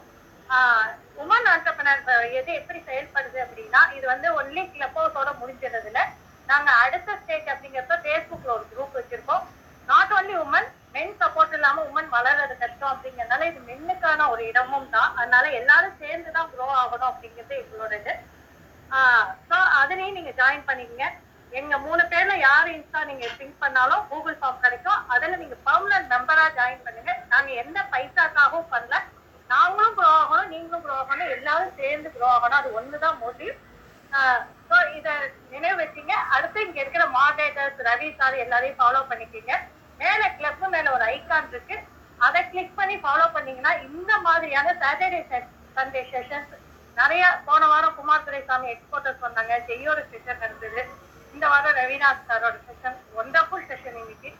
C: உமன் ஆண்டர்பனர் எது எப்படி செயல்படுது அப்படின்னா இது வந்து ஒன்லி கிளப்போஸோட முடிஞ்சதுல நாங்க அடுத்த ஸ்டேஜ் அப்படிங்கிறப்ப ஃபேஸ்புக்ல ஒரு குரூப் வச்சிருக்கோம். Not only women men support இல்லாம உமன் வளர்றது கஷ்டம் அப்படிங்கறதுனால இது மென்னுக்கான ஒரு இடமும் தான். அதனால எல்லாரும் சேர்ந்து தான் க்ரோ ஆகணும் அப்படிங்கிறது எங்களோட இது ஸோ அதுலயும் நீங்க ஜாயின் பண்ணிக்கங்க. எங்க மூணு பேர்ல யாரு இன்ஸ்டா நீங்க திங்க் பண்ணாலும் கூகுள் ஃபார்ம் கிடைக்கும். அதுல நீங்க பர்மனன்ட் மெம்பரா ஜாயின் பண்ணுங்க. நாங்க எந்த பைசாக்காகவும் பண்ணல. நாங்களும் க்ரோ ஆகணும் நீங்களும் க்ரோ ஆகணும் எல்லாரும் சேர்ந்து க்ரோ ஆகணும். அது ஒண்ணுதான் மோட்டிவ் இத நினைவு வச்சுங்க. அடுத்து இங்க இருக்கிற மாடரேட்டர்ஸ் ரவி சார் எல்லாரையும் ஃபாலோ பண்ணிக்கீங்க. மேல கிளப் மேல ஒரு ஐகான் இருக்கு. அதை கிளிக் பண்ணி ஃபாலோ பண்ணீங்கன்னா இந்த மாதிரியான சாட்டர்டே சண்டே செஷன்ஸ் நிறைய போன வாரம் குமார் துரைசாமி எக்ஸ்போர்ட்டர்ஸ் வந்தாங்க. ஜெய்யோட செஷன் நடந்தது. இந்த வாரம் ரவிநாத் சாரோட செஷன் ஒண்டர்ஃபுல் செஷன் இன்னைக்கு.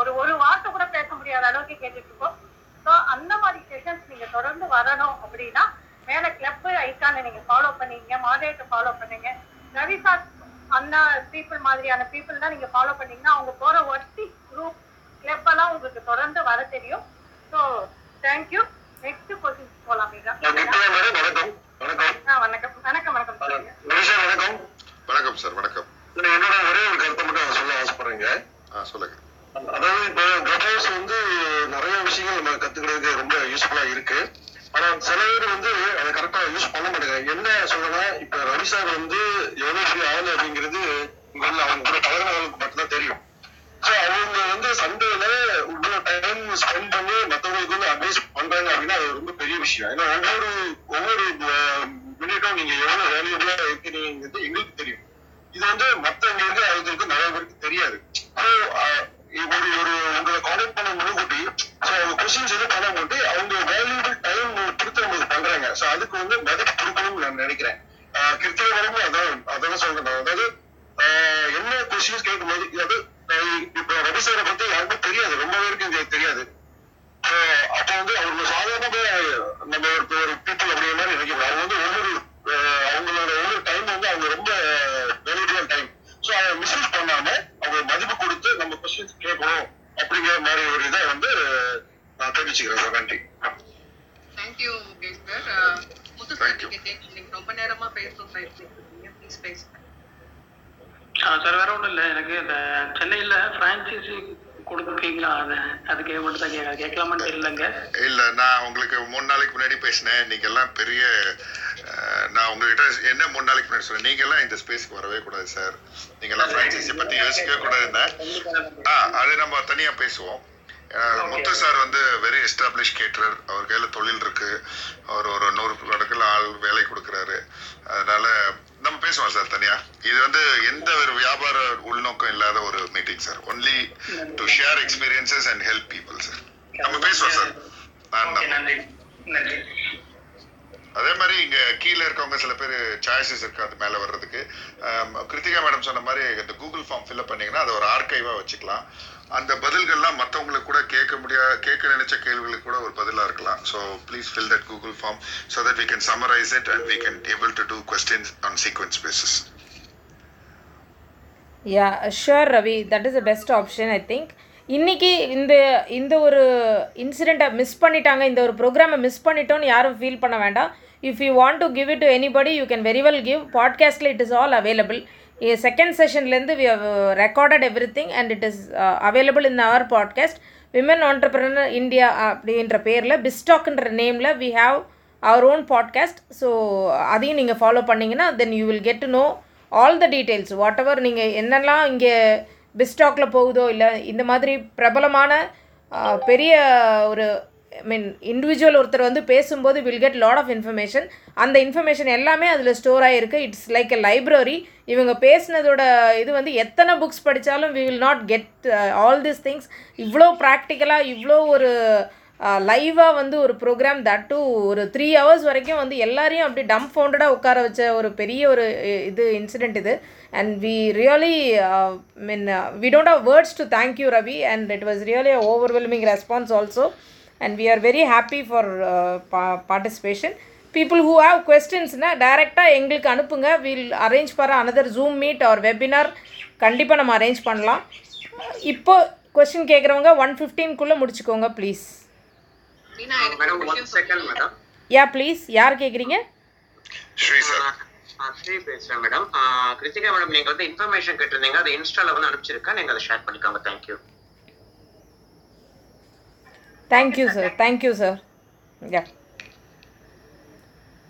C: ஒரு ஒரு வார்த்தை கூட பேச முடியாத அளவுக்கு கேட்டுட்டு இருக்கோம். ஸோ அந்த மாதிரி செஷன்ஸ் நீங்க தொடர்ந்து வரணும் அப்படின்னா மேல கிளப் ஐக்கானை நீங்க ஃபாலோ பண்ணீங்க மாடரேட்டர் ஃபாலோ பண்ணீங்க. ரவி சார் அந்த பீப்புள் மாதிரியான பீப்புள் தான் நீங்க ஃபாலோ பண்ணீங்கன்னா அவங்க போற ஒர்த்தி குரூப் கிளப் எல்லாம் உங்களுக்கு தொடர்ந்து வர தெரியும். ஸோ தேங்க்யூ நெக்ஸ்ட் கொஸ்டின் போலாம் மீரா.
A: வணக்கம். வணக்கம்.
C: வணக்கம். வணக்கம் வணக்கம் சொல்லுங்க
A: வணக்கம். வணக்கம். சார் வணக்கம்.
L: என்னோட ஒரே ஒரு கருத்தை மட்டும் சொல்ல ஆசைப்படுறேங்க.
A: சொல்லுங்க.
L: அதாவது இப்போ கிளப்ஹவுஸ் வந்து நிறைய விஷயங்கள் நம்ம கத்துக்கிறதுக்கு ரொம்ப யூஸ்ஃபுல்லா இருக்கு. ஆனா சில பேர் வந்து அதை கரெக்டா யூஸ் பண்ண மாட்டேங்கிறாங்க என்ன சொல்லனா இப்ப ரவி சார் வந்து எவ்வளவு பெரிய ஆளு அப்படிங்கிறது இங்க அவங்க கூட பழகினவங்களுக்கு மட்டும்தான் தெரியும். ஸோ அவங்க வந்து சண்டேல இவ்வளவு டைம் ஸ்பெண்ட் பண்ணி மத்தவங்களுக்கு வந்து அட்வைஸ் பண்றாங்க அப்படின்னா அது ரொம்ப பெரிய விஷயம். ஏன்னா ஒவ்வொரு ஒவ்வொரு மினிட்டும் நீங்க எவ்வளவு வேல்யூபிளா இருக்கிறீங்கிறது எங்களுக்கு தெரியும். இது வந்து மத்த இங்க இருக்க ஆளுங்களுக்கு நிறைய பேருக்கு தெரியாது. இப்படி ஒரு உங்களை கான்டாக்ட் பண்ண முன்கூட்டி ஸோ அவங்க கொஸ்டின்ஸ் எதுவும் பண்ண முன்னாடி அவங்க வேல்யூபிள் டைம் கொடுத்து நம்மளுக்கு பண்றாங்க. ஸோ அதுக்கு வந்து மதிப்பு கொடுக்கணும்னு நான் நினைக்கிறேன். ஆஹ் கிருத்திக அதான் அதான் சொல்றேன் நான். அதாவது ஆஹ் என்ன கொஸ்டின்ஸ் கேட்கும்போது அது இப்போ இப்ப ரவி சாரை பத்தி யாருக்கும் தெரியாது. ரொம்ப பேருக்கு இங்க தெரியாது. அப்போ அப்ப வந்து அவங்க சாதாரணமா நம்ம ஒரு பீப்புள் அப்படிங்கிற மாதிரி நினைக்கிறாங்க அவங்க வந்து ஒவ்வொரு அவங்களோட ஒவ்வொரு டைம் வந்து அவங்க ரொம்ப ஸோ அதை மிஸ்யூஸ் பண்ணாம அவங்க மதிப்பு கொடுத்து நம்ம கொஸ்டின்ஸ் கேட்கணும் அப்படிங்கிற மாதிரி ஒரு இதை வந்து நான் தெரிவிச்சுக்கிறேன் சார். நன்றி.
M: Thank you Mukesh sir Muthu sir நீங்க ரொம்ப நேரமா பேசணும் ப்ளீஸ் பேசுங்க
N: சார் வேற ஒன்றும் இல்லை. எனக்கு இந்த சென்னையில் ஃப்ரான்ச்சைசி கொடுத்துருக்கீங்களா? அது அதுக்கு மட்டும் தான் கேட்க கேட்கலாமான்னு தெரியலங்க.
A: இல்ல நான் உங்களுக்கு மூணு நாளைக்கு முன்னாடி பேசினேன். நீங்க எல்லாம் பெரிய நான் உங்ககிட்ட என்ன மூணு நாளைக்கு முன்னாடி சொன்னேன்? நீங்க எல்லாம் இந்த ஸ்பேஸ்க்கு வரவே கூடாது சார். நீங்க எல்லாம் பிரான்ச்சைசி பத்தி யோசிக்கவே கூடாதுன்னா ஆ அது நம்ம தனியா பேசுவோம். முத்து சார் வந்து வெரி எஸ்டாப்ளிஷ் கேட்டரர் அவர் கையில தொழில் இருக்கு. அவர் ஒரு நூறு கணக்கில் ஆள் வேலை கொடுக்குறாரு. அதனால நம்ம பேசுவோம் சார் தனியா. இது வந்து எந்த ஒரு வியாபார உள்நோக்கம் இல்லாத ஒரு meeting sir. Only to share experiences and help people sir நம்ம பேசுவோம் சார். அதே மாதிரி இங்க கீழே இருக்கவங்க சில பேர் சாய்ஸஸ் இருக்கு அது மேல வர்றதுக்கு. கிருத்திகா மேடம் சொன்ன மாதிரி இந்த கூகுள் ஃபார்ம் ஃபில்அப் பண்ணீங்கன்னா அதை ஒரு ஆர்கைவா வச்சுக்கலாம். அந்த பதில்கள்லாம் மற்றவங்களுக்கு கூட கேட்க முடியாத கேட்க நினைச்ச கேள்விகளுக்கு கூட ஒரு பதிலா இருக்கலாம். So please fill that Google form so that we can summarise it and we can able to do questions on sequence basis
D: yeah sure Ravi that is the best option I think இன்னைக்கு இந்த இந்த ஒரு இன்சிடெண்ட்டை miss பண்ணிட்டாங்க இந்த ஒரு ப்ரோக்ராமை miss பண்ணிட்டோன்னு யாரும் feel பண்ண வேண்டாம். If you want to give it to anybody you can very well give பாட்காஸ்டில் it is all available second செஷன்லேருந்து we have recorded everything and it is available in our podcast women entrepreneur India அப்படின்ற பேரில் பிஸ்டாக்ன்ற நேமில் we have our own podcast so அதையும் நீங்கள் follow பண்ணிங்கன்னா then you will get to know all the details whatever நீங்கள் என்னெல்லாம் இங்கே பிஸ்டாக்கில் போகுதோ இல்லை இந்த மாதிரி பிரபலமான பெரிய ஒரு மீன் இண்டிவிஜுவல் ஒருத்தர் வந்து பேசும்போது will get lot of information அந்த இன்ஃபர்மேஷன் எல்லாமே அதில் ஸ்டோர் ஆகிருக்கு இட்ஸ் லைக் எ லைப்ரரி இவங்க பேசினதோட இது வந்து எத்தனை புக்ஸ் படித்தாலும் we will not get all this things இவ்வளோ ப்ராக்டிக்கலாக இவ்வளோ ஒரு uh, லைவாக வந்து ஒரு ப்ரோக்ராம் தட் டூ ஒரு த்ரீ ஹவர்ஸ் வரைக்கும் வந்து எல்லாரையும் அப்படி டம் ஃபவுண்டடாக உட்கார வச்ச ஒரு பெரிய ஒரு uh, இது இன்சிடெண்ட் இது. And we really mean we don't have words to thank you Ravi and it was really overwhelming response also and we are very happy for participation people who have கொஸ்டின்ஸ்னால் டைரெக்டாக எங்களுக்கு அனுப்புங்க. Will arrange for another zoom meet or webinar கண்டிப்பாக நம்ம arrange பண்ணலாம். இப்போ question கேட்குறவங்க one ஃபிஃப்டீன்குள்ளே முடிச்சுக்கோங்க ப்ளீஸ் யா ப்ளீஸ் யார் கேட்குறீங்க
A: ஸ்ரீ
G: பேசுறேன் மேடம் கிருத்திகா மேடம் நீங்க வந்து இன்ஃபர்மேஷன் கேட்டிருந்தீங்க. அதை இன்ஸ்டால வந்து அனுப்பிச்சிருக்கேன். நீங்க அதை ஷேர் பண்ணிக்கோங்க.
D: Thank you thank you sir thank you sir yeah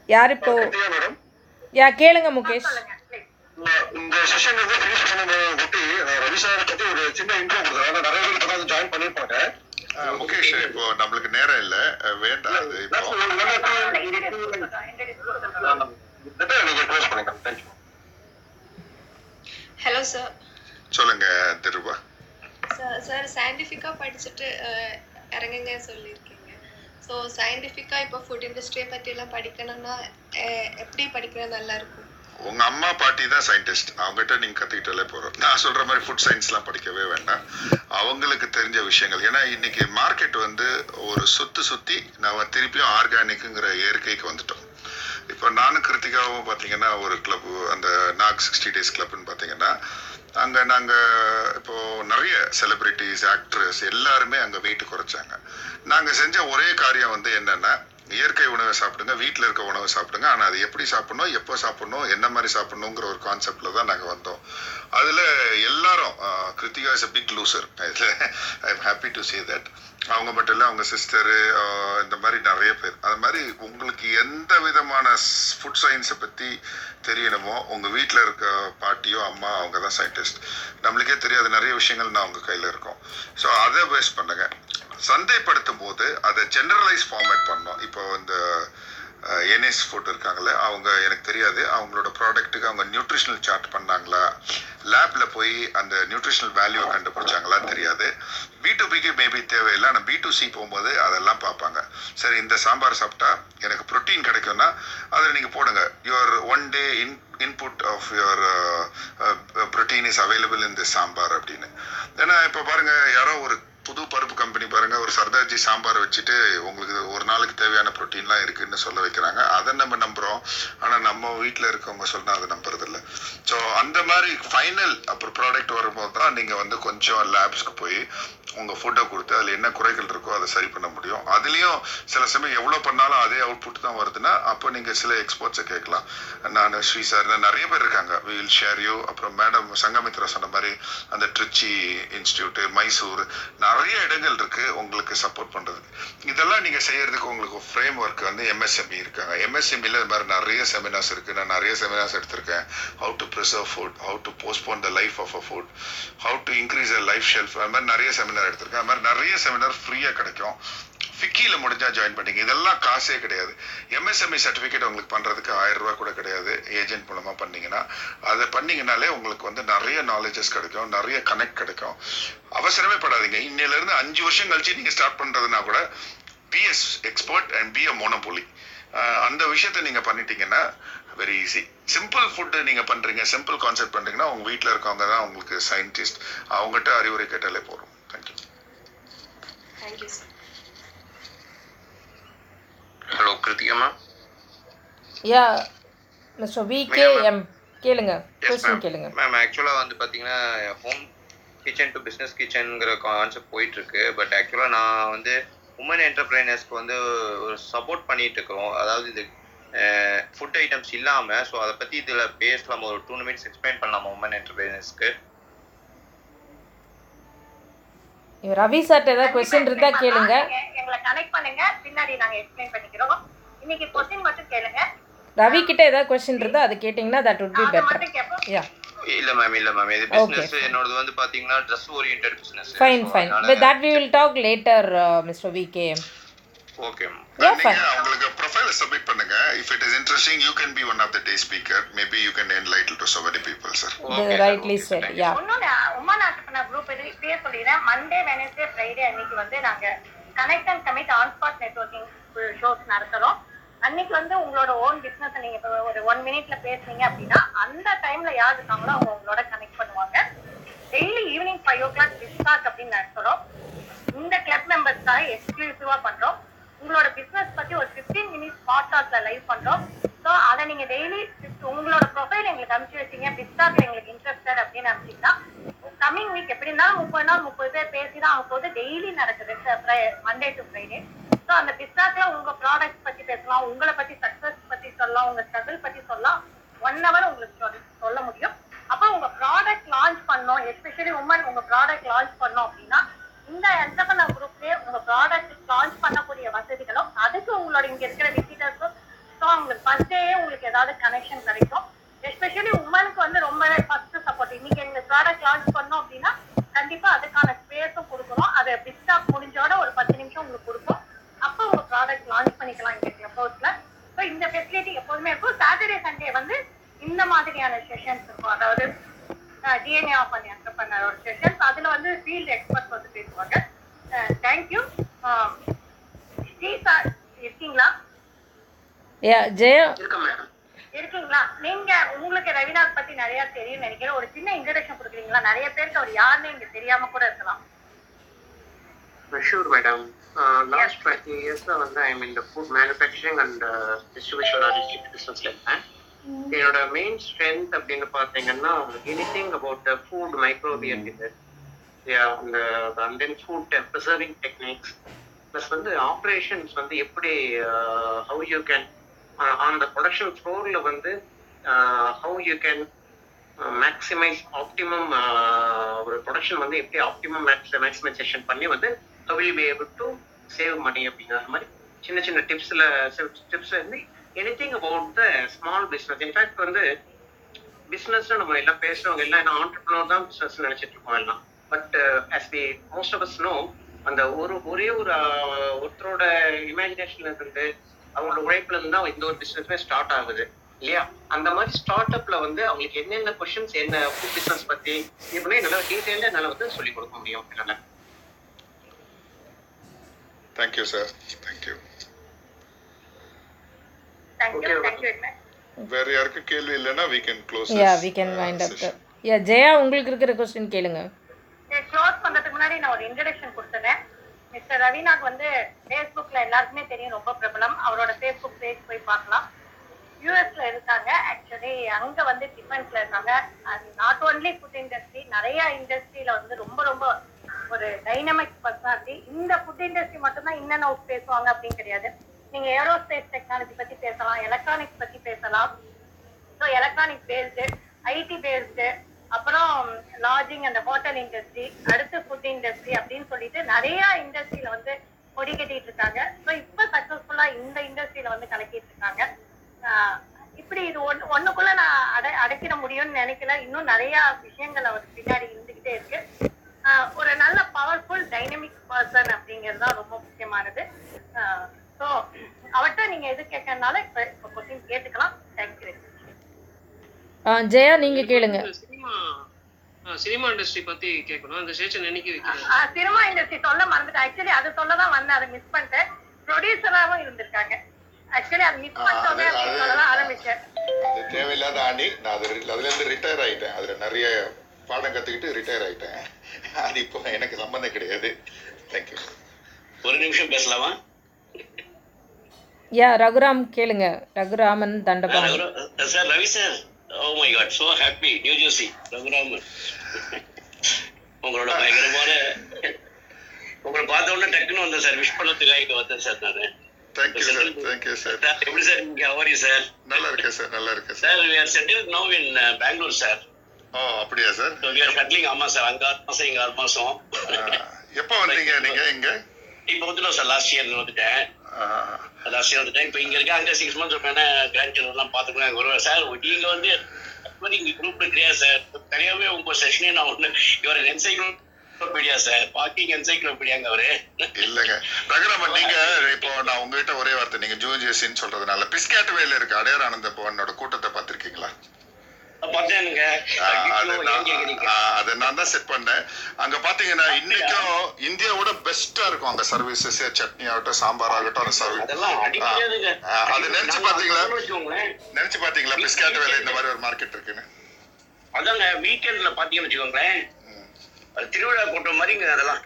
D: யார் இப்போ யா கேளுங்க முகேஷ்.
L: இந்த செஷன் வந்து ஃபினிஷ் பண்ண ஒட்டி நான் ரவி சாரை பத்தி ஒரு சின்ன இன்ட்ரோ ஏன்னா நிறைய பேர் இப்பதான் ஜாயின் பண்ணிருப்பாங்க
A: முகேஷ் இப்போ நம்மளுக்கு நேரம் இல்ல. வேண்டாம். அது இப்போ
O: ஹலோ சார்
A: சொல்லுங்க திருபா
O: சார் சார் சயின்டிஃபிக்காக படிச்சுட்டு அஹ், இறங்குங்க சொல்லியிருக்கீங்க. ஸோ சயின்டிஃபிக்காக இப்போ ஃபுட் இண்டஸ்ட்ரியை பற்றியெல்லாம் படிக்கணும்னா எப்படி படிக்கிறது நல்லா இருக்கும்
A: உங்க அம்மா பாட்டி தான் சயின்டிஸ்ட் அவங்ககிட்ட நீங்க கத்துக்கிட்டாலே போறோம் நான் சொல்ற மாதிரி ஃபுட் சயின்ஸ்லாம் படிக்கவே வேண்டாம். அவங்களுக்கு தெரிஞ்ச விஷயங்கள். ஏன்னா இன்னைக்கு மார்க்கெட் வந்து ஒரு சுத்து சுத்தி நம்ம திருப்பியும் ஆர்கானிக்குங்கிற இயற்கைக்கு வந்துட்டோம். இப்போ நானும் கிருத்திகாவும் பார்த்தீங்கன்னா ஒரு கிளப் அந்த நாக் சிக்ஸ்டி டேஸ் கிளப்னு பார்த்தீங்கன்னா அங்கே நாங்கள் இப்போது நிறைய செலிப்ரிட்டிஸ் ஆக்ட்ரஸ் எல்லாருமே அங்கே வெயிட் குறைச்சாங்க. நாங்கள் செஞ்ச ஒரே காரியம் வந்து என்னென்னா இயற்கை உணவை சாப்பிடுங்க வீட்டில் இருக்க உணவை சாப்பிடுங்க. ஆனால் அது எப்படி சாப்பிடணும் எப்போ சாப்பிடணும் என்ன மாதிரி சாப்பிடணுங்கிற ஒரு கான்செப்டில் தான் நாங்கள் வந்தோம். அதில் எல்லாரும் Krithika is a big loser இதில் I am happy to say that அவங்க மட்டும் இல்லை அவங்க சிஸ்டரு இந்த மாதிரி நிறைய பேர். அது மாதிரி உங்களுக்கு எந்த விதமான ஃபுட் சயின்ஸை பற்றி தெரியணுமோ உங்கள் வீட்டில் இருக்க பாட்டியோ அம்மா அவங்க தான் சயின்டிஸ்ட் நம்மளுக்கே தெரியாத நிறைய விஷயங்கள் நான் அவங்க கையில் இருக்கும். ஸோ அதை பேஸ் பண்ணுங்க. சந்தைப்படுத்தும் போது அதை ஜென்ரலைஸ் ஃபார்மேட் பண்ணோம். இப்போ இந்த என்எஸ் ஃபுட் இருக்காங்களே அவங்க எனக்கு தெரியாது. அவங்களோட ப்ராடக்ட்டுக்கு அவங்க நியூட்ரிஷனல் சார்ட் பண்ணாங்களா? லேப்ல போய் அந்த நியூட்ரிஷனல் வேல்யூ கண்டுபிடிச்சாங்களான்னு தெரியாது. பி டு பிக்கு மேபி தேவையில்லை. ஆனால் பி டு சி போகும்போது அதெல்லாம் பார்ப்பாங்க. சரி இந்த சாம்பார் சாப்பிட்டா எனக்கு ப்ரோட்டீன் கிடைக்கும்னா அதில் நீங்கள் போடுங்க. Your one day in input of your protein is available in the sambar அப்படின்னு. ஏன்னா இப்போ பாருங்கள் யாரோ ஒரு புது பருப்பு கம்பெனி பாருங்க ஒரு சர்தார்ஜி சாம்பார் வச்சுட்டு உங்களுக்கு ஒரு நாளுக்கு தேவையான ப்ரோட்டீன்லாம் இருக்குன்னு சொல்ல வைக்கிறாங்க. அதை நம்ம நம்புறோம். ஆனா நம்ம வீட்டில் இருக்கவங்க சொன்னா அதை நம்புறது இல்லை ஸோ அந்த மாதிரி ஃபைனல் அப்புறம் ப்ராடக்ட் வரும்போது தான் நீங்க வந்து கொஞ்சம் லேப்ஸ்க்கு போய் உங்க ஃபுட்டை கொடுத்து அதில் என்ன குறைகள் இருக்கோ அதை சரி பண்ண முடியும். அதுலேயும் சில சமயம் எவ்வளோ பண்ணாலும் அதே அவுட்புட் தான் வருதுன்னா அப்போ நீங்கள் சில எக்ஸ்போர்ட்ஸை கேட்கலாம். நான் ஸ்ரீ சார் நிறைய பேர் இருக்காங்க. வில் ஷேர் யூ அப்புறம் மேடம் சங்கமித்ரா சொன்ன மாதிரி அந்த ட்ரிச்சி இன்ஸ்டியூட்டு மைசூர் நான் நிறைய இடங்கள் இருக்கு உங்களுக்கு சப்போர்ட் பண்றதுக்கு. இதெல்லாம் நீங்க செய்யறதுக்கு உங்களுக்கு ஃப்ரேம் ஒர்க் வந்து எம்எஸ்எம்இ இருக்காங்க. எம்எஸ்எம்இல இது மாதிரி நிறைய செமினார்ஸ் இருக்கு. நான் நிறைய செமினார்ஸ் எடுத்திருக்கேன். How to preserve food how to postpone the life of a food how to increase a life shelf அது மாதிரி நிறைய செமினார் எடுத்திருக்கேன். அது மாதிரி நிறைய செமினார் ஃப்ரீயா கிடைக்கும். ஃபிக்கியில் முடிஞ்சால் ஜாயின் பண்ணிங்க இதெல்லாம் காசே கிடையாது. எம்எஸ்எம்இ சர்டிஃபிகேட் உங்களுக்கு பண்ணுறதுக்கு ஆயிரம் ரூபா கூட கிடையாது. ஏஜென்ட் மூலமாக பண்ணிங்கன்னா அதை பண்ணிங்கனாலே உங்களுக்கு வந்து நிறைய நாலேஜஸ் கிடைக்கும் நிறைய கனெக்ட் கிடைக்கும். அவசரமே படாதீங்க. இன்னிலேருந்து அஞ்சு வருஷம் கழிச்சு நீங்கள் ஸ்டார்ட் பண்ணுறதுனா கூட BS expert and be a monopoly அந்த விஷயத்த நீங்கள் பண்ணிட்டீங்கன்னா வெரி ஈஸி சிம்பிள் ஃபுட்டு நீங்கள் பண்ணுறீங்க சிம்பிள் கான்செப்ட் பண்ணுறீங்கன்னா உங்கள் வீட்டில் இருக்கவங்க தான் உங்களுக்கு சயின்டிஸ்ட் அவங்ககிட்ட அறிவுரை கேட்டாலே போகிறோம்
O: thank you
G: thank you sir hello கிருத்திகம்மா?
D: Yeah mister V K M கேளுங்க. கொஸ்டின் கேளுங்க.
G: மேம் ஆக்சுவலாக வந்து பார்த்தீங்கன்னா ஹோம் கிச்சன் டு பிஸ்னஸ் கிச்சனுங்கிற கான்செப்ட் போயிட்டு இருக்கு பட் ஆக்சுவலாக நான் வந்து உமன் என்டர்பிரைனர்ஸ்க்கு வந்து ஒரு சப்போர்ட் பண்ணிட்டு இருக்கிறோம் அதாவது இது ஃபுட் ஐட்டம்ஸ் இல்லாமல் ஸோ அதை பற்றி இதில் பேசலாமா ஒரு டூ மினிட்ஸ் எக்ஸ்பிளைன் பண்ணலாமா உமன் என்டர்பிரைனர்ஸ்க்கு
D: இவர் ரவி சார்ட்ட ஏதாவது கொஸ்டின் இருந்தா கேளுங்க.
C: எங்களை கனெக்ட் பண்ணுங்க. பின்னாடி நாங்க எக்ஸ்பிளைன் பண்ணிக்கிறோம். இன்னைக்கு கொஸ்டின் மட்டும் கேளுங்க.
D: ரவி கிட்ட ஏதாவது கொஸ்டின் இருந்தா அது கேட்டிங்கன்னா தட் would be
C: அதை
D: பெட்டர் யா
G: இல்ல மேம் இல்ல மேம் இது பிசினஸ் என்னோடது வந்து பாத்தீங்கன்னா dress
D: oriented business fine fine but that we will talk later mister
G: V
D: K okay
A: நீங்க அவங்களுக்கு ப்ரொஃபைல சப்மிட் பண்ணுங்க. If it is interesting you can be one of the day speaker maybe you can enlighten to so many people sir
D: rightly said yeah
C: இன்னொன்னு women ஆண்டர்பனர் group இது இப்பயே சொல்லிடுறேன். Monday Wednesday Friday அன்னைக்கு வந்து நாங்க connect and commit on spot networking shows நடத்துறோம். அன்னைக்கு வந்து உங்களோட ஓன் பிசினஸ் நீங்க இப்போ ஒரு ஒன் மினிட்ல பேசுனீங்க அப்படின்னா அந்த டைம்ல யார் இருக்காங்களோ அவங்க உங்களோட கனெக்ட் பண்ணுவாங்க. Daily evening five o'clock டிஸ்டாக் அப்படின்னு நடத்துறோம். இந்த கிளப் மெம்பர்ஸ்க்காக எக்ஸ்க்ளூசிவா பண்றோம். உங்களோட பிசினஸ் பத்தி ஒரு 15 மினிட்ஸ் பாட்காஸ்ட்ல லைவ் பண்றோம். ஸோ அதை நீங்க டெய்லி உங்களோட ப்ரொஃபைல் எங்களுக்கு அனுப்பிச்சு வச்சீங்க. பிஸ்டாக்ல எங்களுக்கு இன்ட்ரெஸ்டட் அப்படின்னு அனுப்பிச்சிங்கன்னா கம்மிங் வீக் எப்படின்னா முப்பது நாள் முப்பது பேர் பேசி தான் அவங்க போது டெய்லி நடக்குது மண்டே டு ஃப்ரைடே ஸோ அந்த பிஸ்டாக்ல உங்க ப்ராடக்ட் பத்தி பேசலாம் உங்களை பத்தி சக்சஸ் பத்தி சொல்லலாம் உங்க ஸ்ட்ரகிள் பத்தி சொல்லலாம். ஒன் ஹவர் உங்களுக்கு சொல்ல முடியும். அப்போ உங்க ப்ராடக்ட் லான்ச் பண்ணோம் எஸ்பெஷலி உமன் உங்க ப்ராடக்ட் லான்ச் பண்ணோம் அப்படின்னா இந்த என்டர்பனர் குரூப்லயே உங்க ப்ராடக்ட் லான்ச் பண்ணக்கூடிய வசதிகளும் அதுக்கு உங்களோட இங்க இருக்கிற விசிட்டர்ஸும் ஸோ உங்களுக்கு ஃபர்ஸ்ட் டேயே உங்களுக்கு ஏதாவது கனெக்ஷன் கிடைக்கும். எஸ்பெஷலி உமனுக்கு வந்து ரொம்ப ஃபர்ஸ்ட் சப்போர்ட் இன்னைக்கு எங்க ப்ராடக்ட் லான்ச் பண்ணோம் அப்படின்னா கண்டிப்பா அதுக்கான ஸ்பேஸும் கொடுக்குறோம். அதை பிஸ்டாப் முடிஞ்சோட ஒரு பத்து நிமிஷம் உங்களுக்கு கொடுக்கும் அப்போ உங்க ப்ராடக்ட் லான்ச் பண்ணிக்கலாம் இங்க கிளப் ஸோ இந்த ஃபெசிலிட்டி எப்போதுமே இருக்கும். சாட்டர்டே சண்டே வந்து இந்த மாதிரியான செஷன்ஸ் இருக்கும். அதாவது டிஎன்ஏ ஆஃப் பண்ணி பண்ண ஒரு செஷன்ஸ் அதுல வந்து ஃபீல்டு எக்ஸ்பர்ட் பேசுவாங்க தேங்க்யூ ஸ்ரீ சார் இருக்கீங்களா?
D: ஜெயா?
C: இருக்கீங்களா? நீங்க உங்களுக்கு ரவிநாத் பத்தி நிறைய தெரியும் நினைக்கிறேன். ஒரு சின்ன இன்ட்ரடக்ஷன் கொடுக்குறீங்களா? நிறைய பேருக்கு அவர் யாருன்னு இங்க தெரியாம கூட இருக்கலாம்.
G: ஷூர் மேடம் லாஸ்ட் டுவெண்ட்டி இயர்ஸில் வந்து ஐ மீன் இந்த food manufacturing and distribution logistic பிஸ்னஸில் இருக்கேன் என்னோட மெயின் ஸ்ட்ரென்த் அப்படின்னு பார்த்தீங்கன்னா எனிதிங் அபவுட் ஃபுட் மைக்ரோபியல் இது அந்த and then food preserving techniques plus வந்து ஆப்ரேஷன்ஸ் வந்து எப்படி ஹவு யூ கேன் அந்த ப்ரொடக்ஷன் ஃப்ளோரில் வந்து how you can maximise optimum ஒரு ப்ரொடக்ஷன் வந்து எப்படி ஆப்டிமம் மேக்ஸிமைசேஷன் பண்ணி வந்து how you be able to save money அப்படிங்கிற மாதிரி சின்ன சின்ன டிப்ஸில் டிப்ஸ் வந்து anything about the small business in fact வந்து பிஸ்னஸ் நம்ம எல்லாம் பேசுறவங்க எல்லாம் என்ன தான் பிஸ்னஸ் நினைச்சிட்டு இருக்கோம் எல்லாம். But as we most of us know அந்த ஒரு ஒரே ஒரு uh, ஒருத்தரோட இமேஜினேஷன்ல இருந்து அவங்களோட உழைப்புல இருந்து தான் இந்த ஒரு பிசினஸ்மே ஸ்டார்ட் ஆகுது. இல்லையா? அந்த மாதிரி ஸ்டார்ட் அப்ல வந்து அவங்களுக்கு என்னென்ன கொஷின்ஸ் என்ன ஃபுட் பிசினஸ் பத்தி இப்படி நல்லா டீட்டெயிலாக என்னால் வந்து சொல்லிக் கொடுக்க முடியும். என்னால்.
A: தேங்க்யூ சார் தேங்க்யூ வேற யாருக்கும் கேள்வி இல்லைன்னா we can close yeah
D: we can
A: uh,
D: wind
A: up.
D: Yeah Jaya உங்களுக்கு இருக்கிற கொஸ்டின் கேளுங்க.
C: க்ளோஸ் பண்றதுக்கு முன்னாடி நான் ஒரு இன்ட்ரடக்ஷன் கொடுத்துருந்தேன் மிஸ்டர் ரவிநாத் வந்து ஃபேஸ்புக்ல எல்லாருக்குமே தெரியும் ரொம்ப பிரபலம். அவரோட ஃபேஸ்புக் பேஜ் போய் பார்க்கலாம். யூஎஸ்ல இருக்காங்க. ஆக்சுவலி அங்க வந்து டிஃபென்ஸ்ல இருக்காங்க. அது நாட் ஓன்லி ஃபுட் இண்டஸ்ட்ரி நிறைய இண்டஸ்ட்ரியில வந்து ரொம்ப ரொம்ப ஒரு டைனமிக் பர்சனாலிட்டி இந்த ஃபுட் இண்டஸ்ட்ரி மட்டும்தான் இன்னென்ன அவுட் பேசுவாங்க அப்படின்னு கிடையாது. நீங்க ஏரோஸ்பேஸ் டெக்னாலஜி பத்தி பேசலாம் எலக்ட்ரானிக்ஸ் பத்தி பேசலாம். So electronic based IT based அப்புறம் லாட்ஜிங் அந்த ஹோட்டல் இண்டஸ்ட்ரி அடுத்து ஃபுட் இண்டஸ்ட்ரி அப்படின்னு சொல்லிட்டு நிறைய இண்டஸ்ட்ரியில வந்து கொடி கட்டிட்டு இருக்காங்க. ஸோ இப்போ சக்சஸ்ஃபுல்லா இந்த இண்டஸ்ட்ரியில வந்து கலக்கிட்டு இருக்காங்க. இப்படி இது ஒன்று ஒண்ணுக்குள்ள நான் அடை அடைக்கிட முடியும்னு நினைக்கல. இன்னும் நிறைய விஷயங்கள் அவர் பின்னாடி இருந்துகிட்டே இருக்கு. ஆஹ் ஒரு நல்ல பவர்ஃபுல் டைனமிக் பர்சன் அப்படிங்கிறது தான் ரொம்ப முக்கியமானது. ஸோ அவர்கிட்ட நீங்க எது கேட்கறதுனால இப்போ கொஸ்டின் கேட்டுக்கலாம். தேங்க்யூ
D: ஜெயா நீங்க கேளுங்க.
P: சினிமா சினிமா இண்டஸ்ட்ரி பத்தி கேட்கணும் அந்த ஸ்டேஷன் என்னைக்கு வைக்கிறாங்க
C: ஆஹ் சினிமா இண்டஸ்ட்ரி சொல்ல மறந்துட்டேன். ஆக்சுவலி அது சொல்ல தான் வந்தேன். அதை மிஸ் பண்ணிட்டேன். ப்ரொடியூசராகவும் இருந்திருக்காங்க. ஆக்சுவலி அது மிஸ் பண்ணிட்டோமே அப்படின்னு சொல்ல ஆரம்பிச்சேன்.
A: அது தேவையில்லாத ஆணி நான் அது அதுல இருந்து ரிட்டையர் ஆயிட்டேன். அதுல நிறைய பாடம் கத்துக்கிட்டு ரிட்டையர் ஆயிட்டேன். அது இப்போ எனக்கு சம்பந்தம் கிடையாது. தேங்க்யூ
Q: ஒரு நிமிஷம் பேசலாமா?
D: யா ரகுராம் கேளுங்க. Raghuraman
Q: Thandapani. Sir Ravi sir. Oh my God so happy New Jersey உங்களோட பயங்கரமான உங்களை பார்த்த உடனே டக்குன்னு வந்தேன் சார். விஷ் பண்ணதுக்காக இங்க வந்தேன் சார் நான்.
A: Thank you sir thank you sir
Q: எப்படி சார் இங்க? அவரி சார்
A: நல்லா இருக்கேன் சார் நல்லா இருக்கேன் sir
Q: sir we are settle no in Bangalore sir
A: oh அப்படியா சார்
Q: வி ஆர் செட்டிலிங் ஆமா சார் அங்க ஆறு மாசம் இங்க ஆறு மாசம்.
A: எப்போ வந்தீங்க நீங்க இங்க?
Q: இப்போ வந்துட்டோம் சார் லாஸ்ட் இயர் வந்துட்டேன். அதான் இயர் டைம் இப்போ இங்க இருக்க அங்கே சிக்ஸ் மந்த்ஸ் வேணா கிராண்ட் எல்லாம் பாத்துக்கலாம் வருவேன் சார் நீங்கள் வந்து மாதிரி இங்க குரூப்ல கிடையாது சார். தனியாவே உங்க செஷனே நான் ஒண்ணு இவர் என்சைக்ளோபீடியா சார். பாக்கிங் என்சைக்ளோபீடியாங்க அவரு.
A: இல்லைங்க. ரகுராமன் நீங்க இப்போ நான் உங்ககிட்ட ஒரே வார்த்தை நீங்க ஜூஜிஎஸ்சின்னு சொல்றதுனால பிஸ்கேட் வேல இருக்கு. அடையார் ஆனந்த பவனோட கூட்டத்தை பார்த்திருக்கீங்களா? அது நான் தான் செட் பண்ணேன். அங்க பாத்தீங்கன்னா இன்னைக்கும் இந்தியாவோட பெஸ்டா இருக்கும் அங்க சர்வீசஸ் சட்னி ஆகட்டும் சாம்பார் ஆகட்டும் அந்த
Q: அதெல்லாம் அடிக்கிறதுங்க.
A: சர்வீஸ் அது நினைச்சு பாத்தீங்களா?
Q: வச்சுக்கோங்களேன்.
A: நினைச்சு பாத்தீங்களா? பிஸ்கேட் வேலை இந்த மாதிரி ஒரு மார்க்கெட் இருக்குன்னு.
Q: அதாங்க வீக்கெண்ட்ல பாத்தீங்கன்னு வச்சுக்கோங்களேன். அது திருவிழா கூட்டம் மாதிரிங்க அதெல்லாம்.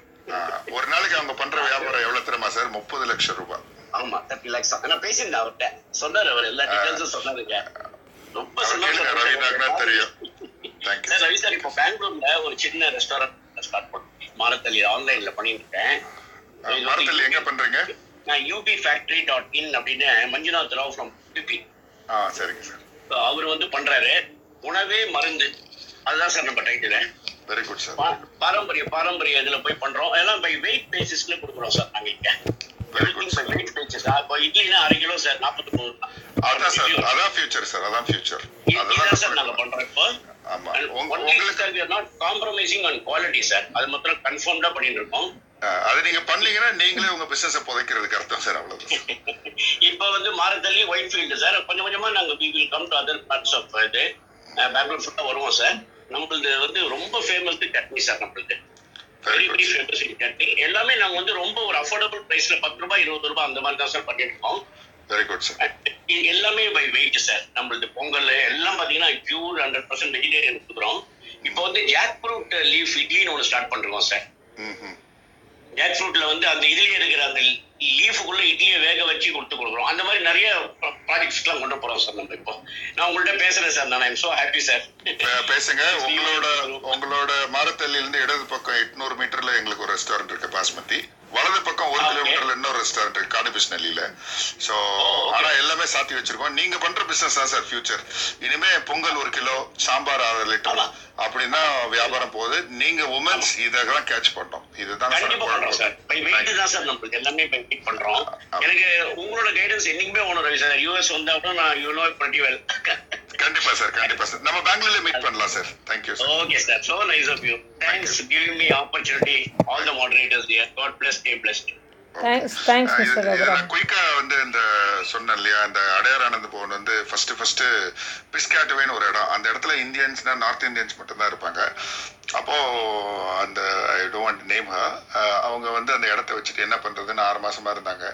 A: ஒரு நாளைக்கு அவங்க பண்ற வியாபாரம் எவ்வளவு தெரியுமா சார்? முப்பது லட்சம் ரூபாய்.
Q: ஆமா தேர்ட்டி லேக்ஸ் நான் பேசியிருந்தேன் அவர்கிட்ட. சொன்னாரு அவர் எல்லா டீடைல்ஸும் சொன்னாருங்க. ரொம்ப
A: தெரியும்.
Q: ரவி சார் இப்போ பெங்களூர்ல ஒரு சின்ன ரெஸ்டாரண்ட் ஸ்டார்ட் பண்ணேன் மாரத்தள்ளி ஆன்லைன்ல பண்ணிட்டு இருக்கேன்
A: எங்க பண்றீங்க?
Q: நான் யூபி ஃபேக்டரி டாட் இன் அப்படின்னு மஞ்சுநாத் ராவ் ஃப்ரம் யூபி
A: சரிங்க சார்.
Q: அவர் வந்து பண்றாரு. உணவே மருந்து. அதுதான் சார் நம்ம டைட்டில்
A: வெரி குட் சார்
Q: பாரம்பரிய பாரம்பரிய இதுல போய் பண்றோம். எல்லாம் பை வெயிட் பேசிஸ்ல கொடுக்குறோம் சார் நாங்க இங்க. வெயிட் பேசிஸ் இப்போ இட்லினா அரை கிலோ சார் நாற்பத்தி மூணு
A: அதான் சார் அதான் ஃபியூச்சர் சார் அதான் ஃபியூச்சர்
Q: இதுதான் சார் நாங்க பண்றோம் இப்போ.
A: ஆமா.
Q: உங்களுக்கு not compromising on quality sir அது மாத்திரம் கன்ஃபார்ம்டா பண்ணிட்டு இருக்கோம்
A: அது நீங்க பண்ணீங்கன்னா நீங்களே உங்க பிசினஸ் புதைக்கிறதுக்கு அர்த்தம் சார் அவ்வளவு
Q: இப்போ வந்து மாரத்தள்ளி ஒயிட் ஃபீல்டு சார் கொஞ்சம் கொஞ்சமா நாங்க we will come to other parts of இது பெங்களூர் ஃபுல்லா வருவோம் சார் நம்மளது வந்து ரொம்ப ஃபேமஸ் சட்னி சார் நம்மளுது. வெரி வெரி ஃபேமஸ் சட்னி எல்லாமே நாங்க வந்து ரொம்ப ஒரு அஃபோர்டபுள் பிரைஸ்ல பத்து ரூபாய் இருபது ரூபாய் அந்த மாதிரி தான் சார் பண்ணிட்டு இருக்கோம்
A: வெரி குட் சார்
Q: எல்லாமே பை வெயிட் சார் நம்மளது பொங்கல் எல்லாம் பாத்தீங்கன்னா பியூர் ஹண்ட்ரட் பர்சன்ட் வெஜிடேரியன் கொடுக்குறோம். இப்போ வந்து ஜாக் ஃப்ரூட் லீஃப் இட்லின்னு ஒன்று ஸ்டார்ட் பண்றோம் சார் ஜாக் ஃப்ரூட்ல வந்து அந்த இதுலயே இருக்கிற அந்த லீஃபுக்குள்ள இட்லியை வேக வச்சு கொடுத்து கொடுக்குறோம். அந்த மாதிரி நிறைய ப்ராஜெக்ட்ஸ்லாம் கொண்டு போறோம் சார் நம்ம இப்போ. நான் உங்கள்ட்ட பேசுறேன் சார். நான் ஐம் சோ ஹாப்பி சார்.
A: பேசுங்க. உங்களோட உங்களோட மாரத்தல்லில இருந்து இடது பக்கம் எட்நூறு மீட்டர்ல எங்களுக்கு ஒரு ரெஸ்டாரண்ட் இருக்கு பாஸ்மதி. வலது பக்கம் ஒரு கிலோமீட்டர்ல இன்னொரு ரெஸ்டாரண்ட் இருக்கு காடு பிஸ்னலியில சோ ஆனா எல்லாமே சாத்தி வச்சிருக்கோம். நீங்க பண்ற பிசினஸ் தான் சார் ஃபியூச்சர் இனிமே பொங்கல் ஒரு கிலோ சாம்பார் ஆறு லிட்டர் அப்படின்னா வியாபாரம் போகுது. நீங்க உமன்ஸ் இதெல்லாம் கேட்ச் பண்ணோம். இதுதான் சார்
Q: தான் சார் நம்மளுக்கு எல்லாமே பண்றோம். எனக்கு உங்களோட கைடன்ஸ் என்னைக்குமே ஒன்று ரவி சார் யூஎஸ் வந்தா கூட நான் யூ நோ well.
A: கண்டிப்பா சார் கண்டிப்பா சார் நம்ம பெங்களூர்ல மீட் பண்ணலாம் sir thank you sir
Q: Okay, sir. So nice of you. Thanks for giving me opportunity. All the moderators here. God bless. Stay blessed.
D: Thanks thanks mister Raghuram
A: குயிக்கா வந்து இந்த சொன்னேன் இல்லையா இந்த அடையார் ஆனந்த் பவன் வந்து ஃபர்ஸ்ட் ஃபர்ஸ்ட் பிஸ்காட்டுவேன்னு ஒரு இடம் அந்த இடத்துல இந்தியன்ஸ்னா நார்த் இந்தியன்ஸ் மட்டும்தான் இருப்பாங்க அப்போ அந்த ஐ டோன்ட் நேம் அவங்க வந்து அந்த இடத்த வச்சுட்டு என்ன பண்றதுன்னு ஆறு மாசமா இருந்தாங்க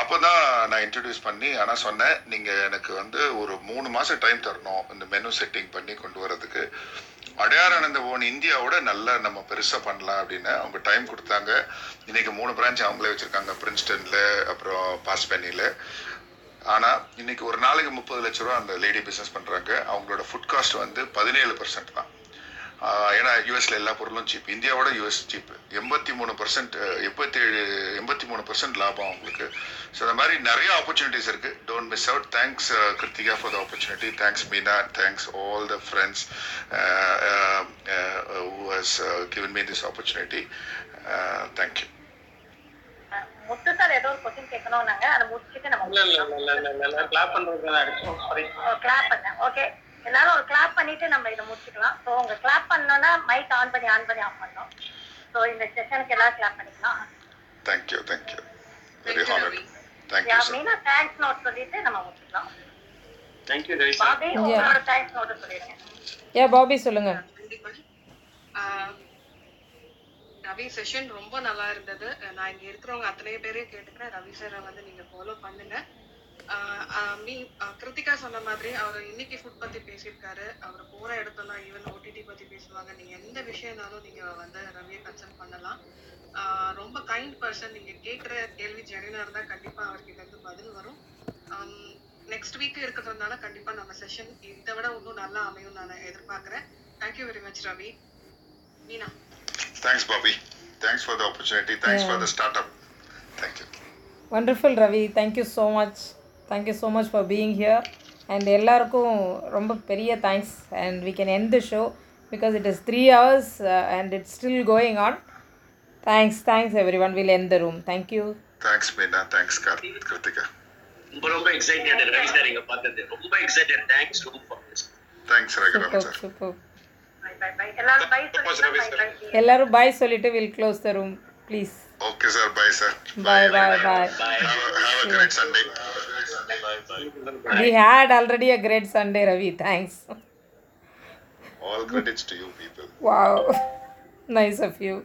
A: அப்போ தான் நான் இன்ட்ரடியூஸ் பண்ணி ஆனால் சொன்னேன் நீங்கள் எனக்கு வந்து ஒரு மூணு மாதம் டைம் தரணும் இந்த மெனு செட்டிங் பண்ணி கொண்டு வரதுக்கு அடையார் ஆனந்த பவன் இந்தியாவோட நல்லா நம்ம பெருசாக பண்ணலாம் அப்படின்னு அவங்க டைம் கொடுத்தாங்க. இன்னைக்கு மூணு பிரான்ச் அவங்களே வச்சுருக்காங்க பிரின்ஸ்டனில் அப்புறம் பாஸ்பேனியில் ஆனால் இன்னைக்கு ஒரு நாளைக்கு முப்பது லட்ச ரூபா அந்த லேடி பிஸ்னஸ் பண்ணுறாங்க அவங்களோட ஃபுட் காஸ்ட் வந்து பதினேழு பர்சன்ட் தான். ஏன்னா யூஎஸ்ல எல்லா பொருளும் சீப் இந்தியாவோட யூஎஸ் சீப் எண்பத்தி மூணு பர்சன்ட் எண்பத்தேழு எண்பத்தி மூணு பர்சன்ட் லாபம் அவங்களுக்கு. ஸோ அந்த மாதிரி நிறைய ஆப்பர்ச்சுனிட்டிஸ் இருக்கு. Don't miss out thanks Krithika for the opportunity thanks Meena thanks all the friends who has given me this opportunity
C: thank you Muthu sir ஏதோ ஒரு கொஸ்டின் கேட்கணும் நாங்க அதை முடிச்சுட்டு நம்ம
N: இல்ல இல்ல இல்ல இல்ல இல்ல இல்ல. கிளாப் பண்றதுக்கு தான் அடிச்சோம். சாரி
C: கிளாப் பண்ணேன் ஓகே எல்லாரும் ஒரு கிளாப் பண்ணிட்டு நம்ம இதை முடிச்சுக்கலாம். ஸோ உங்க கிளாப் பண்ணோம்னா மைக் ஆன் பண்ணி ஆன் பண்ணி ஆஃப் பண்ணோம் ஸோ இந்த செஷனுக்கு எல்லாரும் கிளாப் பண்ணிக்கலாம்.
A: Thank you thank you
C: very
A: honoured yeah
C: thank you Meena thanks note சொல்லிட்டு நம்ம முடிச்சுக்கலாம்.
N: தேங்க்யூ ரவி
C: பாபி உங்களோட தேங்க்ஸ் நோட் சொல்லிடுங்க.
D: ஏ பாபி சொல்லுங்க.
M: ஆஹ் ரவி செஷன் ரொம்ப நல்லா இருந்தது. நான் இங்க இருக்கிறவங்க அத்தனை பேரையும் கேட்டுக்கிறேன். ரவி சாரை வந்து நீங்க ஃபாலோ பண்ணுங்க. கிருத்திகா சொன்ன மாதிரி அவர் இன்னைக்கு ஃபுட் பத்தி பேசியிருக்காரு. அவர் போற இடத்தெல்லாம் ஈவன் ஓடிடி பத்தி பேசுவாங்க. நீங்க எந்த விஷயம்னாலும் நீங்க வந்து ரவியை கன்சல்ட் பண்ணலாம். ரொம்ப கைண்ட் பர்சன் நீங்க கேட்குற கேள்வி ஜெனினா இருந்தா கண்டிப்பா அவர்கிட்ட இருந்து பதில் வரும். நெக்ஸ்ட் வீக் இருக்கிறதுனால கண்டிப்பா நம்ம செஷன் இதை விட இன்னும் நல்லா அமையும் நான் எதிர்பார்க்கிறேன். Thank you very much Ravi.
A: Meena. Thanks Bobby thanks for the opportunity thanks for the start up
D: thank you wonderful Ravi thank you so much thank you so much for being here and எல்லாருக்கும் ரொம்ப பெரிய thanks and we can end the show because it is three hours uh, and it's still going on. Thanks thanks everyone will end the room. Thank you.
A: Thanks Meena thanks Krithika
Q: ரொம்ப ரொம்ப excited Ravi sir இங்க பார்த்தது. ரொம்ப excited thanks ரொம்ப
A: thanks Raghuram sir
D: super
C: எல்லாரும் bye சொல்லிட்டு
D: will close the room please
A: Okay, sir. Bye, sir.
D: Bye, bye, bye.
A: have a great Sunday.
D: We had already a great Sunday, Ravi. Thanks.
A: All credits to you people.
D: Wow. Nice of you.